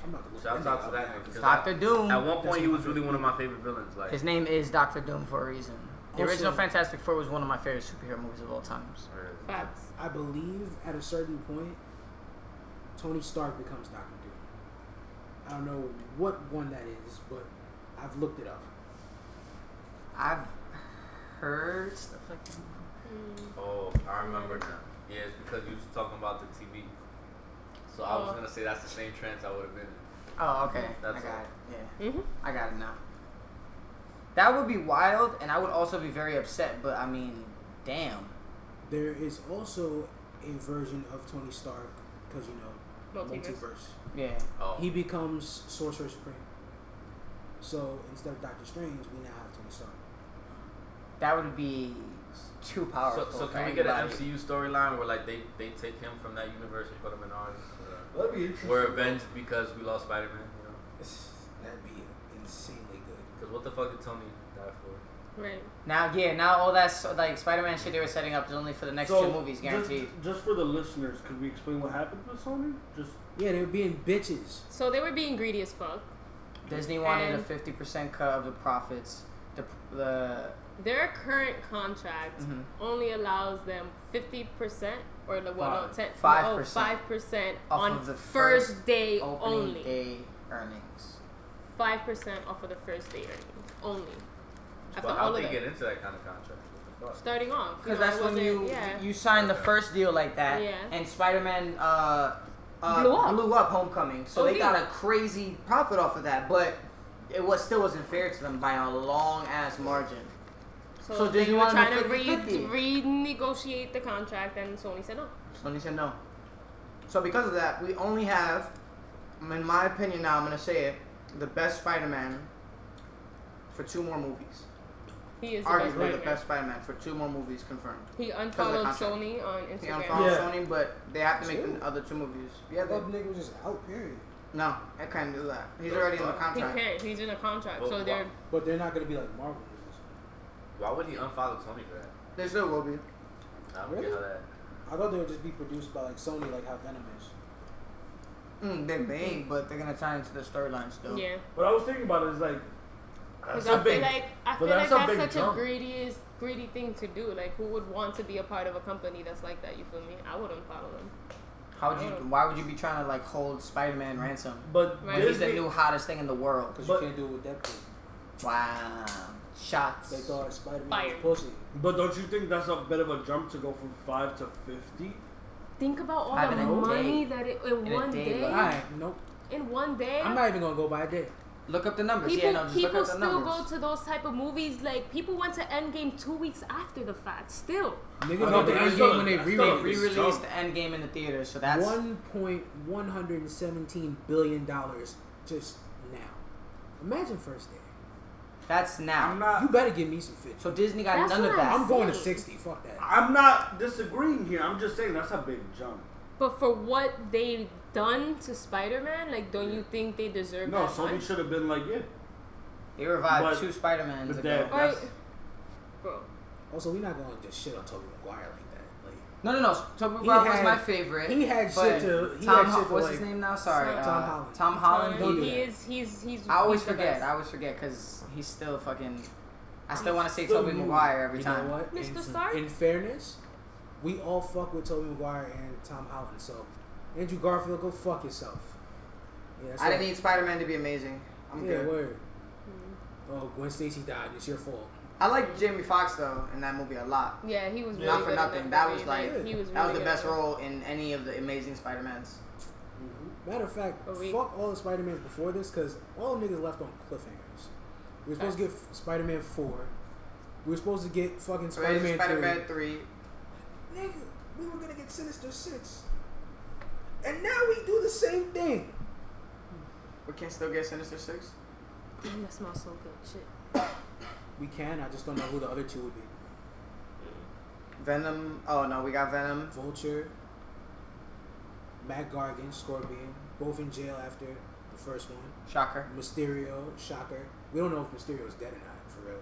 I'm not gonna Shouts look out to that now, nigga, 'cause cause Doctor Doom. at one point he was really one of my favorite villains. Like, His name is Doctor Doom for a reason. The Also- original Fantastic Four was one of my favorite superhero movies of all times. Facts. I believe at a certain point, Tony Stark becomes Doctor Doom. I don't know what one that is, but I've looked it up. I've heard stuff like that. oh, I remember now. Yeah, it's because you was talking about the TV. So I was Oh. gonna say that's the same trance I would have been in. Oh, okay. That's I got all. it. Yeah. Mm-hmm. I got it now. That would be wild, and I would also be very upset. But I mean, damn. There is also a version of Tony Stark, because you know, Multiverse. multiverse. Yeah. Oh, He becomes Sorcerer Supreme. So instead of Doctor Strange, we now have Tony Stark. That would be too powerful. so, so can we get an. MCU storyline where like they they take him from that universe and put him in ours? That'd be interesting. We're avenged because we lost Spider Man. You know, That'd be insanely good. because what the fuck did Tony die for? Right. Now, yeah, now all that so, like Spider-Man shit they were setting up is only for the next So, two movies, guaranteed. Just, just for the listeners, could we explain what happened with Sony? Just Yeah, they were being bitches. So they were being greedy as fuck. Disney wanted a And- fifty percent cut of the profits. The the Their current contract Mhm. only allows them fifty percent or the well, no, Five. ten, Five percent. five percent Off on of the first, first day opening only. day earnings. Five percent off of the first day earnings only. After But how of they get into that kind of contract? What the fuck? Starting off, you Because know, that's when wasn't- you yeah. you sign the first deal like that, Yeah. and Spider-Man uh, uh, Blew up. blew up Homecoming, so Oh, they yeah. got a crazy profit off of that, but it was still wasn't fair to them by a long ass margin. So, So they Disney were wanted trying to to re- 50-50. renegotiate the contract, and Sony said no. Sony said no. So because of that, we only have, in my opinion, now I'm gonna say it, the best Spider-Man for two more movies. He is the best Arguably the best Spider-Man for two more movies confirmed. He unfollowed. Sony on He Instagram. unfollowed Yeah. Sony, but they have to make Two? the other two movies. Yeah, they, thought the nigga was just out, period. no, I can't do that. He's already in the fuck? He contract. can't. He's in a contract, Well, so they're But they're not gonna be like Marvel movies. Why would he unfollow Sony for that? They still will be. I don't Really? get how that. I thought they would just be produced by like Sony, like how Venom is. Mm, they're big, but they're gonna tie into the storyline still. yeah. what I was thinking about is like that's Because a I big. feel like I feel that's like that's big such jump. a greedy greedy thing to do. Like, who would want to be a part of a company that's like that? You feel me? I wouldn't follow them. How would you? Why would you be trying to like hold Spider-Man ransom? but Right. When he's the new hottest thing in the world. Because you can't do it with Deadpool. Wow. shots. They thought Spider Man was pussy. But don't you think that's a bit of a jump to go from five to fifty? Think about all Five the in a money day. that it in, In a one day, day. like- Alright, nope. In one day. I'm not even gonna go by a day. Look up the numbers. People, yeah, no, just people look up the still numbers. go to those type of movies. Like people went to Endgame two weeks after the fact. Still, Niggas know, went to but that's Endgame still- when they re-released. re-released the end game in the theater, so that's One point one hundred and seventeen billion dollars just now. Imagine first day. that's now. I'm not. You better give me some fit. so Disney got That's none of that. I'm going to sixty. Fuck that. I'm not disagreeing here. I'm just saying that's a big jump. but for what they done to Spider-Man, like, don't you think they deserve No, that Sony much? should have been like, yeah. They revived But- two Spider Mans but ago. that- Right, bro. Also, we're not going to just shit on Tobey Maguire like that. Like No, no, no. Tobey He Maguire was my favorite. he had but shit to- he Tom. had Ho- shit to, what's like- his name now? Sorry, Tom uh, Holland. Tom Holland. Don't do he is. He's. He's. I always he's forget. I always forget because he's still fucking. I still want to say Still Tobey. Maguire every you time. know what? Mr. In, Stark? in fairness, we all fuck with Tobey Maguire and Tom Holland. So Andrew Garfield, go fuck yourself. Yeah, that's I didn't need Spider Man to be amazing. I'm yeah, good. word. Hmm. Oh, Gwen Stacy died. It's your fault. I like Jamie Foxx though in that movie a lot. Yeah, he was. Really Not for good nothing. That movie. was like he was. that was the best role in any of the Amazing Spider Mans. Mm-hmm. Matter of fact, we- fuck all the Spider Mans before this because all the niggas left on cliffhangers. We were supposed to get Spider Man 4. We were supposed to get fucking Spider Man 3. Spider Man three. Nigga, we were gonna get Sinister 6. And now we do the same thing. We can still get Sinister Six. Damn, that smells so good. Shit. We can, I just don't know who the other two would be. Venom. Oh no, we got Venom. Vulture, Mac Gargan, Scorpion, both in jail after the first one. Shocker. Mysterio, Shocker. We don't know if Mysterio is dead or not, for real.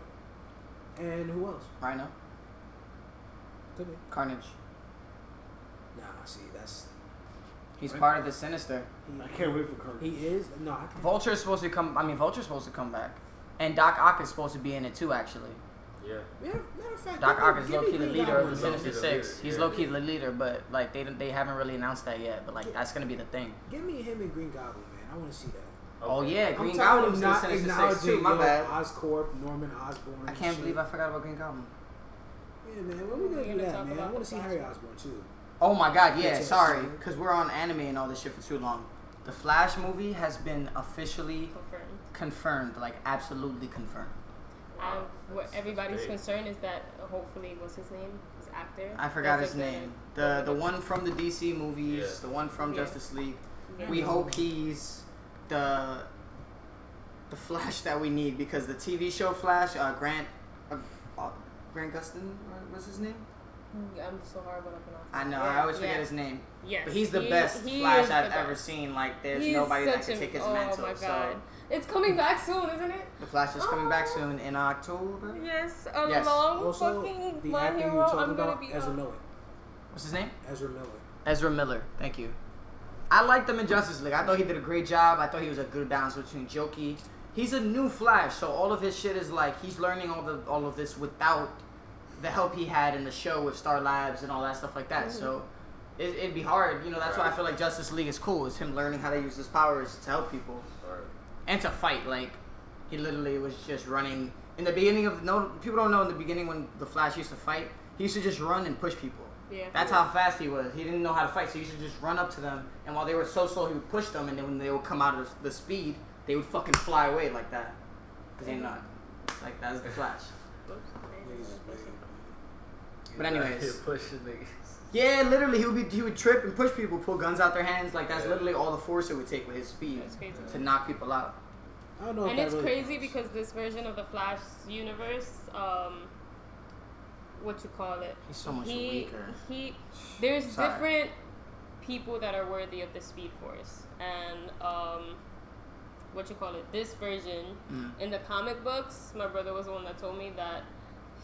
And who else? Rhino. Could be. Carnage. Nah, see, that's. He's part of the Sinister. I can't wait for Kirk. He is? No, I can't. Vulture is supposed to come. I mean, Vulture's supposed to come back, and Doc Ock is supposed to be in it too. Actually, Yeah. Yeah, matter of fact, Doc give Ock is low key the leader of the. Sinister Six. He's yeah. low key the leader, but like they they haven't really announced that yet. But like that's gonna be the thing. Give me him and Green Goblin, man. I want to see that. Oh yeah, I'm Green tired of Goblin's in the not Sinister Six acknowledging too. My yo, bad. Oscorp, Norman Osborn. I can't shit. believe I forgot about Green Goblin. Yeah, man. When we We're gonna do that, man? I want to see Harry Osborn too. Oh my god, yeah, Yeah, sorry, sorry. because we're on anime and all this shit for too long. The Flash movie has been officially Confirmed. confirmed, like absolutely confirmed. Um, what everybody's that's big. concern is that uh, hopefully, what's his name? His actor. I forgot his like name. The the one from the DC movies, Yeah. the one from Yeah. Justice League. Yeah. We hope he's the the Flash that we need because the TV show Flash, uh, Grant uh, uh, Grant Gustin, or what's his name? I'm so horrible at pronouncing. I know, Yeah, I always forget yeah. his name. Yes, But he's the he- best he Flash is I've the ever best. seen. Like, there's He's nobody that such can take his oh mantle. my So god, it's coming back soon, isn't it? the Flash is coming back Oh. soon in oh. October. Yes, Yes. along Also, fucking the my actor hero. you were talking I'm gonna about, be. Ezra Miller. What's his name? Ezra Miller. Ezra Miller. Thank you. I liked him in Justice League. I thought he did a great job. I thought he was a good balance between jokey. He's a new Flash, so all of his shit is like he's learning all the all of this without the help he had in the show with Star Labs and all that stuff like that. Mm-hmm. So it, it'd be hard, you know. That's why I feel like Justice League is cool. Is him learning how to use his powers to help people Alright. and to fight. Like he literally was just running in the beginning of no people don't know in the beginning when the Flash used to fight. He used to just run and push people. Yeah. That's how fast he was. He didn't know how to fight, so he used to just run up to them, and while they were so slow, he would push them, and then when they would come out of the speed, they would fucking fly away like that. Cause they're mm-hmm. not. Like that's the Flash. But anyways. He'll push the niggas. Yeah, literally, he would be he would trip and push people, pull guns out their hands. Like that's literally all the force it would take with his speed to knock people out. I don't know. and that it's really crazy counts. because this version of the Flash universe, um, what you call it? He's so much he, weaker. He, there's Sorry. different people that are worthy of the Speed Force, and um, what you call it? This version Mm. in the comic books, my brother was the one that told me that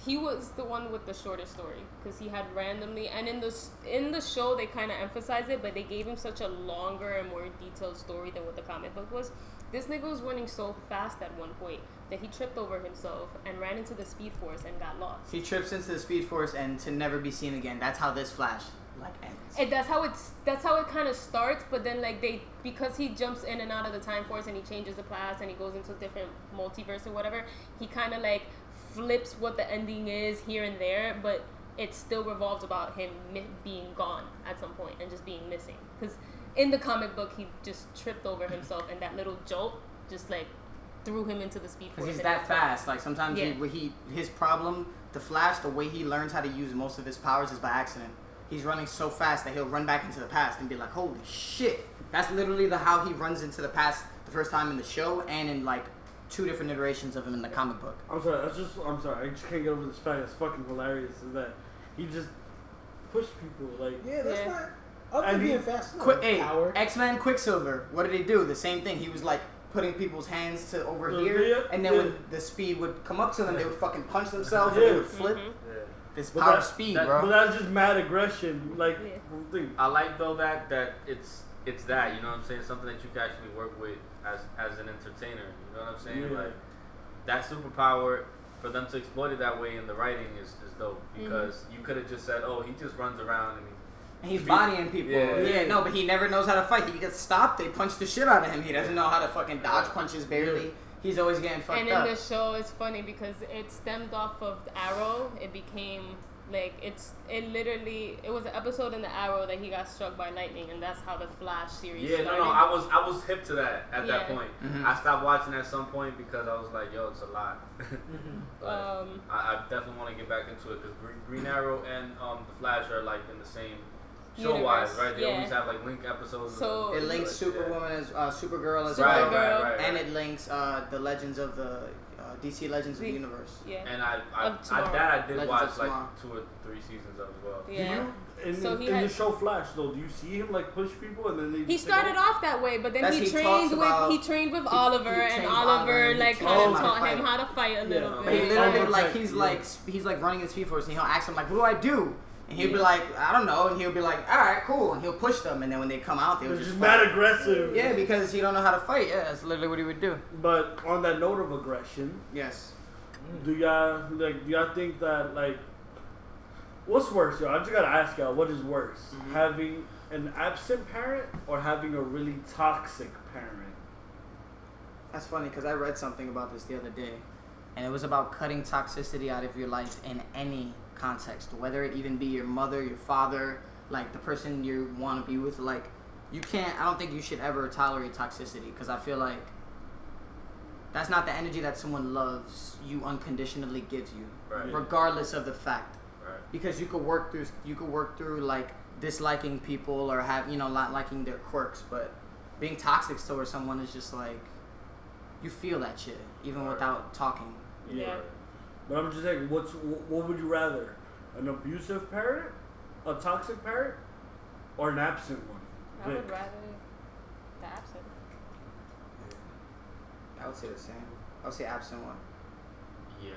he was the one with the shortest story because he had randomly and in the in the show they kind of emphasized it but they gave him such a longer and more detailed story than what the comic book was this nigga was running so fast at one point that he tripped over himself and ran into the speed force and got lost He trips into the Speed Force and to never be seen again. That's how this Flash like ends. and that's how it's that's how it kind of starts but then like they because he jumps in and out of the time force and he changes the past and he goes into a different multiverse or whatever he kind of like flips what the ending is here and there, but it still revolves about him mi- being gone at some point and just being missing. Because in the comic book, he just tripped over himself, and that little jolt just like threw him into the speed force. Because he's that fast. Like sometimes Yeah. he, he his problem, the Flash, the way he learns how to use most of his powers is by accident. He's running so fast that he'll run back into the past and be like, "Holy shit!" That's literally the how he runs into the past the first time in the show and in like two different iterations of him in the comic book. I'm sorry. That's just. I'm sorry. I just can't get over this fact. It's fucking hilarious. Is that he just pushed people like. Yeah, that's Yeah. not. Other And than being fast, it's Quick, a hey, power. X Men Quicksilver. What did he do? The same thing. He was like putting people's hands to over Uh, here, yeah, and then yeah. when the speed would come up to them, they would fucking punch themselves, or Yeah. they would flip. Mhm. Yeah. This But power that- of speed, that- bro. But that's just mad aggression. Like, Yeah. I like though that that it's it's that you know what I'm saying something that you can actually work with as as an entertainer. You know what I'm saying? Yeah. Like that superpower for them to exploit it that way in the writing is, is dope mm-hmm. because you could have just said, oh, he just runs around and he, And he's bodying people. Yeah. Yeah. no, but he never knows how to fight. He gets stopped, they punch the shit out of him. He doesn't know how to fucking dodge punches barely. He's always getting fucked And in up. the show, it's funny because it stemmed off of Arrow. It became like it's it literally it was an episode in the Arrow that he got struck by lightning, and that's how the Flash series yeah, no, started. no, I was I was hip to that at that Yeah. point. Mhm. I stopped watching at some point because I was like, yo, it's a lot. but Um, I, I definitely want to get back into it because Green, Green Arrow and um, the Flash are like in the same show wise, right? They yeah. always have like link episodes. So- it links Like, yeah. Superwoman as uh, Supergirl as Right, well, right, right, and it links uh, the Legends of the DC Legends of the The- Universe. yeah, And I, I, Of I Tomorrow. that I did Legends watch of like Tomorrow. two or three seasons of as well. yeah. Do you, in, So he in the show Flash though, do you see him like push people and then they? He just started off? off that way, but then That's- he he trained talks with about- he trained with he- Oliver, he and trains Oliver Oliver and he like kind him of how to taught him fight. how to fight a little Yeah. But he bit. literally Okay, like he's yeah. like he's like running in Speed Force, and he'll ask him like, "What do I do?" And he'll be like, "I don't know," and he'll be like, "All right, cool," and he'll push them, and then when they come out, they'll They're just just mad aggressive. Yeah, because he don't know how to fight. Yeah, that's literally what he would do. But on that note of aggression, Yes. do y'all like do y'all think that like what's worse, y'all? I just gotta ask y'all, what is worse? Mhm. Having an absent parent or having a really toxic parent? That's funny because I read something about this the other day, and it was about cutting toxicity out of your life in any context, whether it even be your mother, your father, like the person you want to be with. Like, you can't. I don't think you should ever tolerate toxicity because I feel like that's not the energy that someone loves you unconditionally gives you, Right. regardless of the fact. Right. Because you could work through, you could work through like disliking people or have you know not liking their quirks, but being toxic towards someone is just like you feel that shit even Right. without talking. Yeah. But I'm just saying, what's what would you rather? An abusive parent, a toxic parent, or an absent one? I would rather the absent. I would say the same. I would say absent one. Yeah.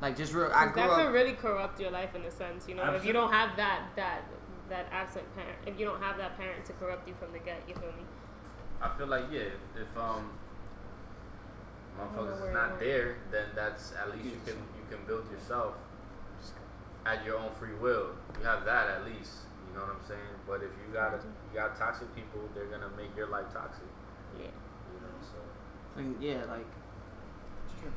Like just real. I 'Cause grew that could really corrupt your life in a sense, you know. If you don't have that that that absent parent, if you don't have that parent to corrupt you from the get, you feel me? I feel like yeah, if, if um motherfuckers where is it not there, then that's at least you can you can build yourself at your own free will. You have that at least. You know what I'm saying? But if you got mm-hmm. you got toxic people, they're gonna make your life toxic. Yeah. You know, so and yeah, like. It's true.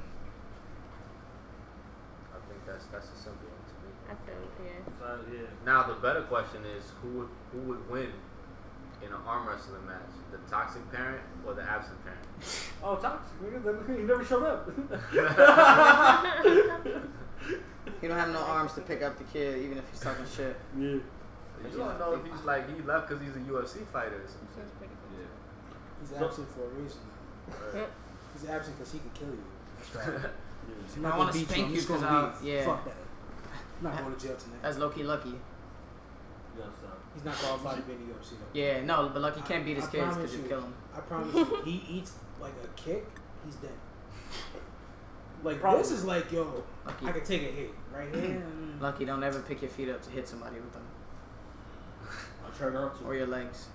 I think that's that's a simple one to me. I feel yeah. Yeah. Now the better question is who would who would win in an arm wrestling match? The toxic parent or the absent parent? Oh, toxic. Nigga, he never showed up. He don't have no arms to pick up the kid, even if he's talking shit. yeah. You don't know if he's like he left because he's a UFC fighter or some shit. That's pretty cool. Yeah. He's absent for a reason. Right. He's absent because he can kill you. That's right. yeah. I'm I not wanna gonna beat spank you just 'cause gonna I'll- yeah. Fuck that. I'm not going to jail tonight. That's low key lucky. Yes, He's not qualified to be in the UFC though. Yeah, no, but lucky can't beat his I kids because you you. kill him. I promise you, he eats like a kick, he's dead. Like Probably. this is like, yo, Lucky. I can take a hit right here. Lucky, don't ever pick your feet up to hit somebody with them I'll try not to. or your legs.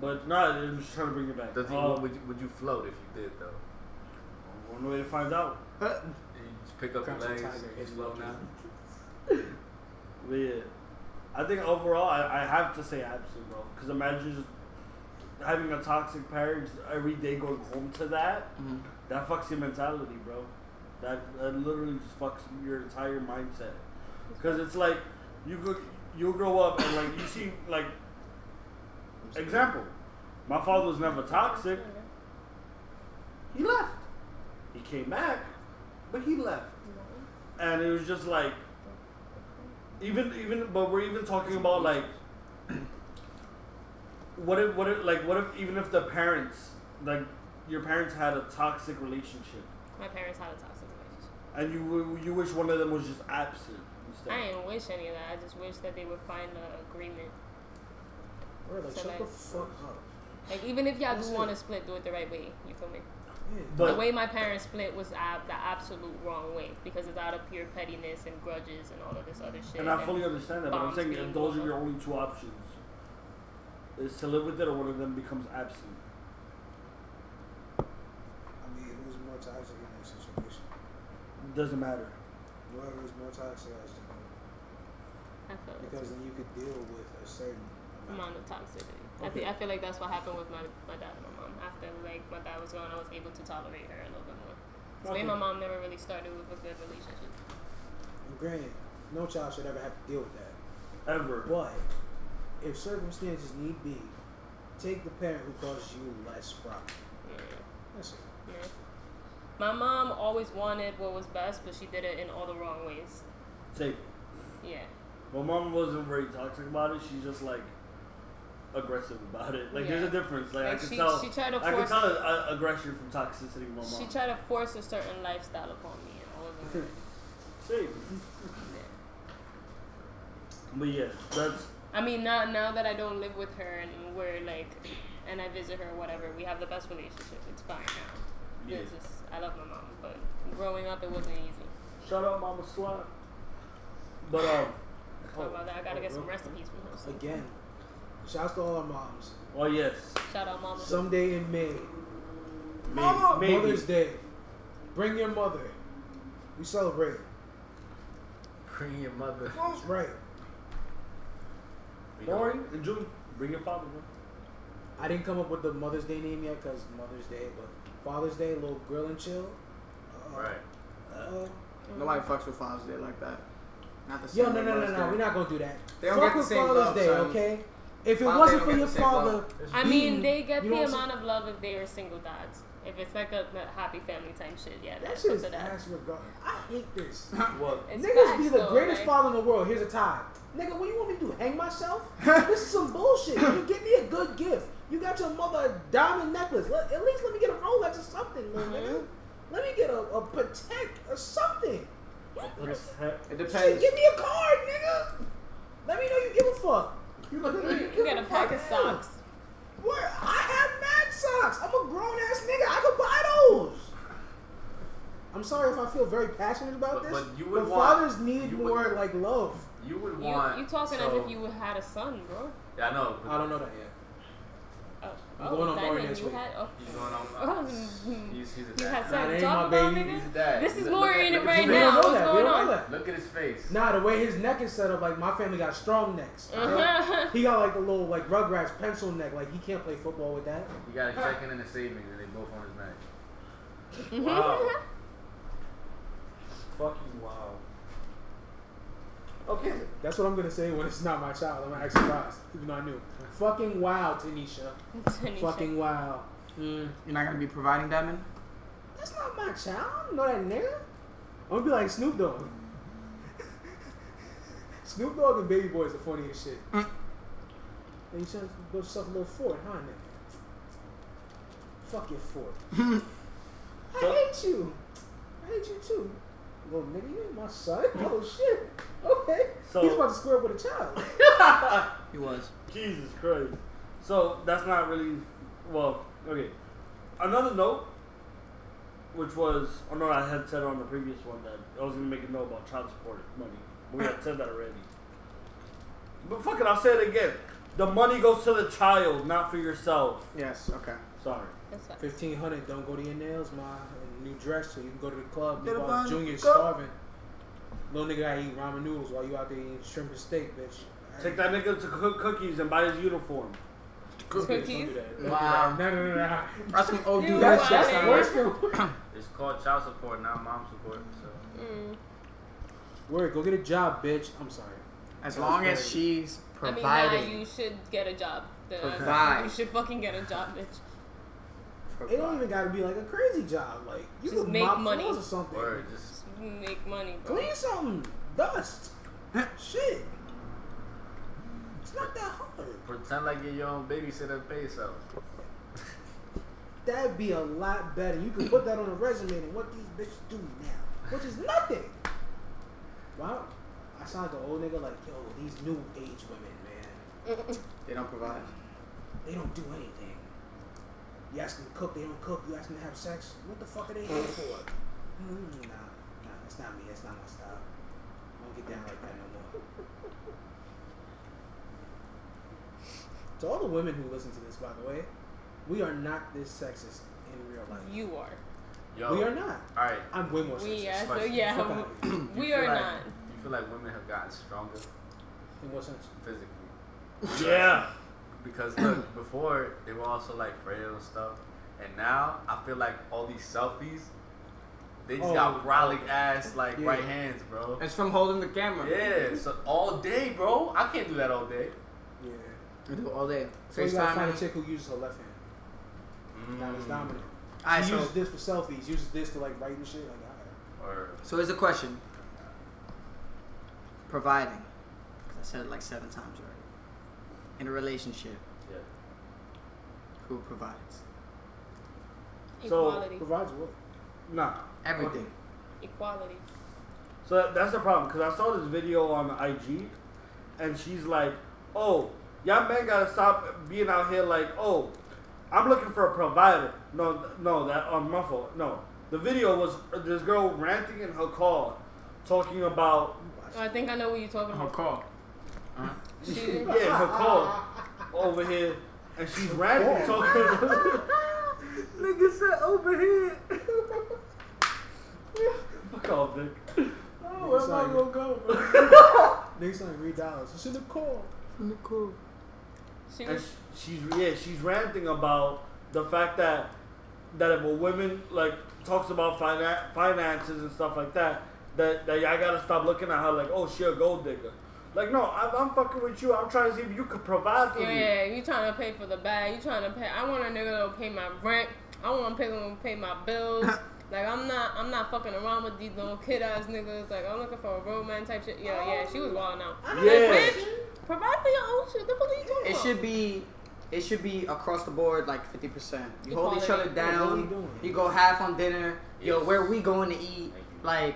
But nah, I'm just trying to bring it back. Does he, Uh, would, you, would you float if you did though? one way to find out. You just pick up your legs, tiger, and hit slow lucky. down. But yeah, I think overall, I, I have to say absent, bro. Because imagine just having a toxic parent every day going home to that, Mhm. that fucks your mentality, bro. That, that literally just fucks your entire mindset. Because it's like you go, you grow up and like you see like example, my father was never toxic. He left. He came back, but he left. And it was just like even even but we're even talking about like what if what if like what if even if the parents like your parents had a toxic relationship My parents had a toxic relationship. and you w- you wish one of them was just absent instead. I didn't wish any of that. I just wish that they would find an agreement. Bro, like, So shut the fuck up. Like even if y'all That's do want to split, do it the right way. You feel me? Yeah. But the way my parents split was ab- the absolute wrong way because it's out of pure pettiness and grudges and all of this other shit. and I fully understand that, but I'm saying being if those are blown your only two options, is to live with it or one of them becomes absent. I mean, who's more toxic in that situation? Doesn't matter. Whoever is more toxic has to go. I feel. Because then you could deal with a certain amount of toxicity. I, Okay. think, I feel like that's what happened with my, my dad and my mom. After like my dad was gone, I was able to tolerate her a little bit more. So me and my mom never really started with a good relationship. And granted, no child should ever have to deal with that. Ever. But if circumstances need be, take the parent who causes you less problem. Yeah. That's it. Yeah. My mom always wanted what was best, but she did it in all the wrong ways. Say, Yeah. my mom wasn't very toxic about it. She's just like aggressive about it. Like there's a difference. Like, I Like, can she- tell. she tried to I can force- tell uh, aggression from toxicity in my mom. She tried to force a certain lifestyle upon me, and all of them. See. But yeah, that's I mean, now now that I don't live with her and we're like, and I visit her, or whatever, we have the best relationship. It's fine now. yeah. It's just I love my mom, but growing up it wasn't easy. Shout out Mama Slut. But um, Talk about that. I gotta oh, get some recipes from her. Again, shouts to all our moms. oh yes, Shout out mama. Someday in May, maybe, maybe. Mother's Day, bring your mother. We celebrate. Bring your mother. That's right. Don't worry, in June, bring your father. Bro. I didn't come up with the Mother's Day name yet because Mother's Day, but Father's Day, a little grill and chill. Uh, Right. Uh, Nobody fucks with Father's Day like that. Not the same. yo, no, way no, no, no. We're not gonna do that. They don't Fuck get the with same Father's love, Day, son. okay? If it Father's wasn't for your get the same father. I mean, they get you the know what amount of love if they are single dads. If it's like a, a happy family type shit, yeah, That that's shit up is ass regard. I hate this. What? It's Niggas be the though, greatest like- father in the world. Here's a tie. Nigga, what you want me to do? Hang myself? this is some bullshit. You give me a good gift. You got your mother a diamond necklace. Let, at least let me get a Rolex or something, little Mm-hmm. nigga. Let me get a, a Patek or something. What the? It Shit, depends. give me a card, nigga. Let me know you give a fuck. You, let me You got a pack of socks. Where I have mad socks. I'm a grown ass nigga. I could buy those. I'm sorry if I feel very passionate about But- this. but you would but want- fathers need you more would- like love. You would You, want. you talking so, as if you had a son, bro. Yeah, I know. I don't know that yet. Oh, I'm oh, going on that Maury mean next week. had. Oh, He's going on. Uh, oh, he's, he's a you dad. had Nah, that ain't my baby. He's a dad. This is Look- more look in it right his we face. now. What's that. Going on? Look at his face. Nah, the way his neck is set up, like my family got strong necks. okay? Uh-huh. he got like the little like Rugrats pencil neck. Like he can't play football with that. You got a checking and a savings, and they both on his neck. Wow. Fucking wow. Okay. That's what I'm gonna say when it's not my child. I'm gonna act surprised, even though I knew. Fucking wow, Tanisha. Tanisha. Fucking wow. Mm. You're not gonna be providing Diamond. That's not my child. I don't know that nigga. I'm gonna be like Snoop Dogg. Snoop Dogg and Baby Boy is the funniest shit. Mm. And you should go yourself a little Ford, huh, nigga? Fuck your Ford. I hate you. I hate you too. Little nigga, you ain't my son. Oh shit. Okay. So- He's about to square up with a child. He was. Jesus Christ. So that's not really well. Okay. Another note, which was oh no, I had said on the previous one that I was gonna make a note about child support money. We had said that already. But fuck it, I'll say it again. The money goes to the child, not for yourself. Yes. Okay. Sorry. Fifteen hundred. Don't go to your nails, ma. A new dress so you can go to the club. Get You a while bun, Junior's go. starving. Little nigga gotta eat ramen noodles while you out there eating shrimp and steak, bitch. Take that nigga to cook cookies and buy his uniform. Cookies. Wow. No, no, no, no. That's some OD You that wild. shit. That's son. worse It's called child support, not mom support. So Mm. Word, go get a job, bitch. I'm sorry. As long as she's providing. I mean, nah, you should get a job. The- Provide. You should fucking get a job, bitch. It don't even gotta be like a crazy job. Like you Just can make mop money. floors or something. word, just Just make money, bro. Clean something. Dust. Shit. It's not that hard. pretend like you're your own babysitter and pay yourself. That'd be a lot better. You could put that on a resume and what these bitches do now, which is nothing. Wow. I sound like an old nigga like, yo, these new age women, man, They don't provide. they don't do anything. You ask them to cook, they don't cook. You ask them to have sex, what the fuck are they here for? Mm, nah, nah, that's not me. That's not my style. I don't get down like that no more. To all the women who listen to this, by the way, we are not this sexist in real life. You are. Yo, we are not. All right. I'm way more We sexist. are. So yeah, Fuck out of here. You we feel are like- not. You feel like women have gotten stronger In what sense? physically? Yeah. Because look, before they were also like frail and stuff, and now I feel like all these selfies, they just Oh. got brolic ass like Yeah. right hands, bro. It's from holding the camera. Yeah, so all day, bro. I can't do that all day. Yeah. We do it all day. So you gotta find a chick who uses her left hand. Not as Mm. dominant. Alright, she so uses this for selfies. Uses this to like write and shit. Like, alright. Or so here's a question. Providing. 'Cause I said it like seven times already. In a relationship, yeah. who provides? So, Provides what? Nah. Everything. Equality. So that, that's the problem because I saw this video on IG, and she's like, "Oh, y'all men gotta stop being out here like, oh, I'm looking for a provider." No, no, that on my fault. No, the video was this girl ranting in her car, talking about Oh, I think I know what you're talking about. call. She, yeah her car over here, and she's ranting talking. Nigga said over here. Fuck off, Vic. Oh, where am I gonna go? bro? Niggas like three dollars. It's in the car. In the car. she And was. she's yeah, she's ranting about the fact that that if a woman like talks about finan- finances and stuff like that, that that y'all gotta stop looking at her like, oh, she a gold digger. Like, no, I'm, I'm fucking with you. I'm trying to see if you could provide for Yeah, me. yeah, you trying to pay for the bag. You trying to pay. I want a nigga that'll pay my rent. I want to pay them to pay my bills. like I'm not, I'm not fucking around with these little kid ass niggas. Like I'm looking for a road man type shit. Yeah, yeah, she was wild now. Yeah. Like, bitch, provide for your own shit. What the fuck are you talking It about? should be it should be across the board like fifty percent. You hold each other Equality. What are you down. doing? You go half on dinner. Yo, Yes. where we going to eat? Like,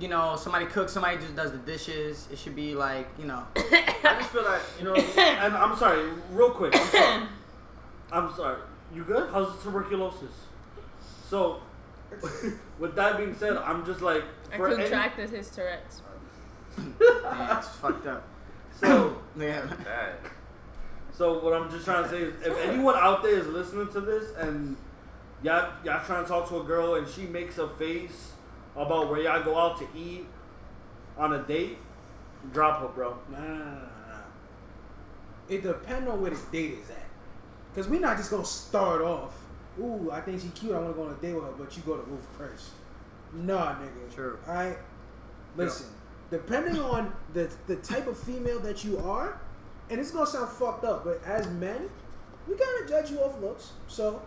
you know, somebody cooks, somebody just does the dishes. It should be like, you know, I just feel like you know. and I'm sorry, real quick. I'm sorry. I'm sorry. You good? How's the tuberculosis? So, with that being said, I'm just like I for any, contracted his Tourette's. man, it's fucked up. so Yeah. Bad. So what I'm just trying to say is, if anyone out there is listening to this and y'all y'all trying to talk to a girl and she makes a face about where y'all go out to eat on a date, drop her, bro. Nah, nah, nah, nah, nah. It depends on where the date is at. Cause we not just gonna start off. Ooh, I think she cute. I want to go on a date with her, but you go to Ruth's Chris. Nah, nigga. True. All right. Listen. Depending on the the type of female that you are, and it's gonna sound fucked up, but as men, we gotta judge you off looks. So,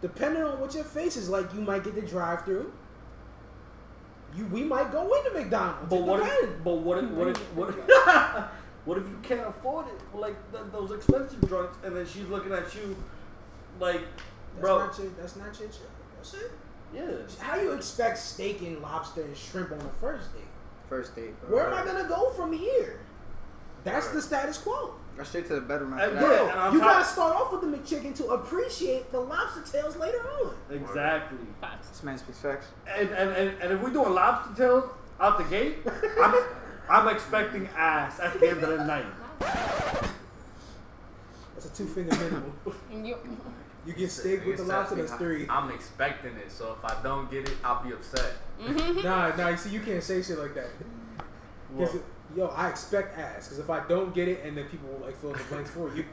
depending on what your face is like, you might get the drive through. You we might go into McDonald's. But It what if but what if what if what if, what if you can't afford it? Like th- those expensive joints, and then she's looking at you like, That's bro, not your. That's not your shit. That's it. yeah. How you expect steak and lobster and shrimp on the first date? First date. Bro. Where am I gonna go from here? That's the status quo. Go straight to the bedroom after And that. yeah, and on you top- gotta start off with the McChicken to appreciate the lobster tails later on. Exactly. Facts. This man speaks facts. And and, and, and if we're doing lobster tails out the gate, I'm I'm expecting ass at the end of the night. That's a two finger minimum. And you, You get steak with the lobster, that's three. I'm expecting it, so if I don't get it, I'll be upset. Mm-hmm. Nah, nah. You see, you can't say shit like that. 'Cause, What? Yo, I expect ass. Because if I don't get it, and then people will like fill in the blanks for you.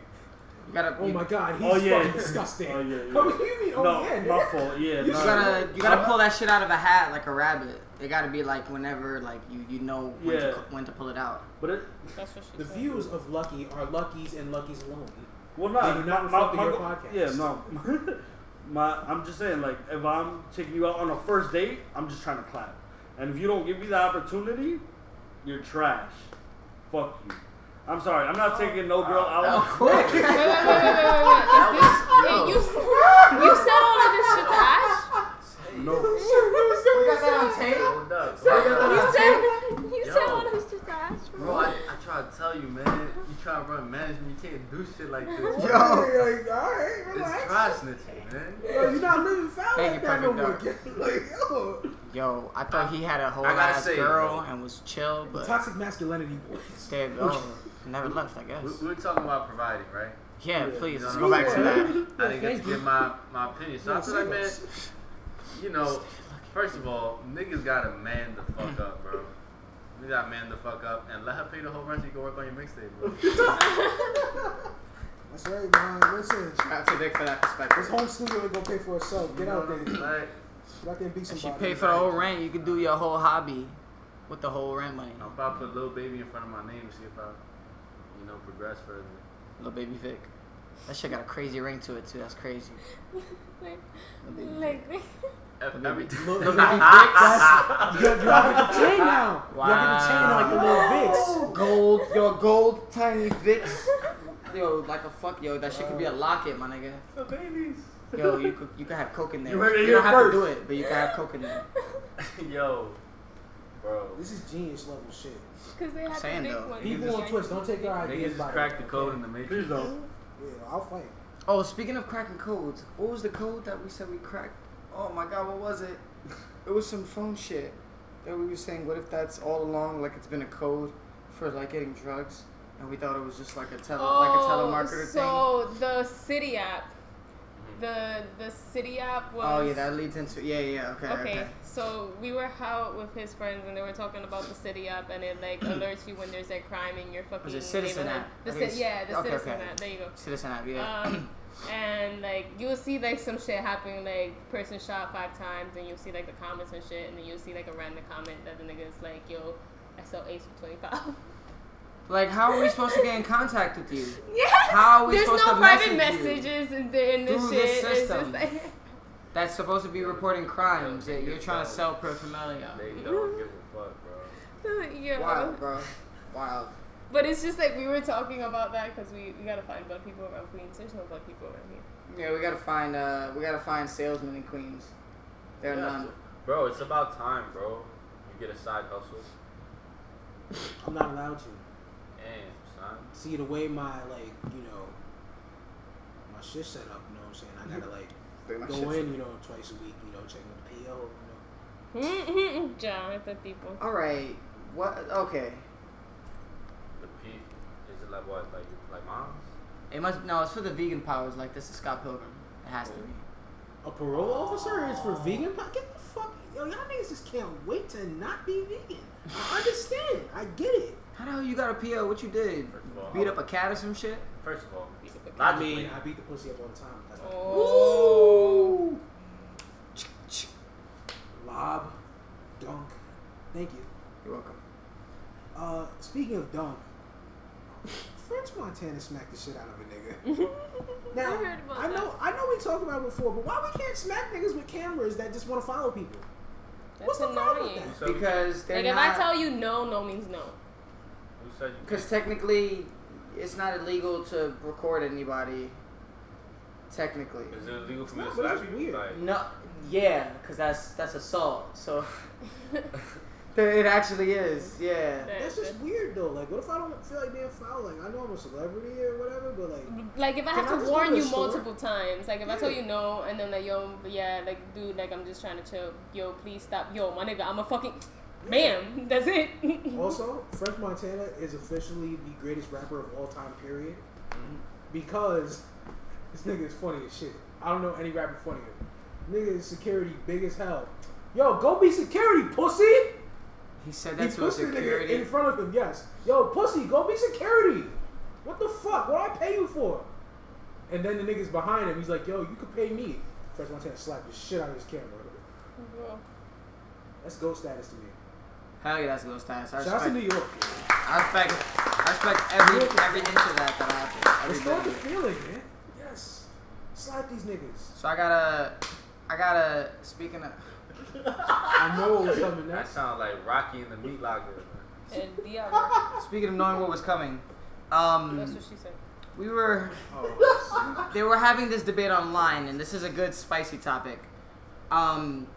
You gotta. Oh you, my god, he's Oh, yeah. fucking disgusting. Oh, yeah, yeah. Oh, you mean, oh no, yeah, my nigga. fault. Yeah, You nah. You gotta you gotta pull that shit out of a hat like a rabbit. It gotta be like whenever like you you know when, Yeah. to, when to pull it out. But it, That's what she The said. views of Lucky are Lucky's and Lucky's alone. well, not. They do not my, my, your go- podcast. Yeah, no. my, I'm just saying, like, if I'm taking you out on a first date, I'm just trying to clap. And if you don't give me the opportunity, you're trash. Fuck you. I'm sorry. I'm not taking no girl out. Oh, Wait, wait, wait, wait, wait, wait, wait. Is this, hey, you, you said all of this shit to Ash? No. We got that on tape. You said, you said Yo. all this shit Bro, bro. I, I try to tell you, man. You try to run management, you can't do shit like this. Yo. like, alright, It's relax. trash snitching, man. Yo, you're not living foul Thank like you, that no more. Like, yo. Yo, I thought he had a whole ass say, girl bro. and was chill, The but toxic masculinity boys. they oh, never left. I guess. We, we were talking about providing, right? Yeah, Yeah. please let's go what back to that. I didn't get to give my, my opinion. So I Yeah, feel like, man, you know, first of all, niggas gotta man the fuck up, bro. You gotta man the fuck up and let her pay the whole rent so you can work on your mixtape, bro. That's right, man. Listen, Shout out to Vic for that perspective. this perspective. home studio ain't gonna pay for itself. Get out there. Like, Get out there and be If somebody. she pay for the whole rent, you could do your whole hobby with the whole rent money. I'm about to put little baby in front of my name to see if I, you know, progress further. Little baby Vic. That shit got a crazy ring to it too. That's crazy. Like, Little baby like, Ev- Look, look, baby that's, you got, you got to get the chain now. You got to get the chain like the little Vicks. Gold, yo, gold tiny Vicks. Yo, like a fuck, yo, that shit could be a locket, my nigga. The babies. Yo, you could you could have coke in there. You heard it You don't have first. to do it, but you can have coke in there. Yo, bro. This is genius level shit. because they have Saying the big though. one. People on Twitch, don't take our Niggas ideas just by cracked the code in the matrix. Please don't. Yeah, I'll fight. Oh, speaking of cracking codes, what was the code that we said we cracked? Oh my god, what was it? It was some phone shit that we were saying. What if that's all along like it's been a code for like getting drugs, and we thought it was just like a tele like a telemarketer thing. Oh, so the city app. The the city app was. Oh yeah, that leads into yeah yeah okay okay. Okay, so we were out with his friends and they were talking about the city app and it like alerts you when there's a crime in your fucking it Citizen neighborhood. app? The I think ci- yeah, the okay, citizen okay. app. There you go. Citizen app yeah. Um, and like you'll see like some shit happening, like person shot five times, and you'll see like the comments and shit, and then you'll see like a random comment that the nigga's like, "Yo, I sell Ace for 25. like how are we supposed to get in contact with you? yeah. How are we There's supposed no to private message you? messages in, the, in this Through shit. this It's just system. like, That's supposed to be reporting crimes. that you're trying to sell paraphernalia. They don't give a fuck, bro. yeah. Wild, bro. Wild. But it's just like we were talking about that because we, we gotta find black people around Queens. There's no black people around here. Yeah, we gotta find uh we gotta find salesmen in Queens. There are Yeah. none. Bro, it's about time, bro. You get a side hustle. I'm not allowed to. Damn, son. See the way my like, you know, my shit set up. You know what I'm saying? I gotta like go in, you know, twice a week. You know, checking the PO. You know. John, at the people. All right. What? Okay. The it like what? Like like moms? It must no. It's for the vegan powers. Like this is Scott Pilgrim. It has to be. A parole officer is for vegan. po- Get the fuck. Yo, y'all niggas just can't wait to not be vegan. I understand. I get it. How the hell you got a PO? What you did? First of all, Beat up a cat or some shit? First of all, I logically, mean, I beat the pussy up all the time. That's Oh. Lob, dunk. Thank you. You're welcome. Uh, speaking of dunk, French Montana smacked the shit out of a nigga. Now, I heard about I know, that. I know we talked about it before, but why we can't smack niggas with cameras that just want to follow people? That's What's the problem with annoying. that? Because they're Like if not. I tell you no, no means no. who said you Because technically, it's not illegal to record anybody. Technically. Is it illegal for me No, to but slap you? weird. Like, No. Yeah, because that's that's assault. So. it actually is. Yeah. That's just weird though. Like, what if I don't feel like being foul? Like, I know I'm a celebrity or whatever, but like, Like if I Can have I to just go warn to the you store? multiple times, like if I tell you no and then like yo, yeah, like dude, like I'm just trying to chill. Yo, please stop. Yo, my nigga, I'm a fucking, bam. That's it. Also, French Montana is officially the greatest rapper of all time, period. Because this nigga is funny as shit. I don't know any rapper funnier. Nigga is security big as hell. Yo, go be security, pussy! He said He to a pushed the nigga security. in front of him, yes. Yo, pussy, go be security! What the fuck? What do I pay you for? And then the niggas behind him, he's like, "Yo, you could pay me." First one to slap the shit out of his camera. Bro. That's ghost status to me. Hell yeah, that's ghost status. I Shout out to. New York. I respect. I respect every every inch of that that happened. Every Restore the of it. feeling, man. Yes. Slap these niggas. So I gotta, I gotta. Speaking of, I know what was coming That next. sounds like Rocky in the meat locker. man. And Diablo. speaking of knowing what was coming, That's um, what she said. we were, Oh, they were having this debate online, and this is a good spicy topic. Um,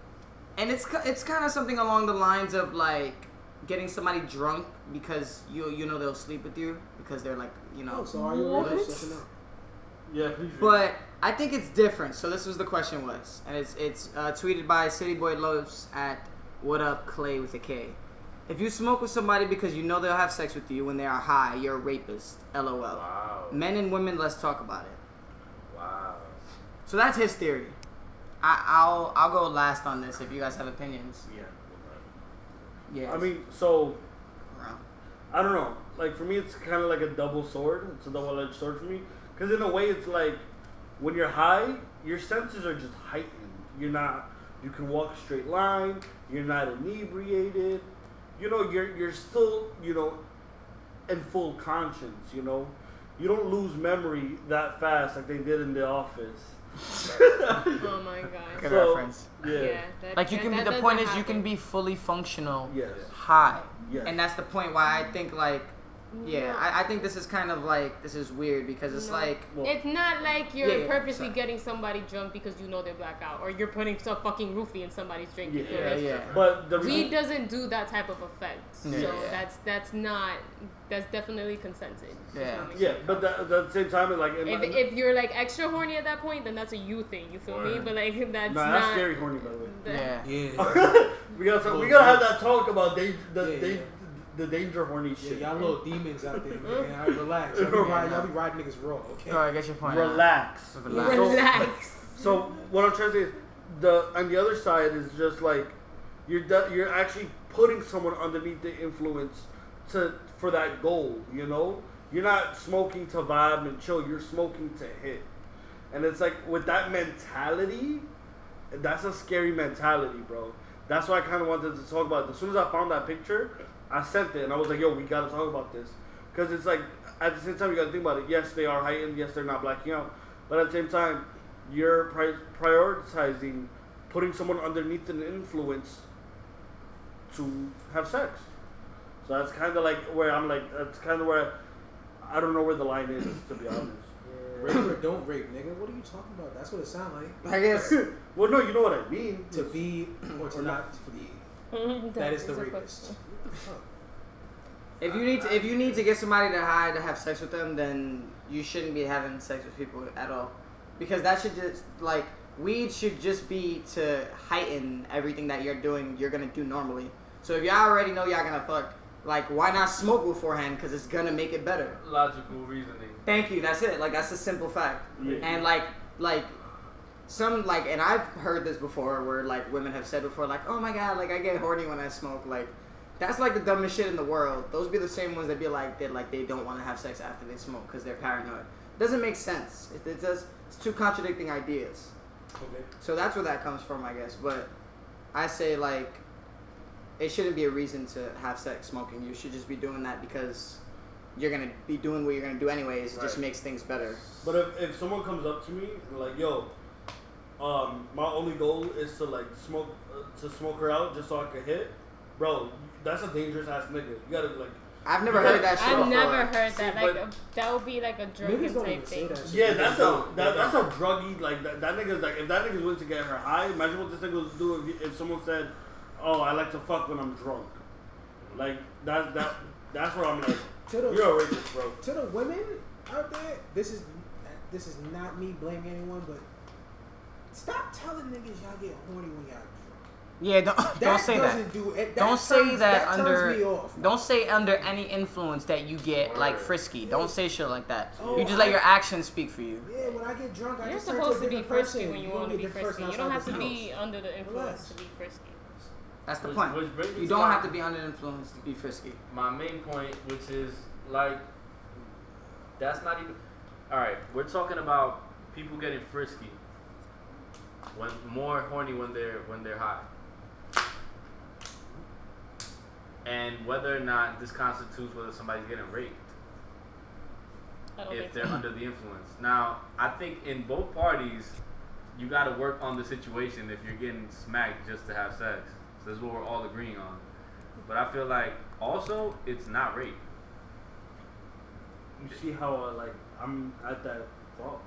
and it's it's kind of something along the lines of like getting somebody drunk because you you know they'll sleep with you because they're like you know oh, so are you What? rapist? Yes or no? Yeah, please. read. But I think it's different. So this was the question was, and it's it's uh, tweeted by City Boy Loves at What Up Clay with a K. If you smoke with somebody because you know they'll have sex with you when they are high, you're a rapist. LOL. Wow. Men and women, let's talk about it. Wow. So that's his theory. I, I'll I'll go last on this if you guys have opinions. Yeah. Yeah. I mean, so I don't know. Like for me, it's kind of like a double sword. It's a double-edged sword for me. Because in a way, it's like when you're high, your senses are just heightened. You're not. You can walk a straight line. You're not inebriated. You know, you're you're still you know in full conscience. You know, you don't lose memory that fast like they did in The Office. Oh my god. Good So, reference. Yeah. Yeah. that- Like you that- can. that the doesn't point is, you can be fully functional Yes. high. Yes. And that's the point why I think like, yeah, I, I think this is kind of like this is weird because it's No. like Well- It's not like you're Yeah, yeah, purposely sorry. getting somebody drunk because you know they're blackout, or you're putting some fucking roofie in somebody's drink. Yeah. yeah, yeah. But the Weed doesn't do that type of effect, Yeah. so Yeah. that's that's not that's definitely consented. Yeah. yeah, but the, at the same time, like If, my- if you're like extra horny at that point, then that's a you thing. You feel me? But like that's nah, not. that's scary horny by the way. the- yeah. Yeah. we gotta talk, we gotta have that talk about they the Yeah, da- yeah. The danger of horny Yeah, shit. y'all little demons out there, man. All right, relax. Y'all be, riding, y'all be riding niggas raw, okay? All right, get your point. Relax. Relax. Relax. So what I'm trying to say is, the on the other side is just like you're de- you're actually putting someone underneath the influence to for that goal. You know, you're not smoking to vibe and chill. You're smoking to hit, and it's like with that mentality, that's a scary mentality, bro. That's why I kind of wanted to talk about it. As soon as I found that picture, I sent it and I was like, yo, we gotta talk about this. Because it's like, at the same time, you gotta think about it. Yes, they are heightened. Yes, they're not blacking out. But at the same time, you're pri- prioritizing putting someone underneath an influence to have sex. So that's kind of like where I'm like, that's kind of where I don't know where the line is, to be honest. Rape or don't rape, nigga. What are you talking about? That's what it sounds like. I guess. Well, no, you know what I mean. To be or to not to be. That is the rapist. What the fuck? If you need to, if you need to get somebody to high to have sex with them, then you shouldn't be having sex with people at all, because that should just like weed should just be to heighten everything that you're doing. You're gonna do normally. So if y'all already know y'all gonna fuck, like why not smoke beforehand? Because it's gonna make it better. Logical reasoning. Thank you. That's it. Like that's a simple fact. Yeah. And like like some like and I've heard this before where like women have said before like oh my god like I get horny when I smoke like that's like the dumbest shit in the world. Those be the same ones that be like that like they don't want to have sex after they smoke because they're paranoid. Doesn't make sense. It, it does. It's two contradicting ideas. Okay. So that's where that comes from, I guess. But I say like it shouldn't be a reason to have sex smoking. You should just be doing that because you're gonna be doing what you're gonna do anyways. It just makes things better. But if, if someone comes up to me like, yo, um, my only goal is to like smoke uh, to smoke her out just so I can hit, bro, that's a dangerous ass nigga. You gotta like, I've never heard that shit I've never heard See, that. Like a, that would be like a Niggas drunken type thing. that yeah, that's a that, that's a druggy like that, that nigga's like if that nigga's willing to get her high, imagine what this nigga would do if, if someone said, oh, I like to fuck when I'm drunk, like that that that's where I'm like, To the, you're a rapist, bro. to the women out there, this is this is not me blaming anyone, but stop telling niggas y'all get horny when y'all drunk. Yeah, don't That don't say that. do it. That Don't say turns- that, turns under. me off. Don't say under any influence that you get like Word. frisky. Don't say shit like that. Oh, you just let I- your actions speak for you. Yeah, when I get drunk, I You're just supposed to to be frisky person. when you gonna want to be a be different frisky. You don't have to be under the influence to be frisky. That's the Which- point. which You don't to have to be under influence to be frisky. my main point, which is like, that's not even. All right, we're talking about people getting frisky, when more horny when they're when they're high, and whether or not this constitutes whether somebody's getting raped if they're so. under the influence. Now, I think in both parties, you got to work on the situation if you're getting smacked just to have sex. So this is what we're all agreeing on. But I feel like also it's not rape. You see how uh, like I'm at that fault.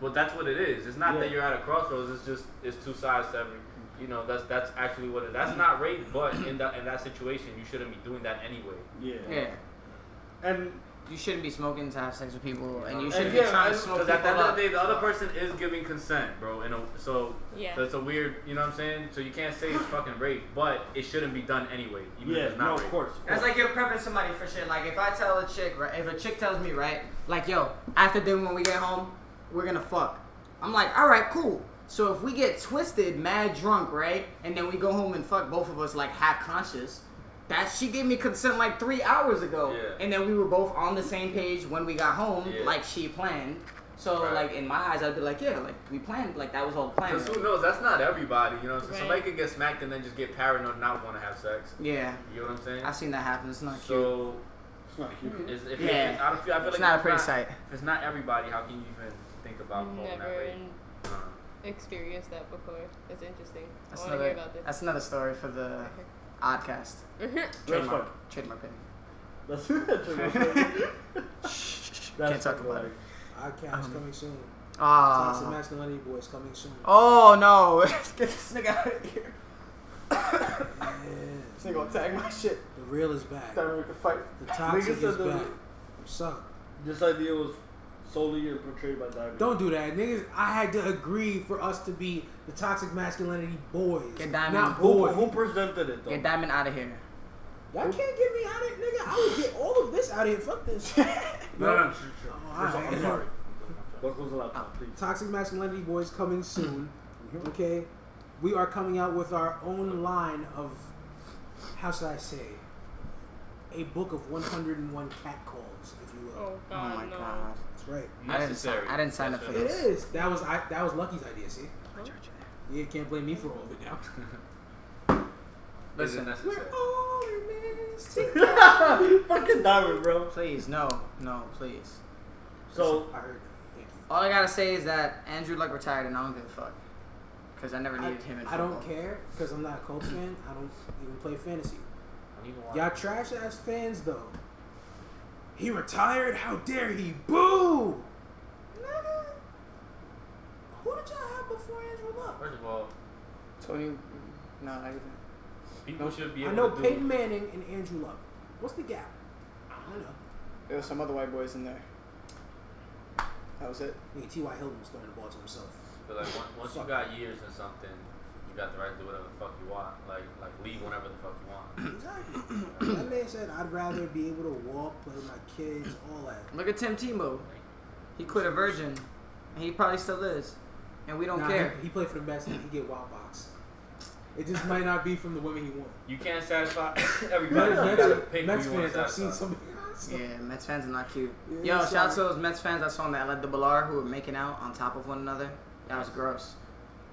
Well, that's what it is. It's not that you're at a crossroads. It's just it's two sides to every. You know, that's that's actually what it. That's not rape, but in that in that situation, you shouldn't be doing that anyway. Yeah. Yeah. And You shouldn't be smoking to have sex with people, and you shouldn't yeah, be trying to and- smoke Because at the end of the day, the other person is giving consent, bro. And so Yeah. that's a weird. You know what I'm saying? So you can't say it's fucking rape, but it shouldn't be done anyway. Even if yeah, it's not no, rape. of course. of That's course. like you're prepping somebody for shit. Like if I tell a chick, right? If a chick tells me, right, like yo, after dinner when we get home, we're gonna fuck. I'm like, all right, cool. So if we get twisted, mad drunk, right, and then we go home and fuck both of us like half conscious, that she gave me consent like three hours ago, Yeah. and then we were both on the same page when we got home, Yeah. like she planned. So Right. like in my eyes, I'd be like, yeah, like we planned, like that was all planned. Because who knows? That's not everybody. You know, so Right. somebody could get smacked and then just get paranoid and not want to have sex. Yeah, You know what I'm saying? I've seen that happen. It's not cute. so It's not cute. it's, if Yeah. it, I, don't feel, I feel It's like not a pretty not, sight. If it's not everybody, how can you even think about calling that Never rape? in- Uh, experienced that before. It's interesting. That's I want to hear about this. That's another story for the Oddcast. That's Trademark. fine. Trademark opinion. That's That's Can't talk about it. Podcast Um, coming soon. Toxic Ah. masculinity boys coming soon. Oh no! Get this nigga out of here. Yeah. This nigga gonna tag my shit. The real is back. Time we can fight. The toxic Nigga is said the- back. What's up? This idea was solely are portrayed by Diamond. Don't do that, niggas. I had to agree for us to be the toxic masculinity boys, Get Diamond. not Who, boys. who presented it though? Get Diamond out of here. Y'all can't get me out of here, nigga. I would get all of this out of here. Fuck this. No, no, no, sure, sure. Oh, I'm, sorry, alright. I'm sorry. What goes the laptop, please? Toxic masculinity boys coming soon. Mhm. Okay, we are coming out with our own line of how should I say a book of 101 cat calls, if you will. Oh Oh God, my no. god. That's right. I didn't sign- I didn't sign up for It this. is. That was I. That was Lucky's idea. See, you can't blame me for all of it now. Is it Listen. necessary? We're all in this together. Fucking Diamond, bro. Please, no, no, please. So, I heard that. All I gotta say is that Andrew Luck retired, and I don't give a fuck. Cause I never I, needed him in Football. I don't care because I'm not a Colts fan. I don't even play fantasy. I need to watch Y'all trash ass fans though. He retired. How dare he? Boo! Nigga. Who did y'all have before Andrew Luck? First of all, Tony, no, not even. people should be able I know to do. Peyton Manning and Andrew Luck. What's the gap? I don't know. There was some other white boys in there. That was it. Nigga, T.Y. Hilton was throwing the ball to himself. But like once, once you got years in something, you got the right to do whatever the fuck you want. Like like leave whenever the fuck you want. Exactly. that man said, I'd rather be able to walk, play with my kids, all that. Look at Tim Tebow. He quit a virgin, and he probably still is, and we don't Nah, care. He, he played for the Mets and he get wild box. It just might not be from the women he wanted. You can't satisfy everybody. Mets, you gotta pick Mets who you want fans, to I've seen satisfy. some. Yeah, Mets fans are not cute. Yeah, Yo, shout out to those Mets fans I saw in the LA de Ballard who were making out on top of one another. That was gross.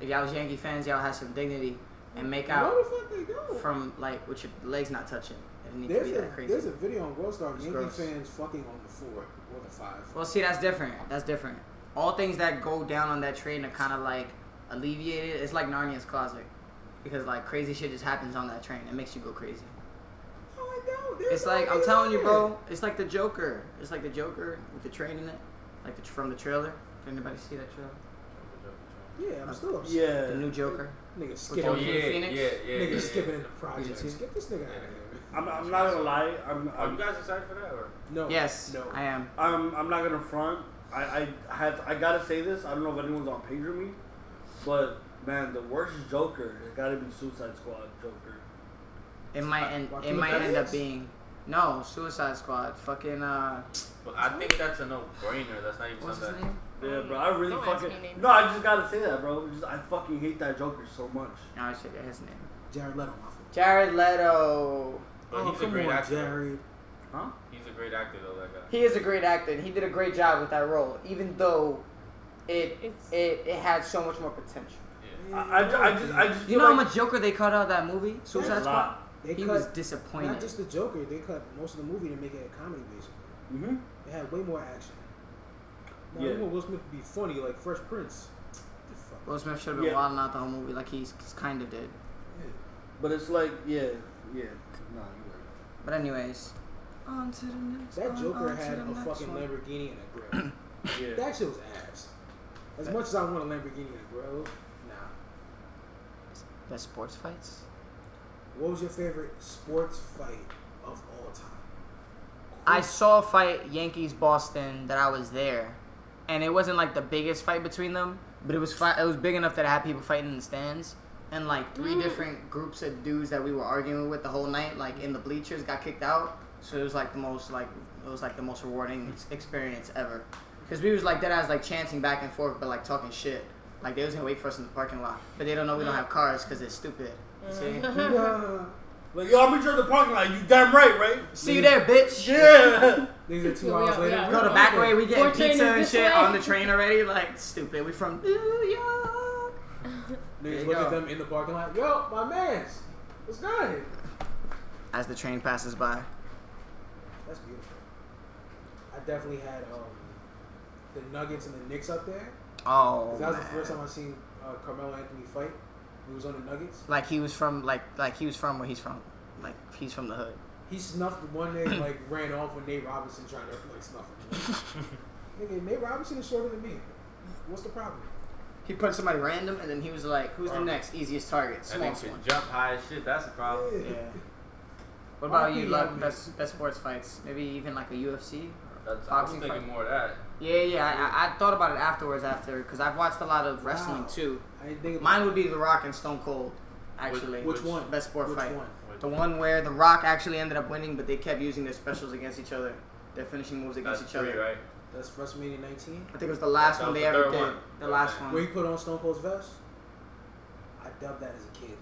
If y'all was Yankee fans, y'all had some dignity and make out the fuck they go? from like with your legs not touching. It to There's be a, there's a video on World Star Yankee gross. fans fucking on the four or the five. Well, see, that's different. That's different. All things that go down on that train are kind of like alleviated. It's like Narnia's closet. Because like crazy shit just happens on that train. It makes you go crazy. No, I don't. There's It's like I'm telling you, bro. It's like the Joker. It's like the Joker with the train in it, like the, from the trailer. Did anybody see that trailer? There. Yeah, I'm still upset. yeah. The new Joker. Nigga Oh skipping. yeah, yeah, Phoenix? yeah, yeah. Nigga yeah, skipping in yeah. the projects. too? Get this nigga out of here. I'm, I'm not gonna lie. I'm, Are you guys excited for that or? No. Yes, No. I am. I'm, I'm not gonna front. I, I had I gotta say this. I don't know if anyone's on page with me, but man, the worst Joker has gotta be Suicide Squad Joker. It might end. It might end up being no Suicide Squad. Fucking uh, But I think that's a no-brainer. That's not even what's his something. name? Yeah, bro. I really Don't ask fucking me no. I just gotta say that, bro. Just, I fucking hate that Joker so much. No, I should get his name. Jared Leto, my. Jared Leto. But oh, he's a come great on, actor. Jared. Huh? He's a great actor though. That guy. He is a great actor, and he did a great job with that role, even though it It's- it, it had so much more potential. Yeah. I, I, I just I just You feel know how like much Joker they cut out of that movie, Suicide Squad? They He cut was disappointed. not just the Joker. They cut most of the movie to make it a comedy, basically. Mhm. It had way more action. Now, Yeah. even Will Smith would be funny like Fresh Prince. The fuck? Will Smith should have been Yeah. wilding out the whole movie like he's, he's kind of did. Yeah. But it's like yeah, yeah. Nah, you right. But anyways, on to the next. That Joker on to had a fucking one. Lamborghini and a grill. Yeah. that shit was ass. As much as I want a Lamborghini and a grill, nah. Best sports fights. What was your favorite sports fight of all time? I saw a fight Yankees Boston that I was there, and it wasn't like the biggest fight between them, but it was fi- it was big enough that I had people fighting in the stands, and like three mm. different groups of dudes that we were arguing with the whole night, like in the bleachers, got kicked out. So it was like the most like it was like the most rewarding experience ever, because we was like that as like chanting back and forth, but like talking shit. Like they was gonna wait for us in the parking lot, but they don't know we don't mm. have cars because they're stupid. See? Mm. Yeah. Like yo, I'm in the parking lot. You damn right, right? See you there, bitch. Yeah. These are two Yeah, hours yeah, later. yeah. Go the back way, we getting Four train pizza and this shit way. on the train already. Like stupid. We from New York. There Niggas you look go. at them in the parking lot. Yo, my man's. What's good? As the train passes by. That's beautiful. I definitely had um, the Nuggets and the Knicks up there. Oh, 'Cause that was the man. first time I seen uh, Carmelo Anthony fight. He was on the Nuggets. Like he was from like like he was from where he's from. Like he's from the hood. He snuffed one day, like ran off when Nate Robinson tried to like snuff him. Nigga, Nate Robinson is shorter than me. What's the problem? He put somebody random, and then he was like, "Who's the next easiest target? That one." jump high as shit. That's a problem. Yeah. What about you? RP Like best best sports fights? Maybe even like a UFC. That's, I was Boxing thinking fight. more of that. Yeah, yeah. I, I, I thought about it afterwards, after because I've watched a lot of wrestling too. I didn't think Mine would be The Rock and Stone Cold. Actually, Which one? Best sport Which fight. one? The one where The Rock actually ended up winning, but they kept using their specials against each other, their finishing moves against That's each other. right? That's WrestleMania 19. I think it was the last That one they the ever did. one. The last Okay. one. Where he put on Stone Cold's vest. I dubbed that as a kid.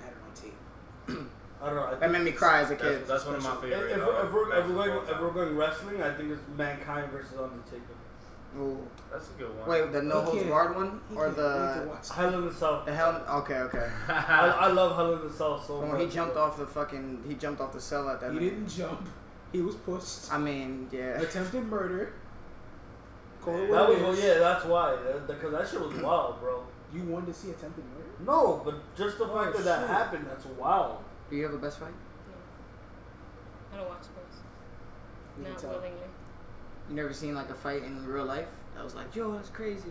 I had it on tape. I don't know. I That made me cry as a kid. That's, that's one of my If, favorite. if, uh, we're, if, we're, if, we're going, if we're going wrestling, I think it's Mankind versus Undertaker. Ooh. That's a good one. Wait, the no He holds can't- barred one or can't wait to the watch that. Hell in the Cell. the hell? Okay, okay. I, I love Hell in the Cell so When much. he jumped off the fucking, he jumped off the cell at that. He minute. didn't jump. He was pushed. I mean, yeah. Attempted murder. Call it That what was it well, is. yeah, that's why. That- Because that shit was wild, bro. You wanted to see attempted murder? No, but just the oh, fact Oh, that that shit. happened, that's wild. Do you have a best fight? I don't watch sports. You can Not tell. willingly. You never seen like a fight in real life? That was like, yo, that's crazy.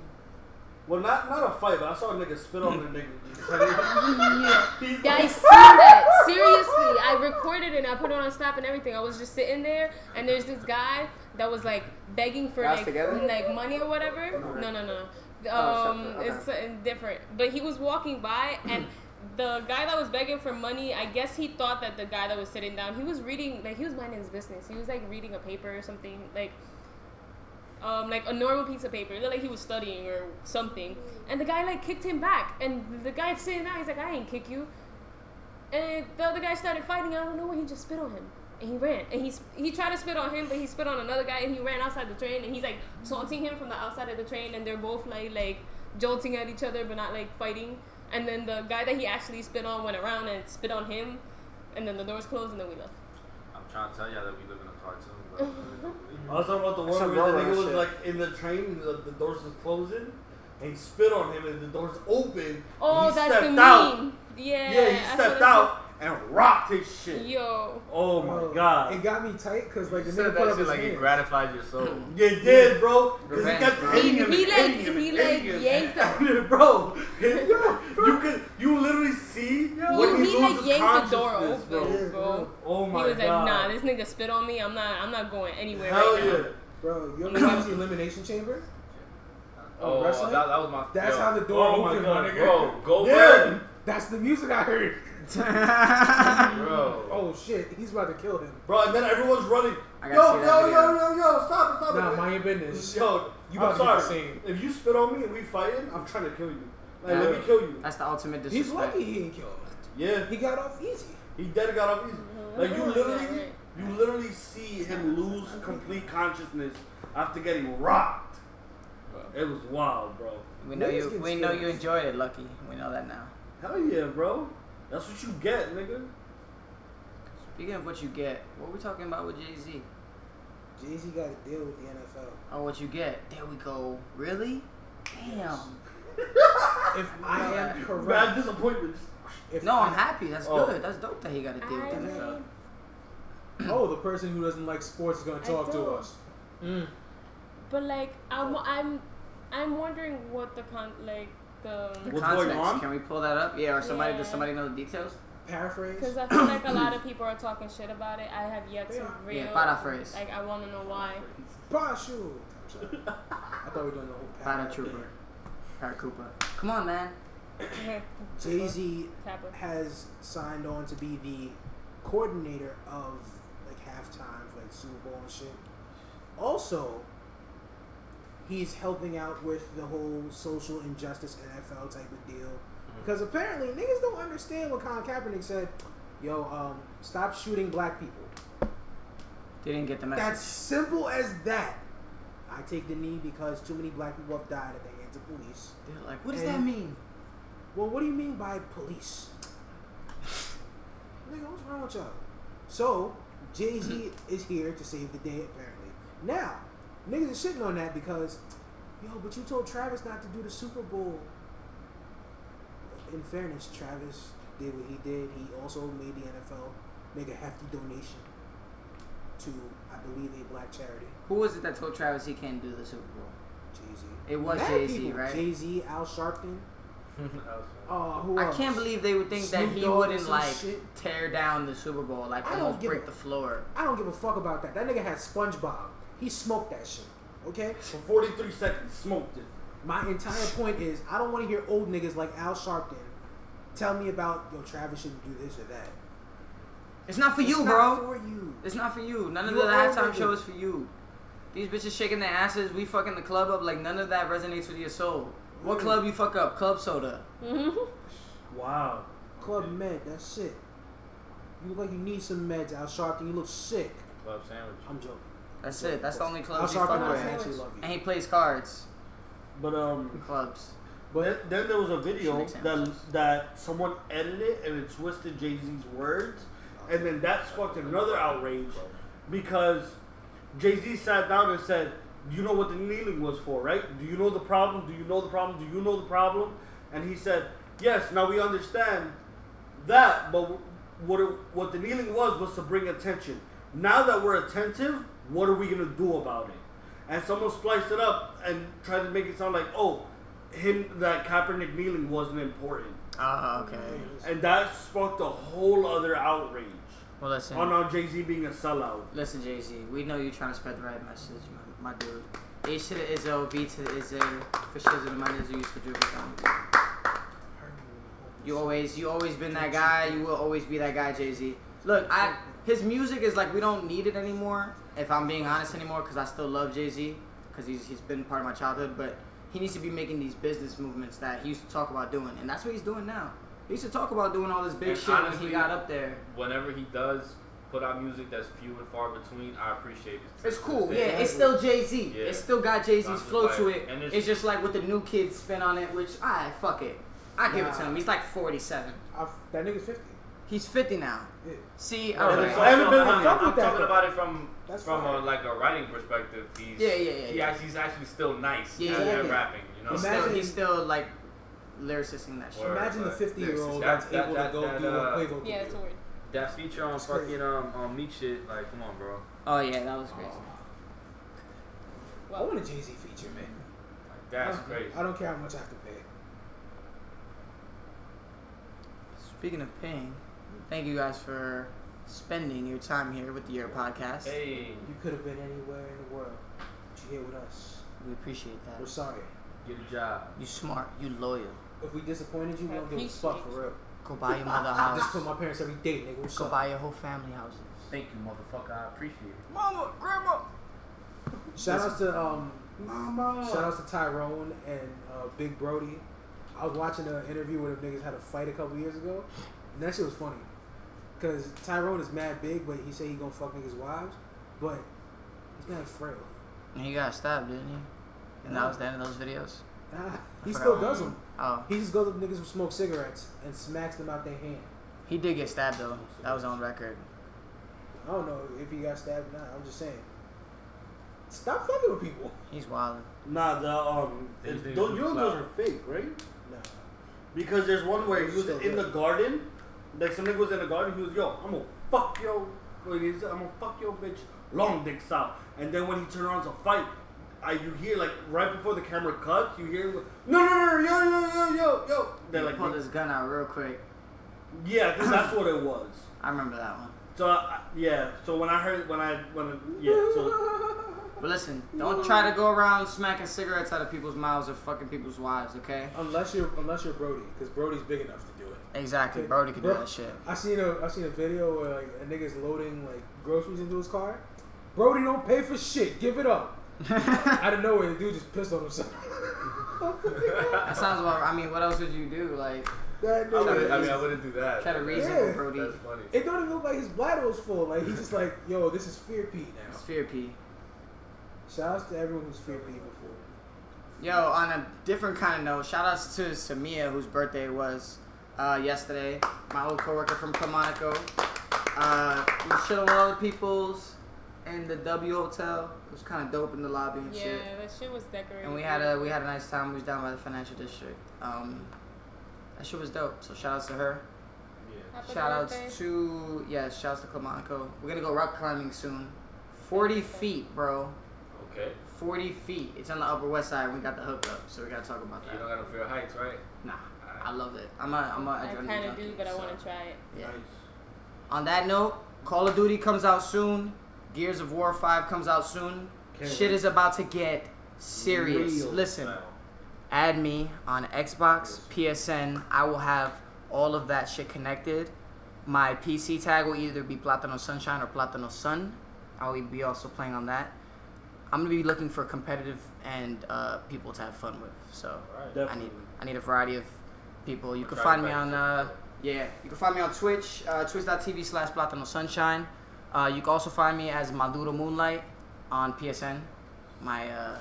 Well, not not a fight, but I saw a nigga spit on the nigga. Yeah, I like- seen that. Seriously, I recorded it and I put it on snap and everything. I was just sitting there and there's this guy that was like begging for like like money or whatever. No, no, no. Oh, Um, separate, okay. it's something different. But he was walking by and. The guy that was begging for money, I guess he thought that the guy that was sitting down, he was reading, like he was minding his business. He was like reading a paper or something, like um, like a normal piece of paper. It looked like he was studying or something. And the guy like kicked him back. And the guy sitting down, he's like, I ain't kick you. And the other guy started fighting. I don't know where he just spit on him. And he ran. And he, he tried to spit on him, but he spit on another guy and he ran outside the train. And he's like taunting him from the outside of the train. And they're both like, like jolting at each other, but not like fighting. And then the guy that he actually spit on went around and spit on him. And then the doors closed and then we left. I'm trying to tell y'all that we live in a cartoon. But I was talking about the one some where the nigga was shit. like in the train, the, the doors was closing, and he spit on him, and the doors open. Oh, he that's stepped the out. meme. Yeah. Yeah, he that's stepped out and rocked his shit. Yo. Oh my Bro, god. It got me tight because like the you nigga said put that up shit his like it gratified your soul. Hmm. You did, bro. Because he Revenge, kept bro. hitting He- him. he like- him he and like hitting him. yanked And, bro, you could you literally see when he, he, he like loses yanked the door open, bro. bro. Oh my god. he was god. like, nah, this nigga spit on me. I'm not. I'm not going anywhere Hell right yeah. now. Bro, you ever watch the Elimination Chamber? Oh, wrestling? that, that was my. That's yo, how the door Oh my opened, God, my nigga. Bro, Goldberg. Yeah. That's the music I heard. Bro. Oh shit, he's about to kill him. Bro, and then everyone's running. I Yo, gotta yo, yo, yo, yo, stop it, stop it. Nah, mind your business. Yo, You I'm about to get sorry. same. If you spit on me and we fighting, I'm trying to kill you. Like, Yeah. let me kill you. That's the ultimate disrespect. He's lucky he didn't kill him. Yeah, He got off easy. he dead got off easy. Like, you literally, You literally see him lose complete consciousness after getting rocked. It was wild, bro. We know Niggas you. get We know you enjoyed it, Lucky. We know that now. Hell yeah, bro. That's what you get, nigga. Speaking of what you get, what are we talking about with Jay Z? Jay Z got to deal with the NFL. Oh, what you get? There we go. Really? Damn. If I am Bad correct, disappointments. if No, I, I'm happy. That's Oh. good. That's dope that he got to deal with the NFL. mean, Oh, the person who doesn't like sports is gonna talk to us. Mm. but like I'm I'm I'm wondering what the con like the The What's context. going on? Can we pull that up? Yeah, or somebody does somebody know the details? Paraphrase. because I feel like a lot of people are talking shit about it. I have yet to Yeah. real Yeah, paraphrase. like I want to know why. Parachute. I'm sorry. I thought we were doing the whole Paratrooper. Paratrooper. Come on, man. Jay Z Tapper. has signed on to be the coordinator of like halftime for like Super Bowl and shit. Also, he's helping out with the whole social injustice NFL type of deal. Because apparently niggas don't understand what Colin Kaepernick said. Yo, um, stop shooting black people. They didn't get the message. That's simple as that. I take the knee because too many black people have died at the hands of police. They're like, what does And- that mean? Well, what do you mean by police? Nigga, what's wrong with y'all? So, Jay Z is here to save the day, apparently. Now, niggas are shitting on that because, yo, but you told Travis not to do the Super Bowl. In fairness, Travis did what he did. He also made the NFL make a hefty donation to, I believe, a black charity. Who was it that told Travis he can't do the Super Bowl? Jay Z. It was Jay-Z, right? Jay Z, Al Sharpton. Uh, who I else? can't believe they would think that he Dogg wouldn't like shit. tear down the Super Bowl, like I don't almost give break a- the floor. I don't give a fuck about that. That nigga had SpongeBob. He smoked that shit. Okay? For 43 seconds, smoked it. My entire point is I don't want to hear old niggas like Al Sharpton tell me about yo Travis shouldn't do this or that. It's not for It's you, not bro. For you. It's not for you. None of You the are halftime show is for you. These bitches shaking their asses, we fucking the club up, like none of that resonates with your soul. What Mm. club you fuck up? Club soda. Wow. Club Med, that's shit. You look like you need some meds, Al Sharpton. You look sick. Club sandwich. I'm joking. That's it. That's the only clubs you fuck with. And he plays cards. But um, Clubs. then, then there was a video that that someone edited and it twisted Jay Z's words, and then that sparked another outrage because Jay Z sat down and said, Do "You know what the kneeling was for, right? Do you know the problem? Do you know the problem? Do you know the problem?" And he said, "Yes. Now we understand that, but what it, what the kneeling was was to bring attention. Now that we're attentive, what are we gonna do about it?" And someone spliced it up and tried to make it sound like, "Oh, him that Kaepernick kneeling wasn't important," Oh, okay. and that sparked a whole other outrage Well, listen. on on Jay Z being a sellout. Listen, Jay Z. We know you're trying to spread the right message, my, my dude. H to the Izzo, V to the Izzo, for shizzle the money you used to dribble down. You always, you always been that guy. You will always be that guy, Jay Z. Look, I his music is like we don't need it anymore. If I'm being honest anymore, because I still love Jay Z, because he's he's been part of my childhood. But he needs to be making these business movements that he used to talk about doing, and that's what he's doing now. He used to talk about doing all this big And shit when he got up there. Whenever he does put out music that's few and far between, I appreciate it. It's cool. They- Yeah, it's still Jay Z. Yeah. It's still got Jay Z's just flow to it. and It's, it's- just like with the new kids spin on it, which I fuck it. I give it to him. He's like 47. I, that nigga's 50. He's 50 now. Yeah. See, No, right. I haven't also- been- I I mean, fuck I'm with that, talking about it from That's from a, like a writing perspective. He's Yeah, yeah, yeah, He yeah. actually, he's actually still nice Yeah, at, yeah, yeah. rapping. You know, Imagine- still, he's still like lyricizing that shit. Word. Imagine the 50 year old that- that's that- able that- to go that, do what uh, Quavo Yeah, it's weird. that feature on That's fucking um on Meek shit. Like, come on, bro. Oh yeah, that was crazy. I want a Jay Z feature, man. Like, that's I- crazy. I don't care how much I have to pay. Speaking of paying, thank you guys for spending your time here with the Year Podcast. Hey, You could have been anywhere in the world, but you're here with us. We appreciate that. We're sorry. get a job. You smart. You loyal. If we disappointed you, we don't give a fuck for real. Go buy your mother a I just house. put my parents every day, nigga. What's Go up? buy your whole family houses. Thank you, motherfucker. I appreciate it. Mama, grandma. Shout outs to um, Mama. shout outs to Tyrone and uh, Big Brody. I was watching an interview where the niggas had a fight a couple years ago, and that shit was funny. Cause Tyrone is mad big, but he said he gonna fuck niggas' wives, but he's mad frail. And he got stabbed, didn't he? And that was the end of those videos. Ah, he still does them. Oh, He just goes up to niggas who smoke cigarettes and smacks them out their hand. he did get stabbed though. That was on record. I don't know if he got stabbed or not. I'm just saying. Stop fucking with people. He's wild. Nah, the um, They- those, do you know clout. those are fake, right? Nah. Because there's one where he was in the garden, like somebody was in the garden. He was yo, I'm gonna fuck yo, what I'm gonna fuck yo bitch, long dick style. And then when he turned around to fight, I you hear like right before the camera cuts, you hear no no no no yo yo yo yo yo. They're like pulled his gun out real quick. yeah, I that's what it was. I remember that one. So I, yeah, so when I heard when I when I, yeah, so But listen, don't try to go around smacking cigarettes out of people's mouths or fucking people's wives, okay? Unless you're unless you're Brody, because Brody's big enough to do it. Exactly. Brody could do that shit. I seen a I seen a video where like a nigga's loading like groceries into his car. Brody don't pay for shit. Give it up. Out of nowhere, the dude just pissed on himself. That sounds about. I mean, what else would you do? Like, that I, nigga wouldn't, I mean, I wouldn't do that. try to reason Yeah. with Brody. That's funny. it don't even look like his bladder was full. Like he's just like, yo, this is Fear Pete now. It's fear P. Shout outs to everyone who's Fear Pete before. Yo, on a different kind of note, shout outs to Samia, whose birthday was uh, yesterday. My old coworker from Kilmonaco. Uh, we were chilling with all the peoples in the W Hotel. It was kind of dope in the lobby and Yeah, shit. Yeah, that shit was decorated. And we had a we had a nice time. We was down by the financial district. Um, that shit was dope. So shout outs to her. Happy Shout outs birthday. to yeah, shout outs to Kilmonaco. We're gonna go rock climbing soon. Forty feet, bro. Okay. Forty feet. It's on the Upper West Side. We got the hookup, so we gotta talk about that. You don't got no fear heights, right? Nah, I love it. I'm a I'm a I adrenaline kind of do, but I want to try it. Yeah. nice. On that note, Call of Duty comes out soon. Gears of War 5 comes out soon. Can't Shit wait. is about to get serious. Real. Listen, add me on Xbox, PSN. I will have all of that shit connected. My PC tag will either be Platano Sunshine or Platano Sun. I will be also playing on that. I'm gonna be looking for competitive and uh, people to have fun with. So I Definitely. need I need a variety of people. You can find me on uh, yeah, you can find me on Twitch, uh, twitch.tv slash Platano Sunshine. Uh, you can also find me as Maduro Moonlight on PSN, my uh,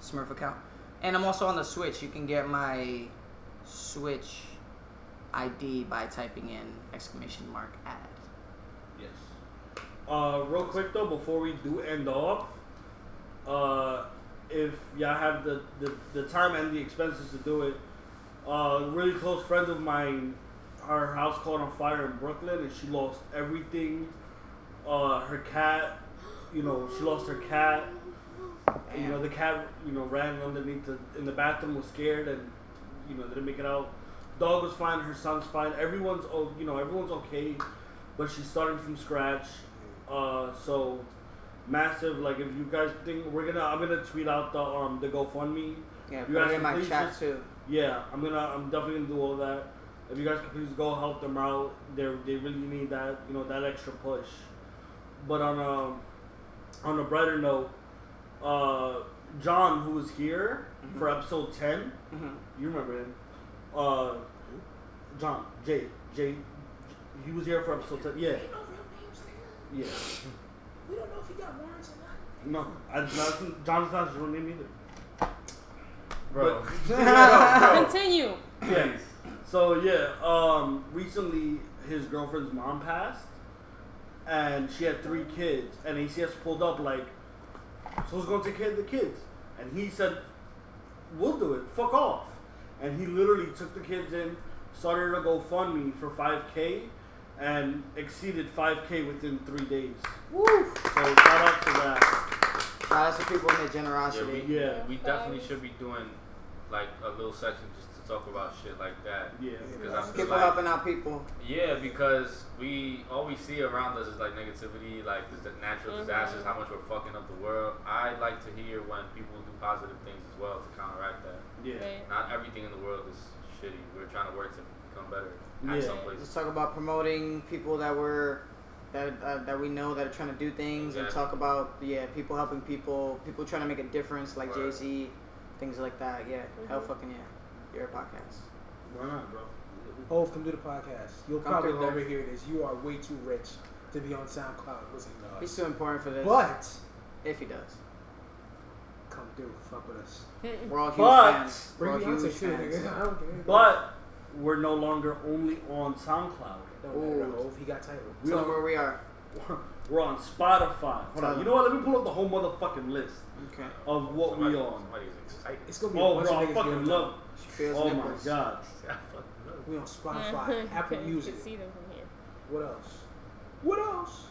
Smurf account. And I'm also on the Switch. You can get my Switch ID by typing in exclamation mark ad. Yes. Uh, real quick though, before we do end off, uh, if y'all have the, the, the time and the expenses to do it, uh, really close friends of mine, her house caught on fire in Brooklyn and she lost everything. Uh, her cat, you know, she lost her cat. You know, the cat, you know, ran underneath the in the bathroom, was scared, and you know, didn't make it out. Dog was fine. Her son's fine. Everyone's, oh, you know, everyone's okay, but she's starting from scratch. Uh, so massive. Like, if you guys think we're gonna, I'm gonna tweet out the um the GoFundMe. Yeah, You put guys it in my chat too. Yeah, I'm gonna, I'm definitely gonna do all that. If you guys could please go help them out, they they really need that, you know, that extra push. But on a on a brighter note, uh, John, who was here for episode 10 Mhm. you remember him? Uh, John Jay Jay, he was here for episode ten. Yeah, yeah. We don't know if he got warrants or not. No, I, not, John's not his real name either. Bro. Continue. Yeah. So yeah, um, recently his girlfriend's mom passed, and she had three kids, and ACS pulled up like, so who's gonna take care of the kids? And he said, "We'll do it. Fuck off." And he literally took the kids in, started a GoFundMe for 5K, and exceeded 5K within three days. Woo! So shout out to that. Shout out to people in their Yeah, generosity. we, Yeah. we definitely should be doing like a little section just to talk about shit like that. Yeah. Because I feel People like, helping out people. yeah, because we all we see around us is like negativity, like the natural Mhm. disasters, how much we're fucking up the world. I like to hear when people do positive things as well to counteract that. Yeah. Right. Not everything in the world is shitty. We're trying to work to become better Yeah. at some Let's talk about promoting people that were that uh, that we know that are trying to do things, and talk about yeah people helping people, people trying to make a difference, like Right. Jay Z, things like that. Yeah, hell Mhm. fucking yeah, you're a podcast. Why not, bro? Hove, come do the podcast. You'll Come probably never hear this. You are way too rich to be on SoundCloud listening to He's us. too important for this. But if he does, come do. fuck with us. we're all huge But- fans. We're all Beyonce huge too, fans. nigga. I don't. But we're no longer only on SoundCloud. Don't matter, Ooh. Hove. He got title. We Tell them are- where we are. We're on Spotify. Hold Tell on. You know what? Let me pull up the whole motherfucking list Okay. of what Somebody- we on. Somebody's excited. It's gonna be a Oh, bunch bro, of I niggas fucking getting love. She feels Oh my god. We on Spotify, Apple you Music. can see them from here. What else? What else?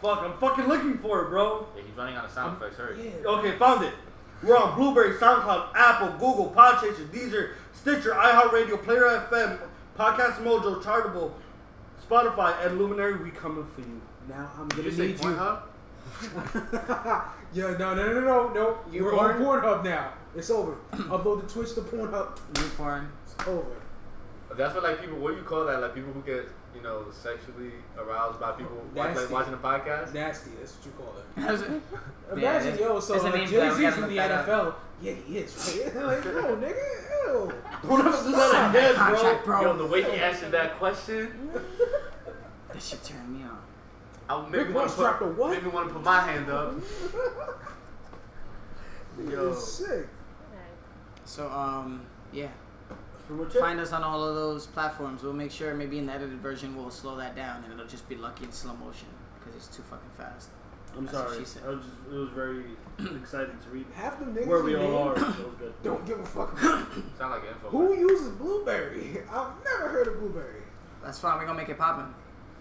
Fuck, I'm fucking looking for it, bro. Yeah, he's running out of sound effects. Hurry. Yeah. Okay, found it. We're on Blubrry, SoundCloud, Apple, Google, Podchaser, Deezer, Stitcher, iHeartRadio, Player FM, Podcast Mojo, Chartable, Spotify, and Luminary. We coming for you. Now I'm gonna you say need you. Pornhub? yeah, no, no, no, no, no. You We're porn? on Pornhub now. It's over. Upload the Twitch to Pornhub. New porn. It's over. That's what like people. What do you call that? Like people who get you know sexually aroused by people watch, like, watching a podcast. Nasty. That's what you call it. Yeah, Imagine, there's- yo, so there's a like, name for that. Jay We gotta Z's from the look that NFL. Yeah, he is. Right? like, no, nigga, ew. Don't ever do that again, Contract, bro. bro. Yo, the way he answered that question, That shit turned me on. I made Rick me want to put, a made me want to put my hand up. Yo. Sick. So um, yeah. That's pretty much it. Find us on all of those platforms. We'll make sure maybe in the edited version we'll slow that down and it'll just be lucky in slow motion because it's too fucking fast. I'm That's what sorry. she said. I was just, it was very exciting to read Half them niggas where we you all are. name good. don't give a fuck. Sound like an info. Who uses Blubrry? I've never heard of Blubrry. That's fine. We're gonna make it poppin'.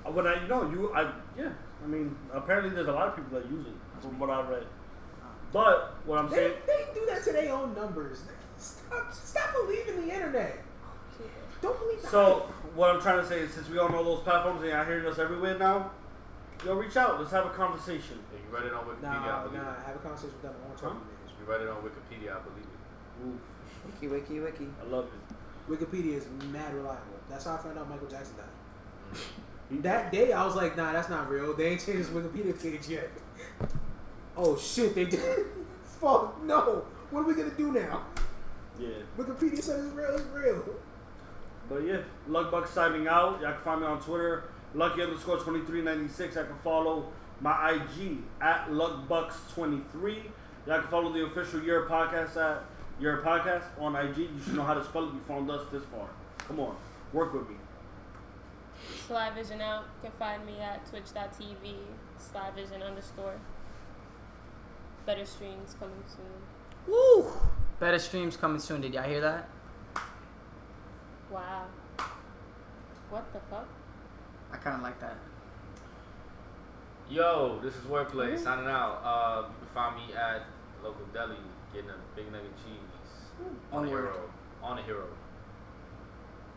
Uh, But I, you know, you, I, yeah. I mean, apparently there's a lot of people that use it, from what I read. But what I'm They, saying, they do that to their own numbers. Stop, stop believing the internet. Don't believe the so what I'm trying to say is, since we all know those platforms and y'all hearing us everywhere now, yo, reach out. Let's have a conversation. Yeah, you read it on Wikipedia. I Nah, believe nah. Have a conversation with them. I want to talk to you it. You read it on Wikipedia. I believe it. Ooh, Wiki, wiki, wiki. I love it. Wikipedia is mad reliable. That's how I found out Michael Jackson died. Mm. That day, I was like, nah, that's not real. They ain't changed his Wikipedia page yet. Oh shit, they did. Fuck no. What are we gonna do now? Yeah. Wikipedia said it's real. It's real. But yeah, Luckbuck signing out. Y'all can find me on Twitter, Lucky underscore 2396. I can follow my IG at Luckbucks23. Y'all can follow the official Year Podcast at Year Podcast on IG. You should know how to spell it. You found us this far. Come on, work with me. Sly Vision out. You can find me at twitch.tv Sly Vision underscore. Better streams coming soon. Woo! Better streams coming soon. Did y'all hear that? Wow. What the fuck? I kind of like that. Yo, this is Wordplay signing out. Uh, you can find me at local deli getting a big nugget cheese on a hero. On a hero.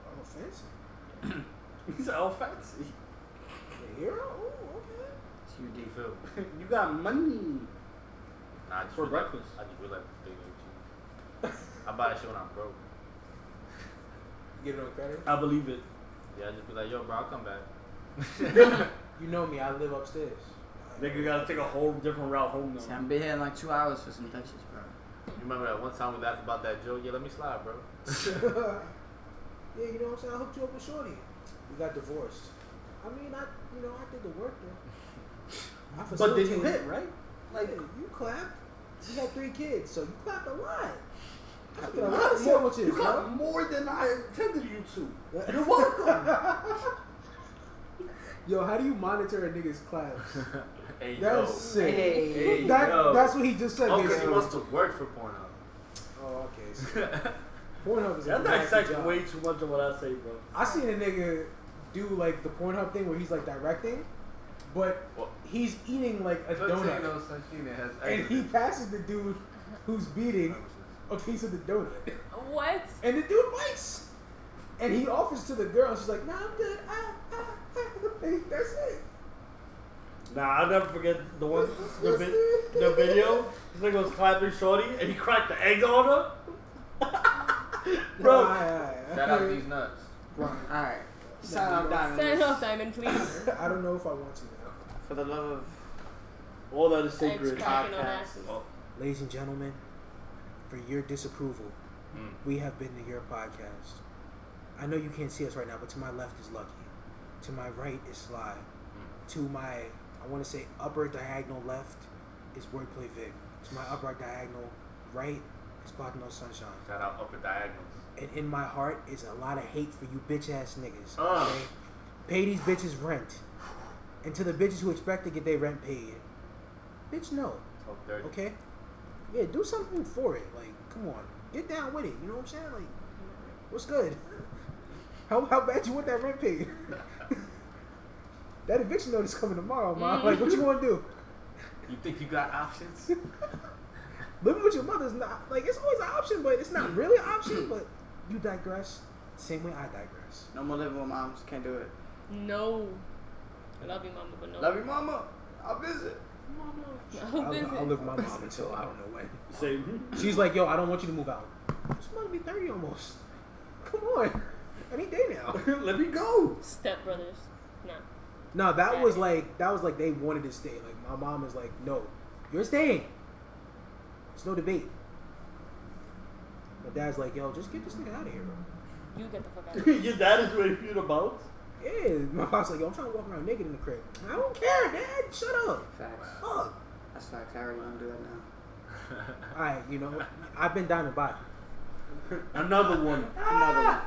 Oh, fancy. He's all fancy. The hero? Ooh, okay. It's you, Do D. you got money. Nah, I just For really like- breakfast. I just really like big nugget cheese. I buy that shit when I'm broke. Get it on credit. I believe it. Yeah, I just be like, yo, bro, I'll come back. You know me. I live upstairs. Nigga gotta take a whole different route home See, now. I'm been here in like two hours for some Dutchess, bro. You remember that one time we laughed about that joke? Yeah, let me slide, bro. yeah, you know what I'm saying. I hooked you up with Shorty. We got divorced. I mean, I you know I did the work though. I But then you hit, right? Like you clapped. You had three kids, so you clapped a lot. I did a You lot got of more, sandwiches, you bro. got more than I intended you to. You're welcome. Yo, how do you monitor a nigga's class? hey, That's yo. sick. Hey. Hey, that, yo. that's what he just said. Oh, because he basically. wants to work for Pornhub. Oh, okay. So Pornhub is a Y'all nasty dissect job. way too much of what I say, bro. I seen a nigga do like the Pornhub thing where he's like directing, but What? he's eating like a donut, has and he passes the dude who's beating oh, a piece of the donut, What? and the dude bites, and he offers to the girl, and she's like, "Nah, I'm good. Ah, ah, ah." That's it. Nah, I'll never forget the one, the, vi- the video. This nigga was clapping Shorty, and he cracked the egg on her. Bro, Nah, aight, aight. Shout out these nuts. All right. Sign off, Diamond. Sign off, Diamond, please. I don't know if I want to now. For the love of all that is Eggs sacred. cracking on Podcast. asses. Ladies and gentlemen, for your disapproval, Mm. We have been the Your Podcast. I know you can't see us right now, but to my left is Lucky. To my right is Sly. To my, I want to say upper diagonal left is Wordplay Vic. To my upper diagonal right is Platano Sunshine. Shout out upper diagonals. And in my heart is a lot of hate for you bitch ass niggas. Ugh. Okay? Pay these bitches rent. And to the bitches who expect to get their rent paid, bitch, no. Okay? Yeah, do something for it. Like, come on. Get down with it. You know what I'm saying? Like, what's good? How, how bad you want that rent paid? that eviction notice coming tomorrow, mom. Mm. Like, what you want to do? You think you got options? Living with your mother's not, like, it's always an option, but it's not really an option, mm. but you digress. Same way I digress. No more living with moms. Can't do it. No. I love you, mama, but no. Love you, mama. I'll visit. No I'll. I'll live with my mom until I don't know when. Same. She's like, yo, I don't want you to move out. It's about to be 30 almost. Come on. Any day now. Let me go. Step brothers. No. No, that was like that was like they wanted to stay. Like my mom is like, no, you're staying. It's no debate. My dad's like, yo, just get this nigga out of here, bro. You get the fuck out of here. Your dad is ready for you to bounce. Yeah, my mom's like, yo, I'm trying to walk around naked in the crib. I don't care, dad. Shut up. Facts. Fuck. That's facts. I already want to do that now. All right, you know, I've been down to buy. Another one. Another one.